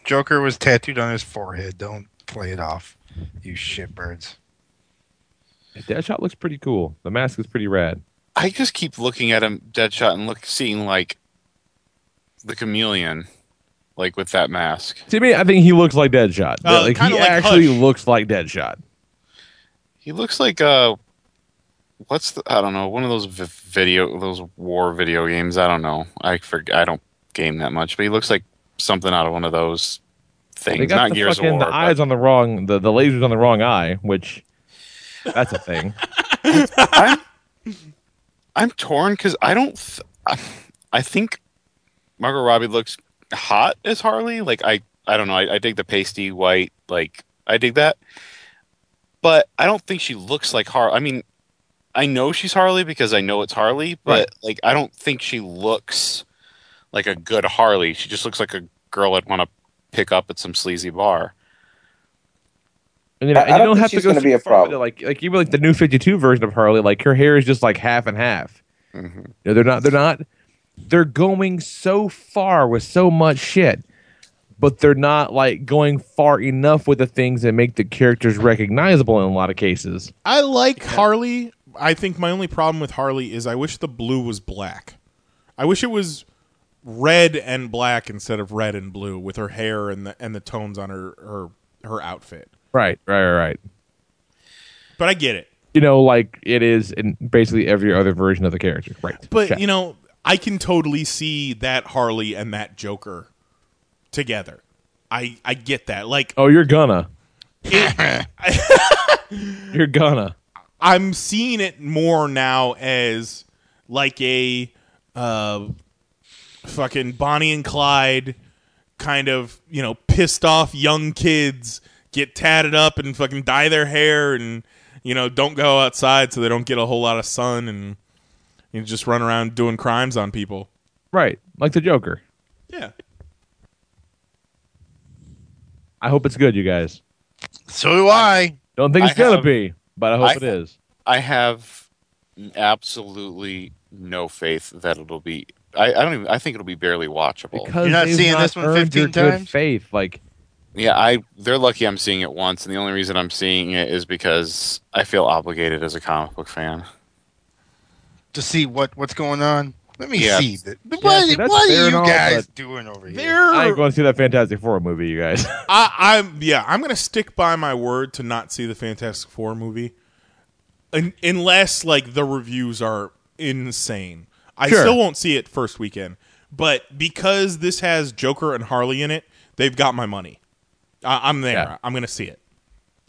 Joker was tattooed on his forehead. Don't play it off, you shitbirds. Deadshot looks pretty cool. The mask is pretty rad. I just keep looking at him, Deadshot, and look seeing like the chameleon, like with that mask. To me, I think he looks like Deadshot. Oh, like he like actually Hush. looks like Deadshot. He looks like uh, what's the? I don't know. One of those v- video, those war video games. I don't know. I forget. I don't game that much, but he looks like something out of one of those things. They got Not the Gears of fucking War. the eyes on the wrong the the lasers on the wrong eye, which that's a thing. I'm I'm torn because I don't. Th- I, I think Margot Robbie looks hot as Harley. Like I, I don't know. I, I dig the pasty white. Like I dig that, but I don't think she looks like Harley. I mean, I know she's Harley because I know it's Harley, but Right. like I don't think she looks like a good Harley. She just looks like a girl I'd want to pick up at some sleazy bar. And you, know, I- and you don't don't think have to she's go gonna be a problem. it. Like like even like the new Fifty Two version of Harley, like her hair is just like half and half. Mm-hmm. You know, they're not they're not they're going so far with so much shit, but they're not like going far enough with the things that make the characters recognizable in a lot of cases. I like Harley. I think my only problem with Harley is I wish the blue was black. I wish it was red and black instead of red and blue with her hair and the and the tones on her her her outfit. Right, right, right, right. But I get it. You know, like it is in basically every other version of the character. Right. But Check. you know, I can totally see that Harley and that Joker together. I I get that. Like Oh, you're gonna. you're gonna. I'm seeing it more now as like a uh, fucking Bonnie and Clyde kind of, you know, pissed off young kids get tatted up and fucking dye their hair and, you know, don't go outside so they don't get a whole lot of sun and you just run around doing crimes on people. Right. Like the Joker. Yeah. I hope it's good, you guys. So do I. Don't think I it's gonna have- be, but I hope it is. I have absolutely no faith that it'll be. I, I don't even. I think it'll be barely watchable. Because they've not earned your good faith. Like Yeah, I. They're lucky I'm seeing it once, and the only reason I'm seeing it is because I feel obligated as a comic book fan. To see what what's going on. Let me Yeah. see that. Yeah, What, see, what are you all, guys doing over here? They're I ain't going to see that Fantastic Four movie, you guys. I, I'm yeah, I'm gonna stick by my word to not see the Fantastic Four movie, Un- unless like the reviews are insane. I Sure. still won't see it first weekend, but because this has Joker and Harley in it, they've got my money. I, I'm there. Yeah. I'm gonna see it.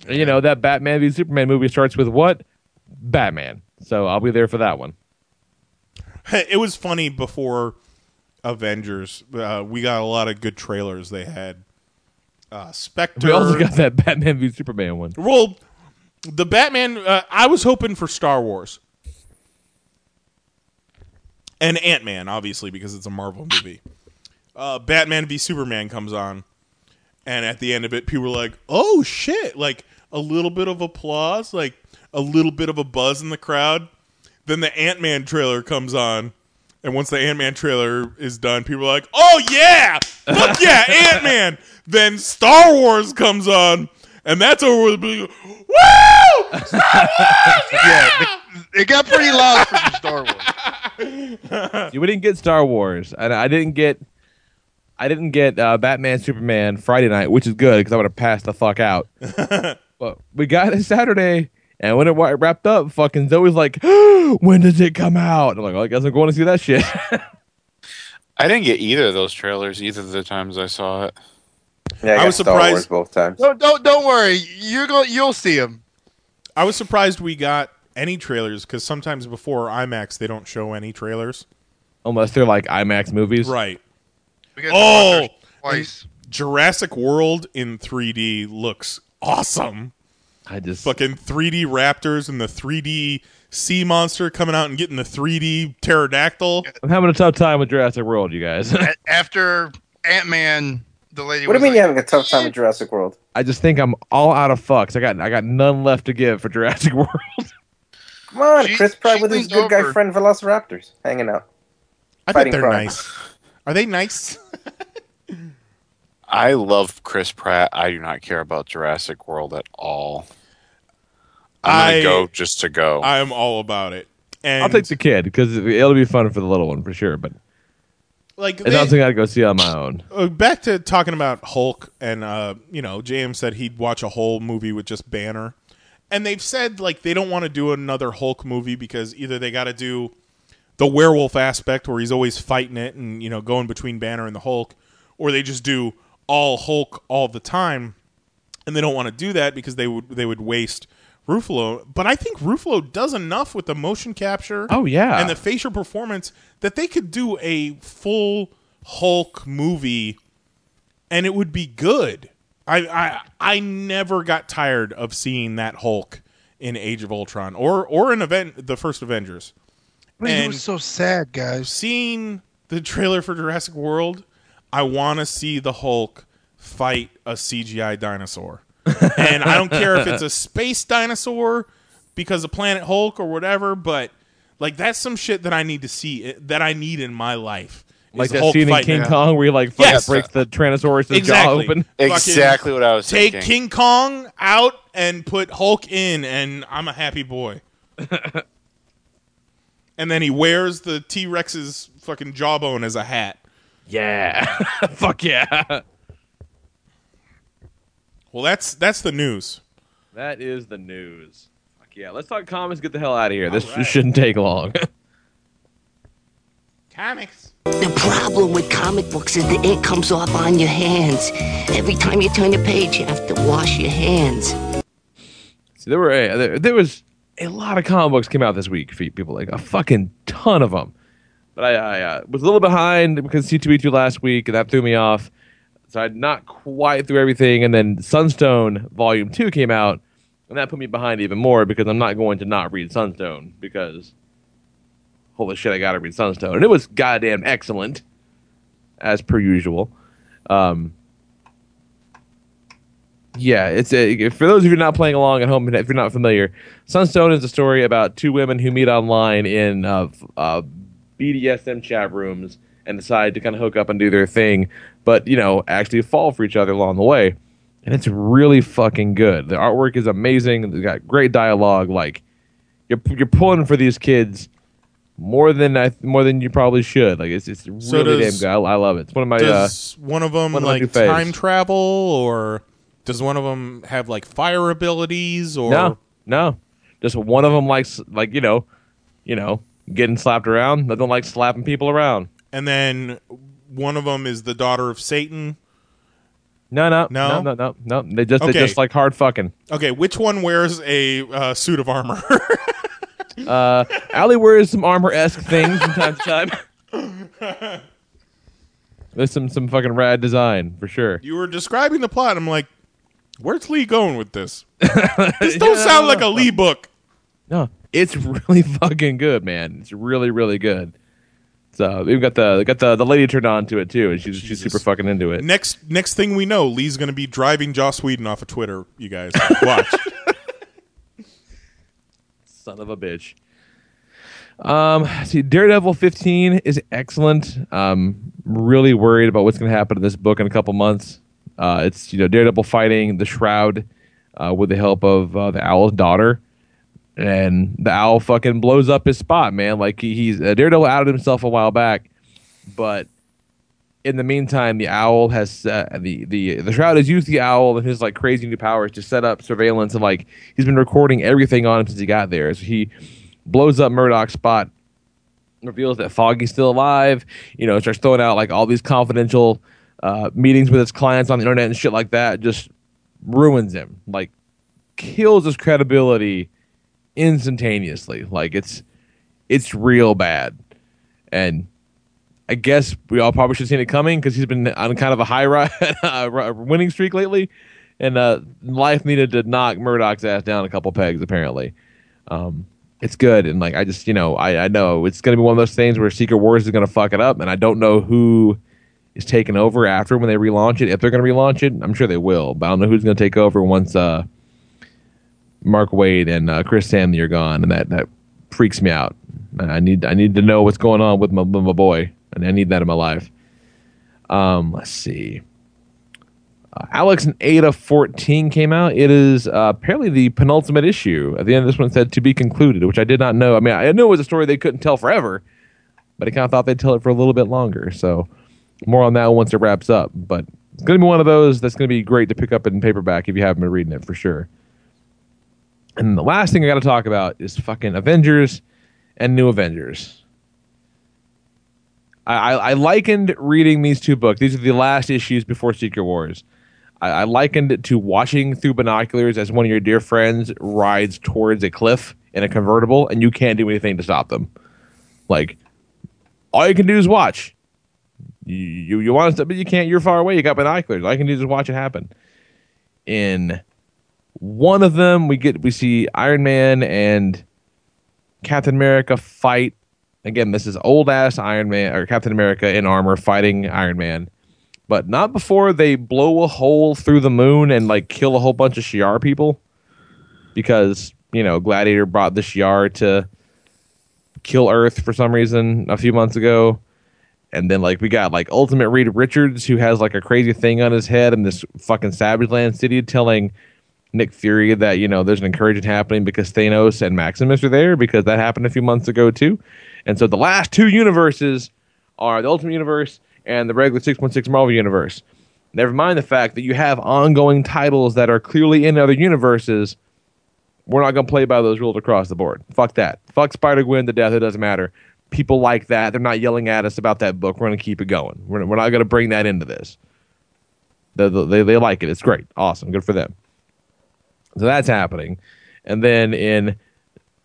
you know that Batman v Superman movie starts with what? Batman. So I'll be there for that one. It was funny before Avengers. Uh, we got a lot of good trailers. They had uh, Spectre. We also got that Batman v Superman one. Well, the Batman. Uh, I was hoping for Star Wars and Ant Man, obviously because it's a Marvel movie. Uh, Batman v Superman comes on, and at the end of it, people were like, "Oh shit!" Like a little bit of applause, like a little bit of a buzz in the crowd. Then the Ant Man trailer comes on. And once the Ant Man trailer is done, people are like, "Oh yeah, fuck yeah, Ant Man!" Then Star Wars comes on, and that's over with. Woo! Star Wars! yeah, the- it got pretty loud for the Star Wars. See, we didn't get Star Wars, and I didn't get, I didn't get uh, Batman Superman Friday night, which is good because I would have passed the fuck out. but we got it Saturday, and when it wrapped up, fucking Zoe's like, "When does it come out?" And I'm like, well, "I guess I'm going to see that shit." I didn't get either of those trailers either of the times I saw it. Yeah, I, I got was Star surprised- Wars both times. Don't don't don't worry. You're going. You'll see them. I was surprised we got any trailers because sometimes before IMAX they don't show any trailers. Unless they're like IMAX movies, Right. Oh, to twice. Jurassic World in 3D looks awesome. I just Fucking 3D raptors and the 3D sea monster coming out and getting the 3D pterodactyl. I'm having a tough time with Jurassic World, you guys. After Ant Man, the lady. What do you mean like, you're having a tough time with Jurassic World? I just think I'm all out of fucks. I got I got none left to give for Jurassic World. Come on, She- Chris Pratt with his leaned good guy friend Velociraptors hanging out. I bet Fighting they're crime. nice. Are they nice? I love Chris Pratt. I do not care about Jurassic World at all. I'm gonna go just to go. I am all about it. And I'll take the kid because it'll be fun for the little one for sure. But like it's they- not something I'd go see on my own. Uh, back to talking about Hulk, and uh, you know, James said he'd watch a whole movie with just Banner, and they've said like they don't want to do another Hulk movie because either they got to do the werewolf aspect where he's always fighting it and you know going between Banner and the Hulk, or they just do all Hulk all the time, and they don't want to do that because they would they would waste Ruffalo. But I think Ruffalo does enough with the motion capture. Oh, yeah. and the facial performance that they could do a full Hulk movie, and it would be good. I I I never got tired of seeing that Hulk in Age of Ultron or or an event the first Avengers. I mean, it was so sad, guys. Seeing the trailer for Jurassic World, I want to see the Hulk fight a CGI dinosaur. And I don't care if it's a space dinosaur because of Planet Hulk or whatever, but like that's some shit that I need to see eh, that I need in my life. Like that Hulk scene in fighting- King Kong where he like fucking Yes. breaks the Tyrannosaurus' jaw Exactly. open. Fucking Exactly what I was saying. Take thinking. King Kong out and put Hulk in, and I'm a happy boy. and then he wears the T Rex's fucking jawbone as a hat. Yeah, fuck yeah. Well, that's that's the news. That is the news. Fuck yeah. Let's talk comics. Get the hell out of here. This All right. shouldn't take long. Comics. The problem with comic books is the ink comes off on your hands. Every time you turn the page, you have to wash your hands. See, there were a, there, there was a lot of comic books came out this week for people, like a fucking ton of them. But I, I uh, was a little behind because C2E2 last week, and that threw me off. So I'd not quite through everything, and then Sunstone Volume Two came out, and that put me behind even more because I'm not going to not read Sunstone because holy shit, I got to read Sunstone, and it was goddamn excellent, as per usual. Um, yeah, it's a, for those of you not playing along at home, if you're not familiar, Sunstone is a story about two women who meet online in uh, uh, BDSM chat rooms and decide to kind of hook up and do their thing, but you know, actually fall for each other along the way. And it's really fucking good. The artwork is amazing. They got great dialogue. Like you're you're pulling for these kids more than I more than you probably should. Like it's it's So really does- damn good. I, I love it. It's one of my uh, does one of them one of like faves. time travel, or does one of them have like fire abilities? Or no, no. Just one of them likes like you know, you know, getting slapped around. They don't like slapping people around. And then one of them is the daughter of Satan. No, no, No? no, no, no, no. They just Okay. they just like hard fucking. Okay, which one wears a uh, suit of armor? Uh, Allie wears some armor esque things from time to time. There's some some fucking rad design for sure. you were describing the plot. I'm like, where's Lee going with this? this don't sound like a Lee book. No, it's really fucking good, man. It's really really good. So we've got the got the the lady turned on to it too, and she's she's super fucking into it. Next, next thing we know, Lee's going to be driving Joss Whedon off of Twitter. You guys watch. Son of a bitch. Um, see, Daredevil 15 is excellent. Um, really worried about what's going to happen to this book in a couple months. Uh, it's you know Daredevil fighting the Shroud uh, with the help of uh, the Owl's daughter, and the Owl fucking blows up his spot, man. Like he, he's uh, Daredevil outed himself a while back, but in the meantime, the Owl has uh, the the the Shroud has used the Owl and his like crazy new powers to set up surveillance and like he's been recording everything on him since he got there. So he blows up Murdock's spot, reveals that Foggy's still alive. You know, starts throwing out like all these confidential uh, meetings with his clients on the internet and shit like that. Just ruins him, like kills his credibility instantaneously. Like it's it's real bad, and I guess we all probably should have seen it coming because he's been on kind of a high ride, winning streak lately, and uh, life needed to knock Murdock's ass down a couple pegs. Apparently, um, it's good, and like I just you know I, I know it's to be one of those things where Secret Wars is to fuck it up, and I don't know who is taking over after when they relaunch it. If they're to relaunch it, I'm sure they will, but I don't know who's to take over once uh, Mark Waid and uh, Chris Samnee are gone, and that that freaks me out. I need I need to know what's going on with my with my boy, and I need that in my life. Um, let's see. Uh, Alex and Ada 14 came out. It is uh, apparently the penultimate issue. At the end of this one said to be concluded, which I did not know. I mean, I knew it was a story they couldn't tell forever, but I kind of thought they'd tell it for a little bit longer. So more on that once it wraps up. But it's going to be one of those that's going to be great to pick up in paperback if you haven't been reading it for sure. And the last thing I got to talk about is fucking Avengers and New Avengers. I, I, likened reading these two books. These are the last issues before Secret Wars. I, I likened it to watching through binoculars as one of your dear friends rides towards a cliff in a convertible, and you can't do anything to stop them. Like, all you can do is watch. You you, you want to, but you can't. You're far away. You got binoculars. All you can do is watch it happen. In one of them, we get we see Iron Man and Captain America fight. Again, this is old ass Iron Man or Captain America in armor fighting Iron Man, but not before they blow a hole through the moon and like kill a whole bunch of Shi'ar people, because you know Gladiator brought the Shi'ar to kill Earth for some reason a few months ago. And then like we got like Ultimate Reed Richards who has like a crazy thing on his head in this fucking Savage Land city telling Nick Fury that, you know, there's an incursion happening because Thanos and Maximus are there because that happened a few months ago too. And so the last two universes are the Ultimate Universe and the regular 616 Marvel Universe. Never mind the fact that you have ongoing titles that are clearly in other universes. We're not going to play by those rules across the board. Fuck that. Fuck Spider Gwen to death. It doesn't matter. People like that. They're not yelling at us about that book. We're going to keep it going. We're, we're not going to bring that into this. They, they, they like it. It's great. Awesome. Good for them. So that's happening. And then in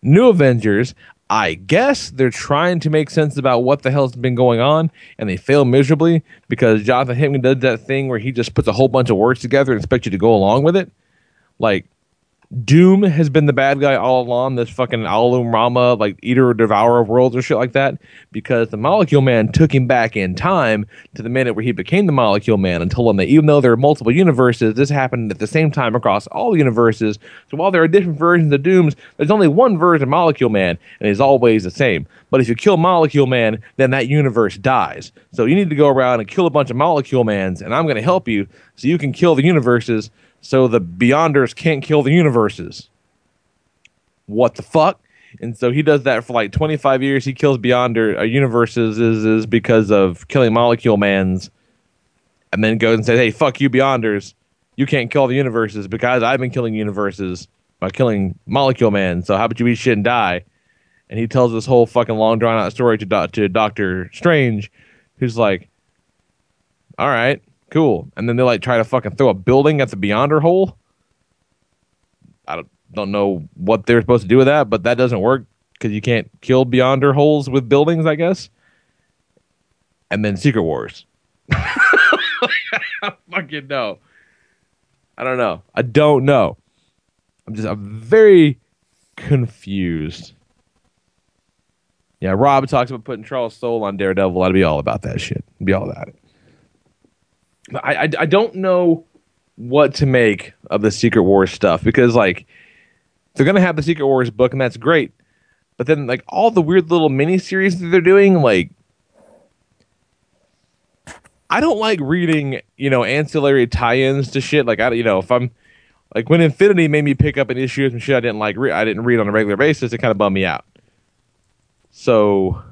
New Avengers, I guess they're trying to make sense about what the hell's been going on, and they fail miserably because Jonathan Hickman does that thing where he just puts a whole bunch of words together and expects you to go along with it. Like, Doom has been the bad guy all along, this fucking Alum Rama, like eater or devourer of worlds or shit like that, because the Molecule Man took him back in time to the minute where he became the Molecule Man and told him that even though there are multiple universes, this happened at the same time across all universes. So while there are different versions of Dooms, there's only one version of Molecule Man, and he's always the same. But if you kill Molecule Man, then that universe dies. So you need to go around and kill a bunch of Molecule Mans, and I'm going to help you so you can kill the universes so the Beyonders can't kill the universes. What the fuck? And so he does that for like 25 years. He kills Beyonder uh, universes is, is because of killing Molecule Mans, and then goes and says, "Hey, fuck you, Beyonders! You can't kill the universes because I've been killing universes by killing Molecule Man. So how about you eat shit and die?" And he tells this whole fucking long drawn out story to Do- to Doctor Strange, who's like, "All right." Cool. And then they like try to fucking throw a building at the Beyonder hole. I don't, don't know what they're supposed to do with that, but that doesn't work because you can't kill Beyonder holes with buildings, I guess. And then Secret Wars. I fucking know. I don't know. I don't know. I'm just I'm very confused. Yeah, Rob talks about putting Charles Soule on Daredevil. I'd be all about that shit. I'd be all about it. I, I, I don't know what to make of the Secret Wars stuff because like they're gonna have the Secret Wars book and that's great, but then like all the weird little mini series that they're doing, like I don't like reading you know ancillary tie-ins to shit. Like I you know if I'm like when Infinity made me pick up an issue of some shit I didn't like re- I didn't read on a regular basis, it kind of bummed me out. So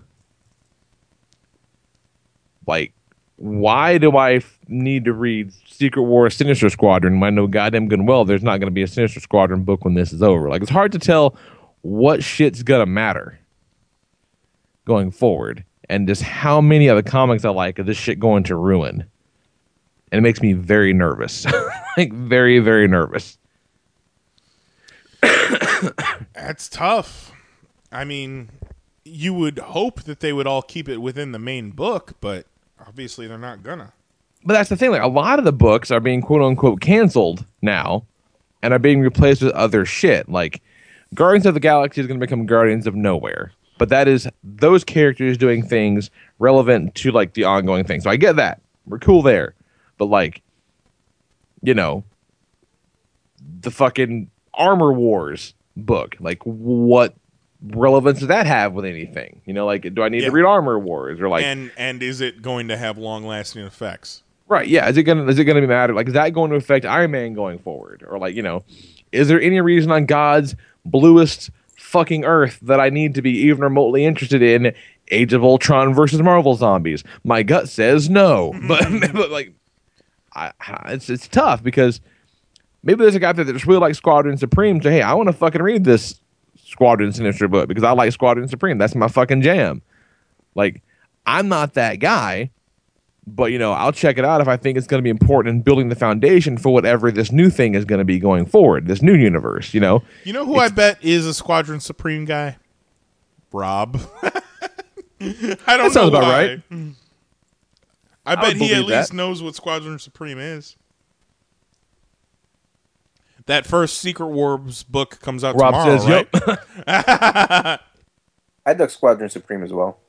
like why do I f- need to read Secret War Sinister Squadron when I know goddamn good and well there's not going to be a Sinister Squadron book when this is over? Like, it's hard to tell what shit's going to matter going forward and just how many of the comics I like is this shit going to ruin. And it makes me very nervous. like, very, very nervous. That's tough. I mean, you would hope that they would all keep it within the main book, but obviously they're not gonna. But that's the thing. Like a lot of the books are being quote unquote canceled now, and are being replaced with other shit. Like Guardians of the Galaxy is going to become Guardians of Knowhere. But that is those characters doing things relevant to like the ongoing thing. So I get that. We're cool there. But like, you know, the fucking Armor Wars book. Like, what relevance does that have with anything? You know, like, do I need Yeah. to read Armor Wars or like? and and is it going to have long lasting effects? Right. Yeah. Is it gonna is it gonna be matter? Like, is that going to affect Iron Man going forward? Or like, you know, is there any reason on God's bluest fucking earth that I need to be even remotely interested in Age of Ultron versus Marvel Zombies? My gut says no. But mm-hmm. but like, I, it's it's tough because maybe there's a guy out there that just really likes Squadron Supreme. So hey, I want to fucking read this Squadron Sinister book because I like Squadron Supreme. That's my fucking jam. Like, I'm not that guy, but you know, I'll check it out if I think it's going to be important in building the foundation for whatever this new thing is going to be going forward. This new universe, you know. You know who I bet is a Squadron Supreme guy? Rob. I don't That know sounds about why. right. I I bet he at believe that. least knows what Squadron Supreme is. That first Secret Wars book comes out Rob tomorrow, says, right? I dug Squadron Supreme as well.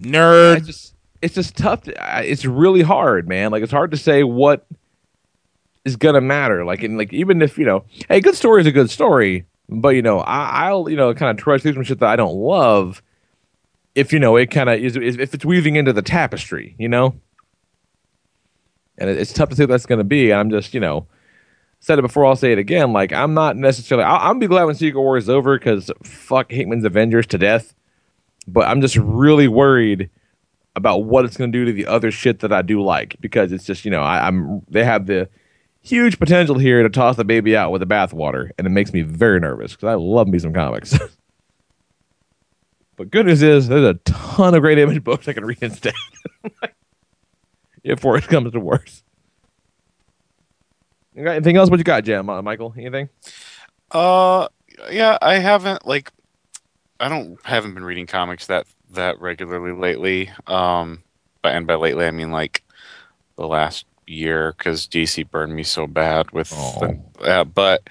Nerd. It's just, it's just tough. To, it's really hard, man. Like it's hard to say what is gonna matter. Like in like even if you know, hey, good story is a good story, but you know, I, I'll you know kind of trudge through some shit that I don't love. If you know it kind of is, is if it's weaving into the tapestry, you know, and it, it's tough to say what that's gonna be. I'm just you know said it before, I'll say it again. Like I'm not necessarily. I'll, I'll be glad when Secret War is over because fuck Hickman's Avengers to death. But I'm just really worried about what it's going to do to the other shit that I do like because it's just you know I, I'm they have the huge potential here to toss the baby out with the bathwater, and it makes me very nervous because I love me some comics. but good news is there's a ton of great image books I can read instead. if worse comes to worse. Anything else? What you got, Jam? Uh, Michael? Anything? Uh, yeah, I haven't like, I don't haven't been reading comics that that regularly lately. Um, but and by lately I mean like the last year because DC burned me so bad with. The, uh, but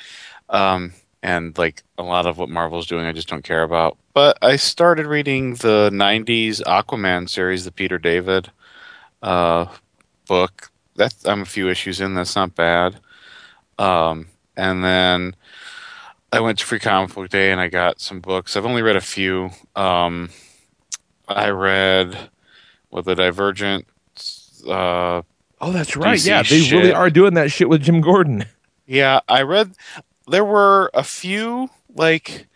um, and like a lot of what Marvel's doing, I just don't care about. But I started reading the '90s Aquaman series, the Peter David uh book. That I'm a few issues in. That's not bad. Um, and then I went to Free Comic Book Day and I got some books. I've only read a few. Um, I read well, the Divergence. Uh, Oh, that's right. DC yeah, they shit. really are doing that shit with Jim Gordon. Yeah, I read. There were a few like,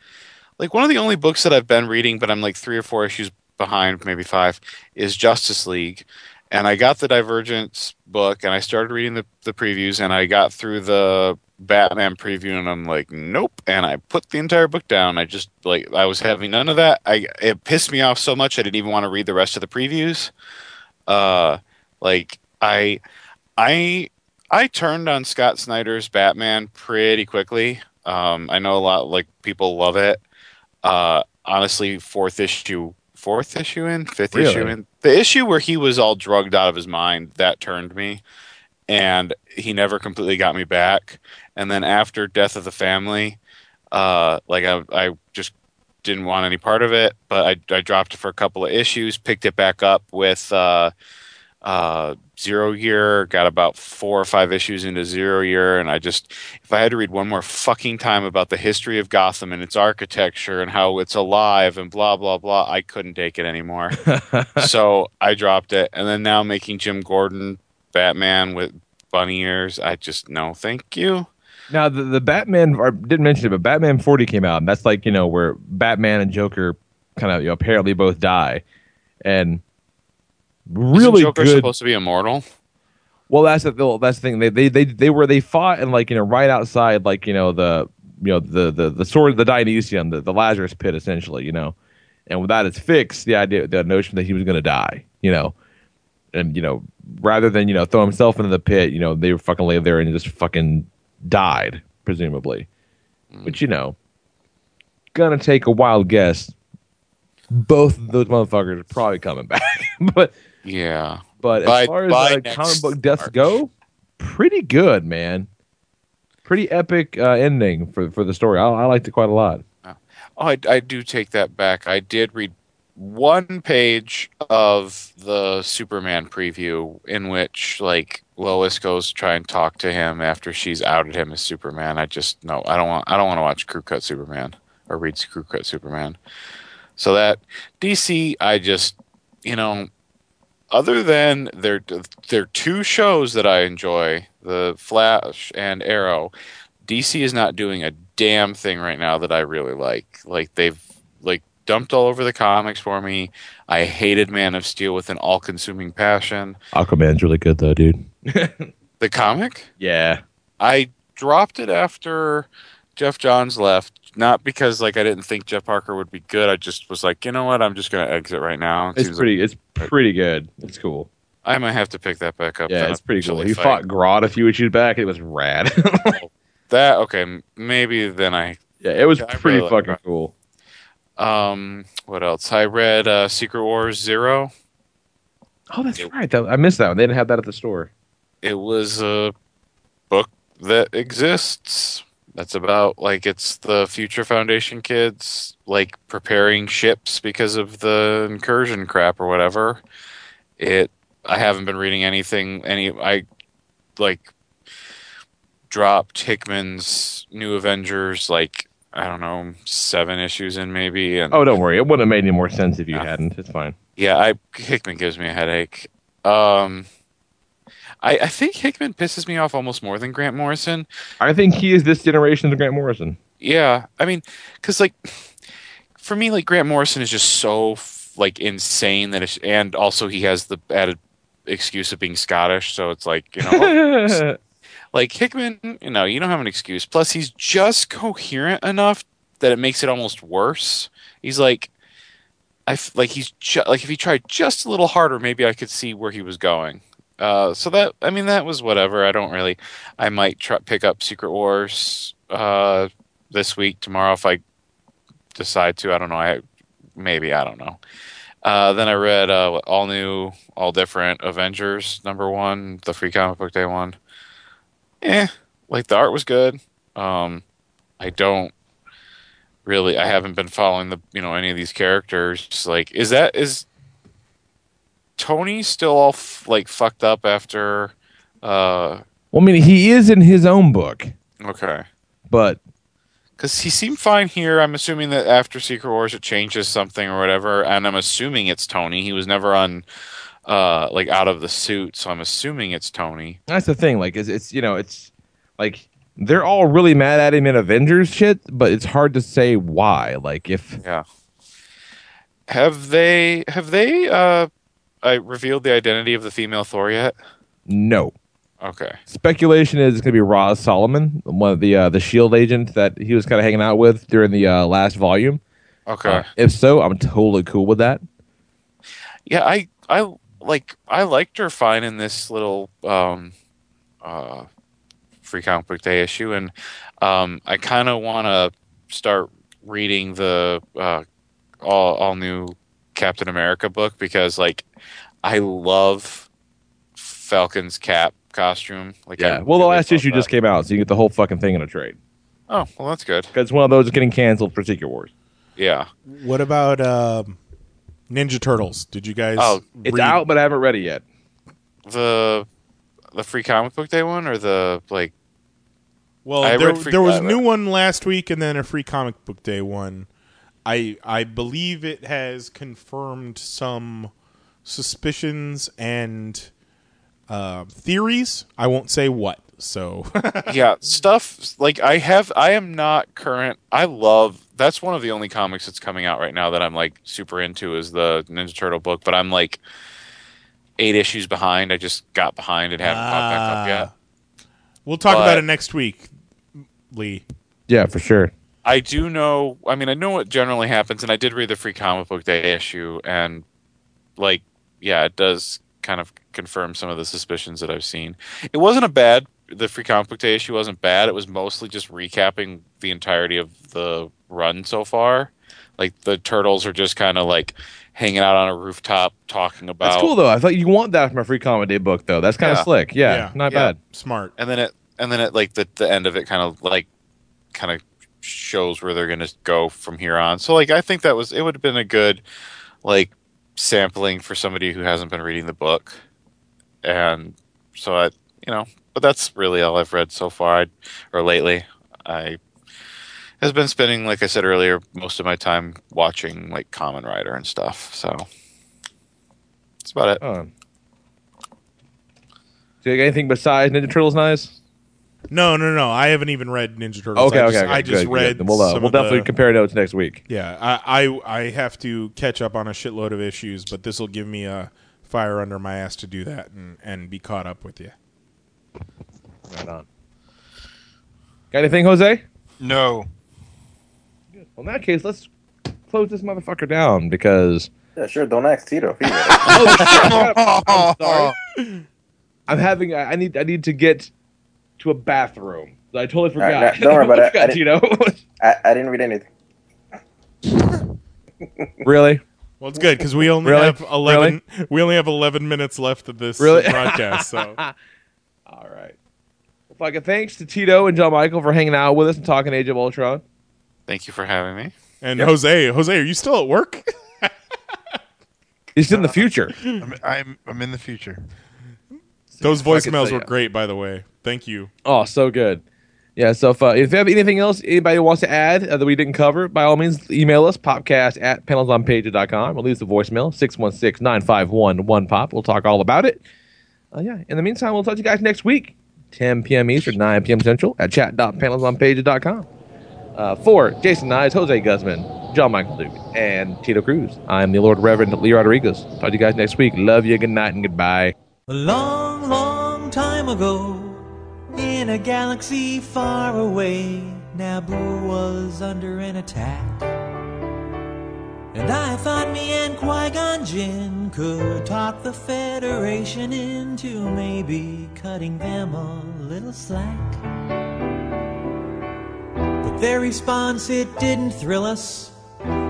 like one of the only books that I've been reading, but I'm like three or four issues behind, maybe five, is Justice League. And I got the Divergence book, and I started reading the the previews, and I got through the Batman preview, and I'm like, nope. And I put the entire book down. I just like I was having none of that. I it pissed me off so much I didn't even want to read the rest of the previews. Uh, like I, I I turned on Scott Snyder's Batman pretty quickly. Um, I know a lot like people love it. Uh, honestly, fourth issue, fourth issue in, fifth Really? issue in, the issue where he was all drugged out of his mind that turned me, and he never completely got me back. And then after Death of the Family, uh, like I, I just didn't want any part of it. But I, I dropped it for a couple of issues, picked it back up with. Uh, uh, Zero Year. Got about four or five issues into Zero Year, and I just, if I had to read one more fucking time about the history of Gotham and its architecture and how it's alive and blah blah blah, I couldn't take it anymore. so I dropped it, and then now making Jim Gordon Batman with bunny ears. I just no, thank you. Now the, the Batman I didn't mention it, but Batman 40 came out, and that's like you know where Batman and Joker kind of you know, apparently both die, and really Isn't Joker good. supposed to be immortal? Well, that's the that's the thing. They, they they they were they fought and like you know right outside like you know the you know the the the sword of the Dionesium, the, the Lazarus pit essentially, you know. And without its fix, the idea the notion that he was going to die, you know. And you know, rather than you know throw himself into the pit, you know, they were fucking lay there and just fucking died, presumably. Hmm. But you know, gonna take a wild guess. Both of those motherfuckers are probably coming back, but Yeah. but By- as far as uh, comic book deaths go, pretty good, man. Pretty epic uh, ending for for the story. I, I liked it quite a lot. Oh, I, I do take that back. I did read one page of the Superman preview in which like Lois goes to try and talk to him after she's outed him as Superman. I just no, I don't want I don't want to watch Crew Cut Superman or read Crew Cut Superman. So that DC, I just you know, other than their their two shows that I enjoy, the Flash and Arrow, DC is not doing a damn thing right now that I really like. Like they've like dumped all over the comics for me. I hated Man of Steel with an all-consuming passion. Aquaman's really good though, dude. The comic? Yeah. I dropped it after Geoff Johns left, not because like I didn't think Jeff Parker would be good. I just was like, you know what, I'm just gonna exit right now. It It's pretty. like- It's pretty good. It's cool. I might have to pick that back up. Yeah, it's pretty cool. He fight. fought Grodd a few issues back. It was rad. that. Okay, maybe then I. yeah, it was Yeah, pretty really fucking Grodd. cool. Um, what else? I read uh, Secret Wars Zero. Oh, that's right. That, I missed that one. They didn't have that at the store. It was a book that exists. That's about like it's the Future Foundation kids like preparing ships because of the incursion crap or whatever. It. I haven't been reading anything. Any. I like dropped Hickman's New Avengers like I don't know seven issues in maybe and Oh, don't worry. It wouldn't have made any more sense if you hadn't. It's fine. yeah, I Hickman gives me a headache. Um, I I think Hickman pisses me off almost more than Grant Morrison. I think he is this generation's Grant Morrison. Yeah, I mean, because like for me, like Grant Morrison is just so like insane that, it's, and also he has the added excuse of being Scottish, so it's like you know, like Hickman, you know, you don't have an excuse. Plus, he's just coherent enough that it makes it almost worse. He's like. I f- like he's ju- like if he tried just a little harder, maybe I could see where he was going. Uh, so that I mean that was whatever. I don't really. I might pick up Secret Wars uh, this week, tomorrow if I decide to. I don't know. I maybe I don't know. Uh, then I read uh, all new, all different Avengers number one, the free comic book day one. Eh, like the art was good. Um, I don't really. I haven't been following the you know any of these characters. Like, is that is Tony still all f- like fucked up after? Uh, Well, I mean, he is in his own book, okay. but Because he seemed fine here. I'm assuming that after Secret Wars it changes something or whatever, and I'm assuming it's Tony. He was never on, uh, like out of the suit, so I'm assuming it's Tony. that's the thing. Like, it's, it's you know, it's like they're all really mad at him in Avengers shit, but it's hard to say why. Like, if Yeah. Have they have they uh, I revealed the identity of the female Thor yet? no. Okay. Speculation is it's going to be Roz Solomon, one of the uh, the Shield agent that he was kind of hanging out with during the uh, last volume. Okay. Uh, if so, I'm totally cool with that. Yeah, I I like I liked her fine in this little um uh free comic book day issue and um I kind of want to start reading the uh all all new Captain America book because like I love Falcon's cap costume like I Yeah. Well, the really last issue that. just came out, so you get the whole fucking thing in a trade. Oh, well that's good. Because one of those is getting canceled for Secret Wars. Yeah. What about um, Ninja Turtles? Did you guys? Oh, It's read- out, but I haven't read it yet. The the free comic book day one or the like Well, I there, free- there was a uh, new one last week, and then a free comic book day one. I I believe it has confirmed some suspicions and uh, theories. I won't say what. So yeah, stuff like I have. I am not current. I love. That's one of the only comics that's coming out right now that I'm like super into is the Ninja Turtle book. But I'm like eight issues behind. I just got behind and haven't caught back up yet. we'll talk But- about it next week, Lee. Yeah, for sure. I do know. I mean, I know what generally happens, and I did read the free comic book day issue, and like, yeah, it does kind of confirm some of the suspicions that I've seen. It wasn't a bad. The free comic book day issue wasn't bad. It was mostly just recapping the entirety of the run so far. Like the turtles are just kind of like hanging out on a rooftop talking about. That's cool though. I thought you want that from a free comedy day book though. That's kind of Yeah. slick. Yeah, Yeah. not Yeah. bad. Smart. and then it and then it like the the end of it kind of like kind of shows where they're going to go from here on. So like I think that was it would have been a good like sampling for somebody who hasn't been reading the book. And so I you know, but that's really all I've read so far I, or lately. I has been spending like I said earlier most of my time watching like Kamen Rider and stuff. So that's about it. Oh. Do you got anything besides Ninja Turtles nice? No, no, no. I haven't even read Ninja Turtles. Okay, I okay, just, okay. I just good, read. good. We'll uh, some we'll of the- definitely compare notes next week. Yeah, I, I I have to catch up on a shitload of issues, but this will give me a fire under my ass to do that and, and be caught up with you. Right on. Got anything, Jose? No. Well, in that case, let's close this motherfucker down because Yeah, sure. Don't ask Tito. If he I'm sorry. I'm having. I I need. I need to get to a bathroom. I totally All right, forgot. no, don't worry about I it. I Tito. didn't, I, I didn't read anything. really? Well, it's good because we only Really? have eleven. We only have eleven minutes left of this Really? broadcast. So All right. Well, fucking thanks to Tito and John Michael for hanging out with us and talking Age of Ultron. Thank you for having me. And Jose, Jose, are you still at work? He's in the future. I'm, I'm I'm in the future. Those voicemails say were great, by the way. Thank you. Oh, so good. Yeah, so if, uh, if you have anything else anybody wants to add uh, that we didn't cover, by all means, email us, popcast at panelsonpages.com or leave us a voicemail, 616-951-1POP. We'll talk all about it. Uh, yeah, in the meantime, we'll talk to you guys next week, 10 p.m. Eastern, 9 p.m. Central at chat.panelsonpages.com. Uh, for Jason Nyes, Jose Guzman, John Michael Duke, and Tito Cruz, I'm the Lord Reverend Lee Rodriguez. Talk to you guys next week. Love you, good night, and goodbye. A long, long time ago, in a galaxy far away, Naboo was under an attack. And I thought me and Qui-Gon Jinn could talk the Federation into maybe cutting them a little slack. But their response, it didn't thrill us.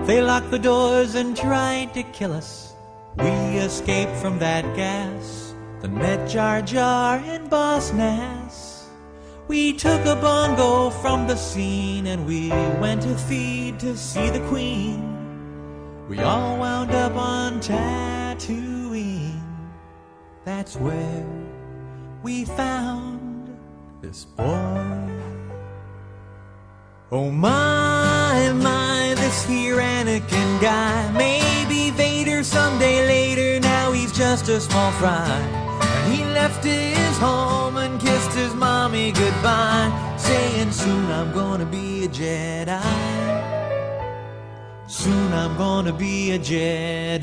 They locked the doors and tried to kill us. We escaped from that gas, then met Jar Jar and Boss Nass. We took a bongo from the scene and we went to Theed to see the Queen. We all wound up on Tatooine. That's where we found this boy. Oh my, my, this here Anakin guy. Maybe Vader someday later, now he's just a small fry. He left his home and kissed his mommy goodbye, saying soon I'm gonna be a Jedi. Soon I'm gonna be a Jedi.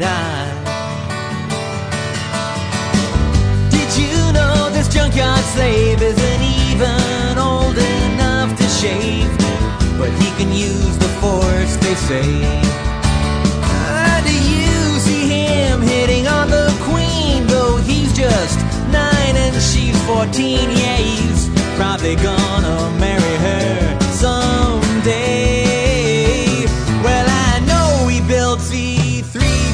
Did you know this junkyard slave isn't even old enough to shave? But he can use the force, they say. Just nine and she's 14. Yeah, he's probably gonna marry her someday. Well, I know he built C3PO,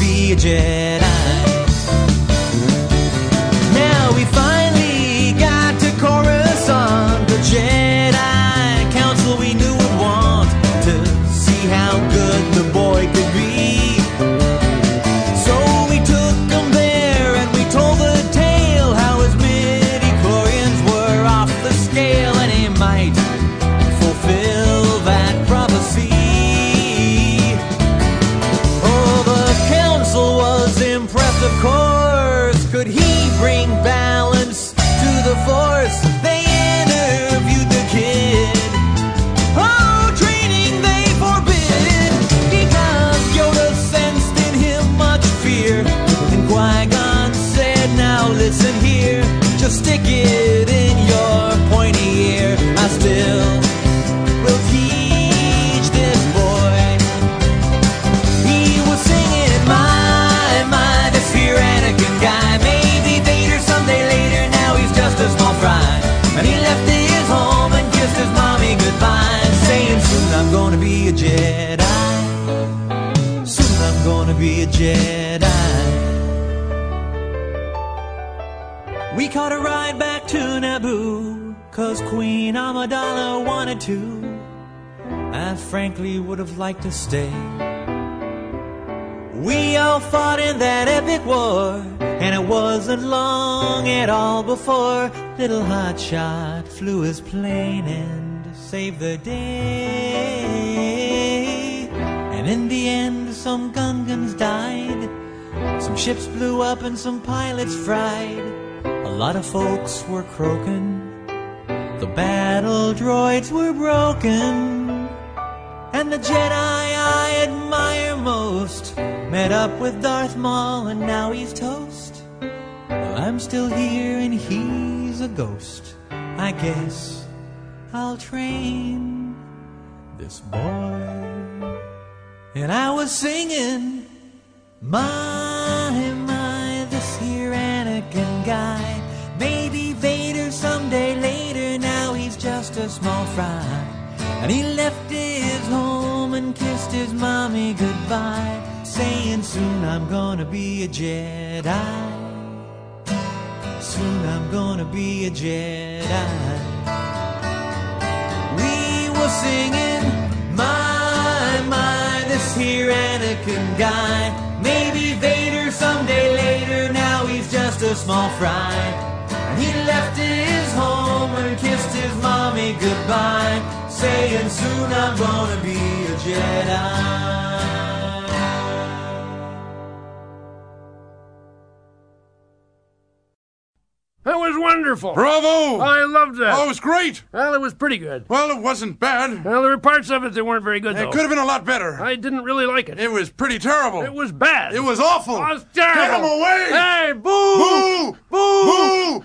be a Jedi. Frankly would have liked to stay. We all fought in that epic war, and it wasn't long at all before little hotshot flew his plane and saved the day. And in the end, some Gungans died, some ships blew up, and some pilots fried. A lot of folks were croaking. The battle droids were broken. And the Jedi I admire most met up with Darth Maul and now he's toast. Well, I'm still here and he's a ghost. I guess I'll train this boy. And I was singing, My, my, this here Anakin guy. Maybe Vader someday later, now he's just a small fry. And he left his home and kissed his mommy goodbye, saying, Soon I'm gonna be a Jedi. Soon I'm gonna be a Jedi. We were singing, My, my, this here Anakin guy. Maybe Vader someday later, now he's just a small fry. And he left his home and kissed his mommy goodbye, saying, Soon I'm gonna be a Jedi. That was wonderful. Bravo! I loved that. Oh, it was great. Well, it was pretty good. Well, it wasn't bad. Well, there were parts of it that weren't very good, It though. could have been a lot better. I didn't really like it. It was pretty terrible. It was bad. It was awful. It was terrible. Get him away! Hey, boo! Boo! Boo!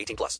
18 plus.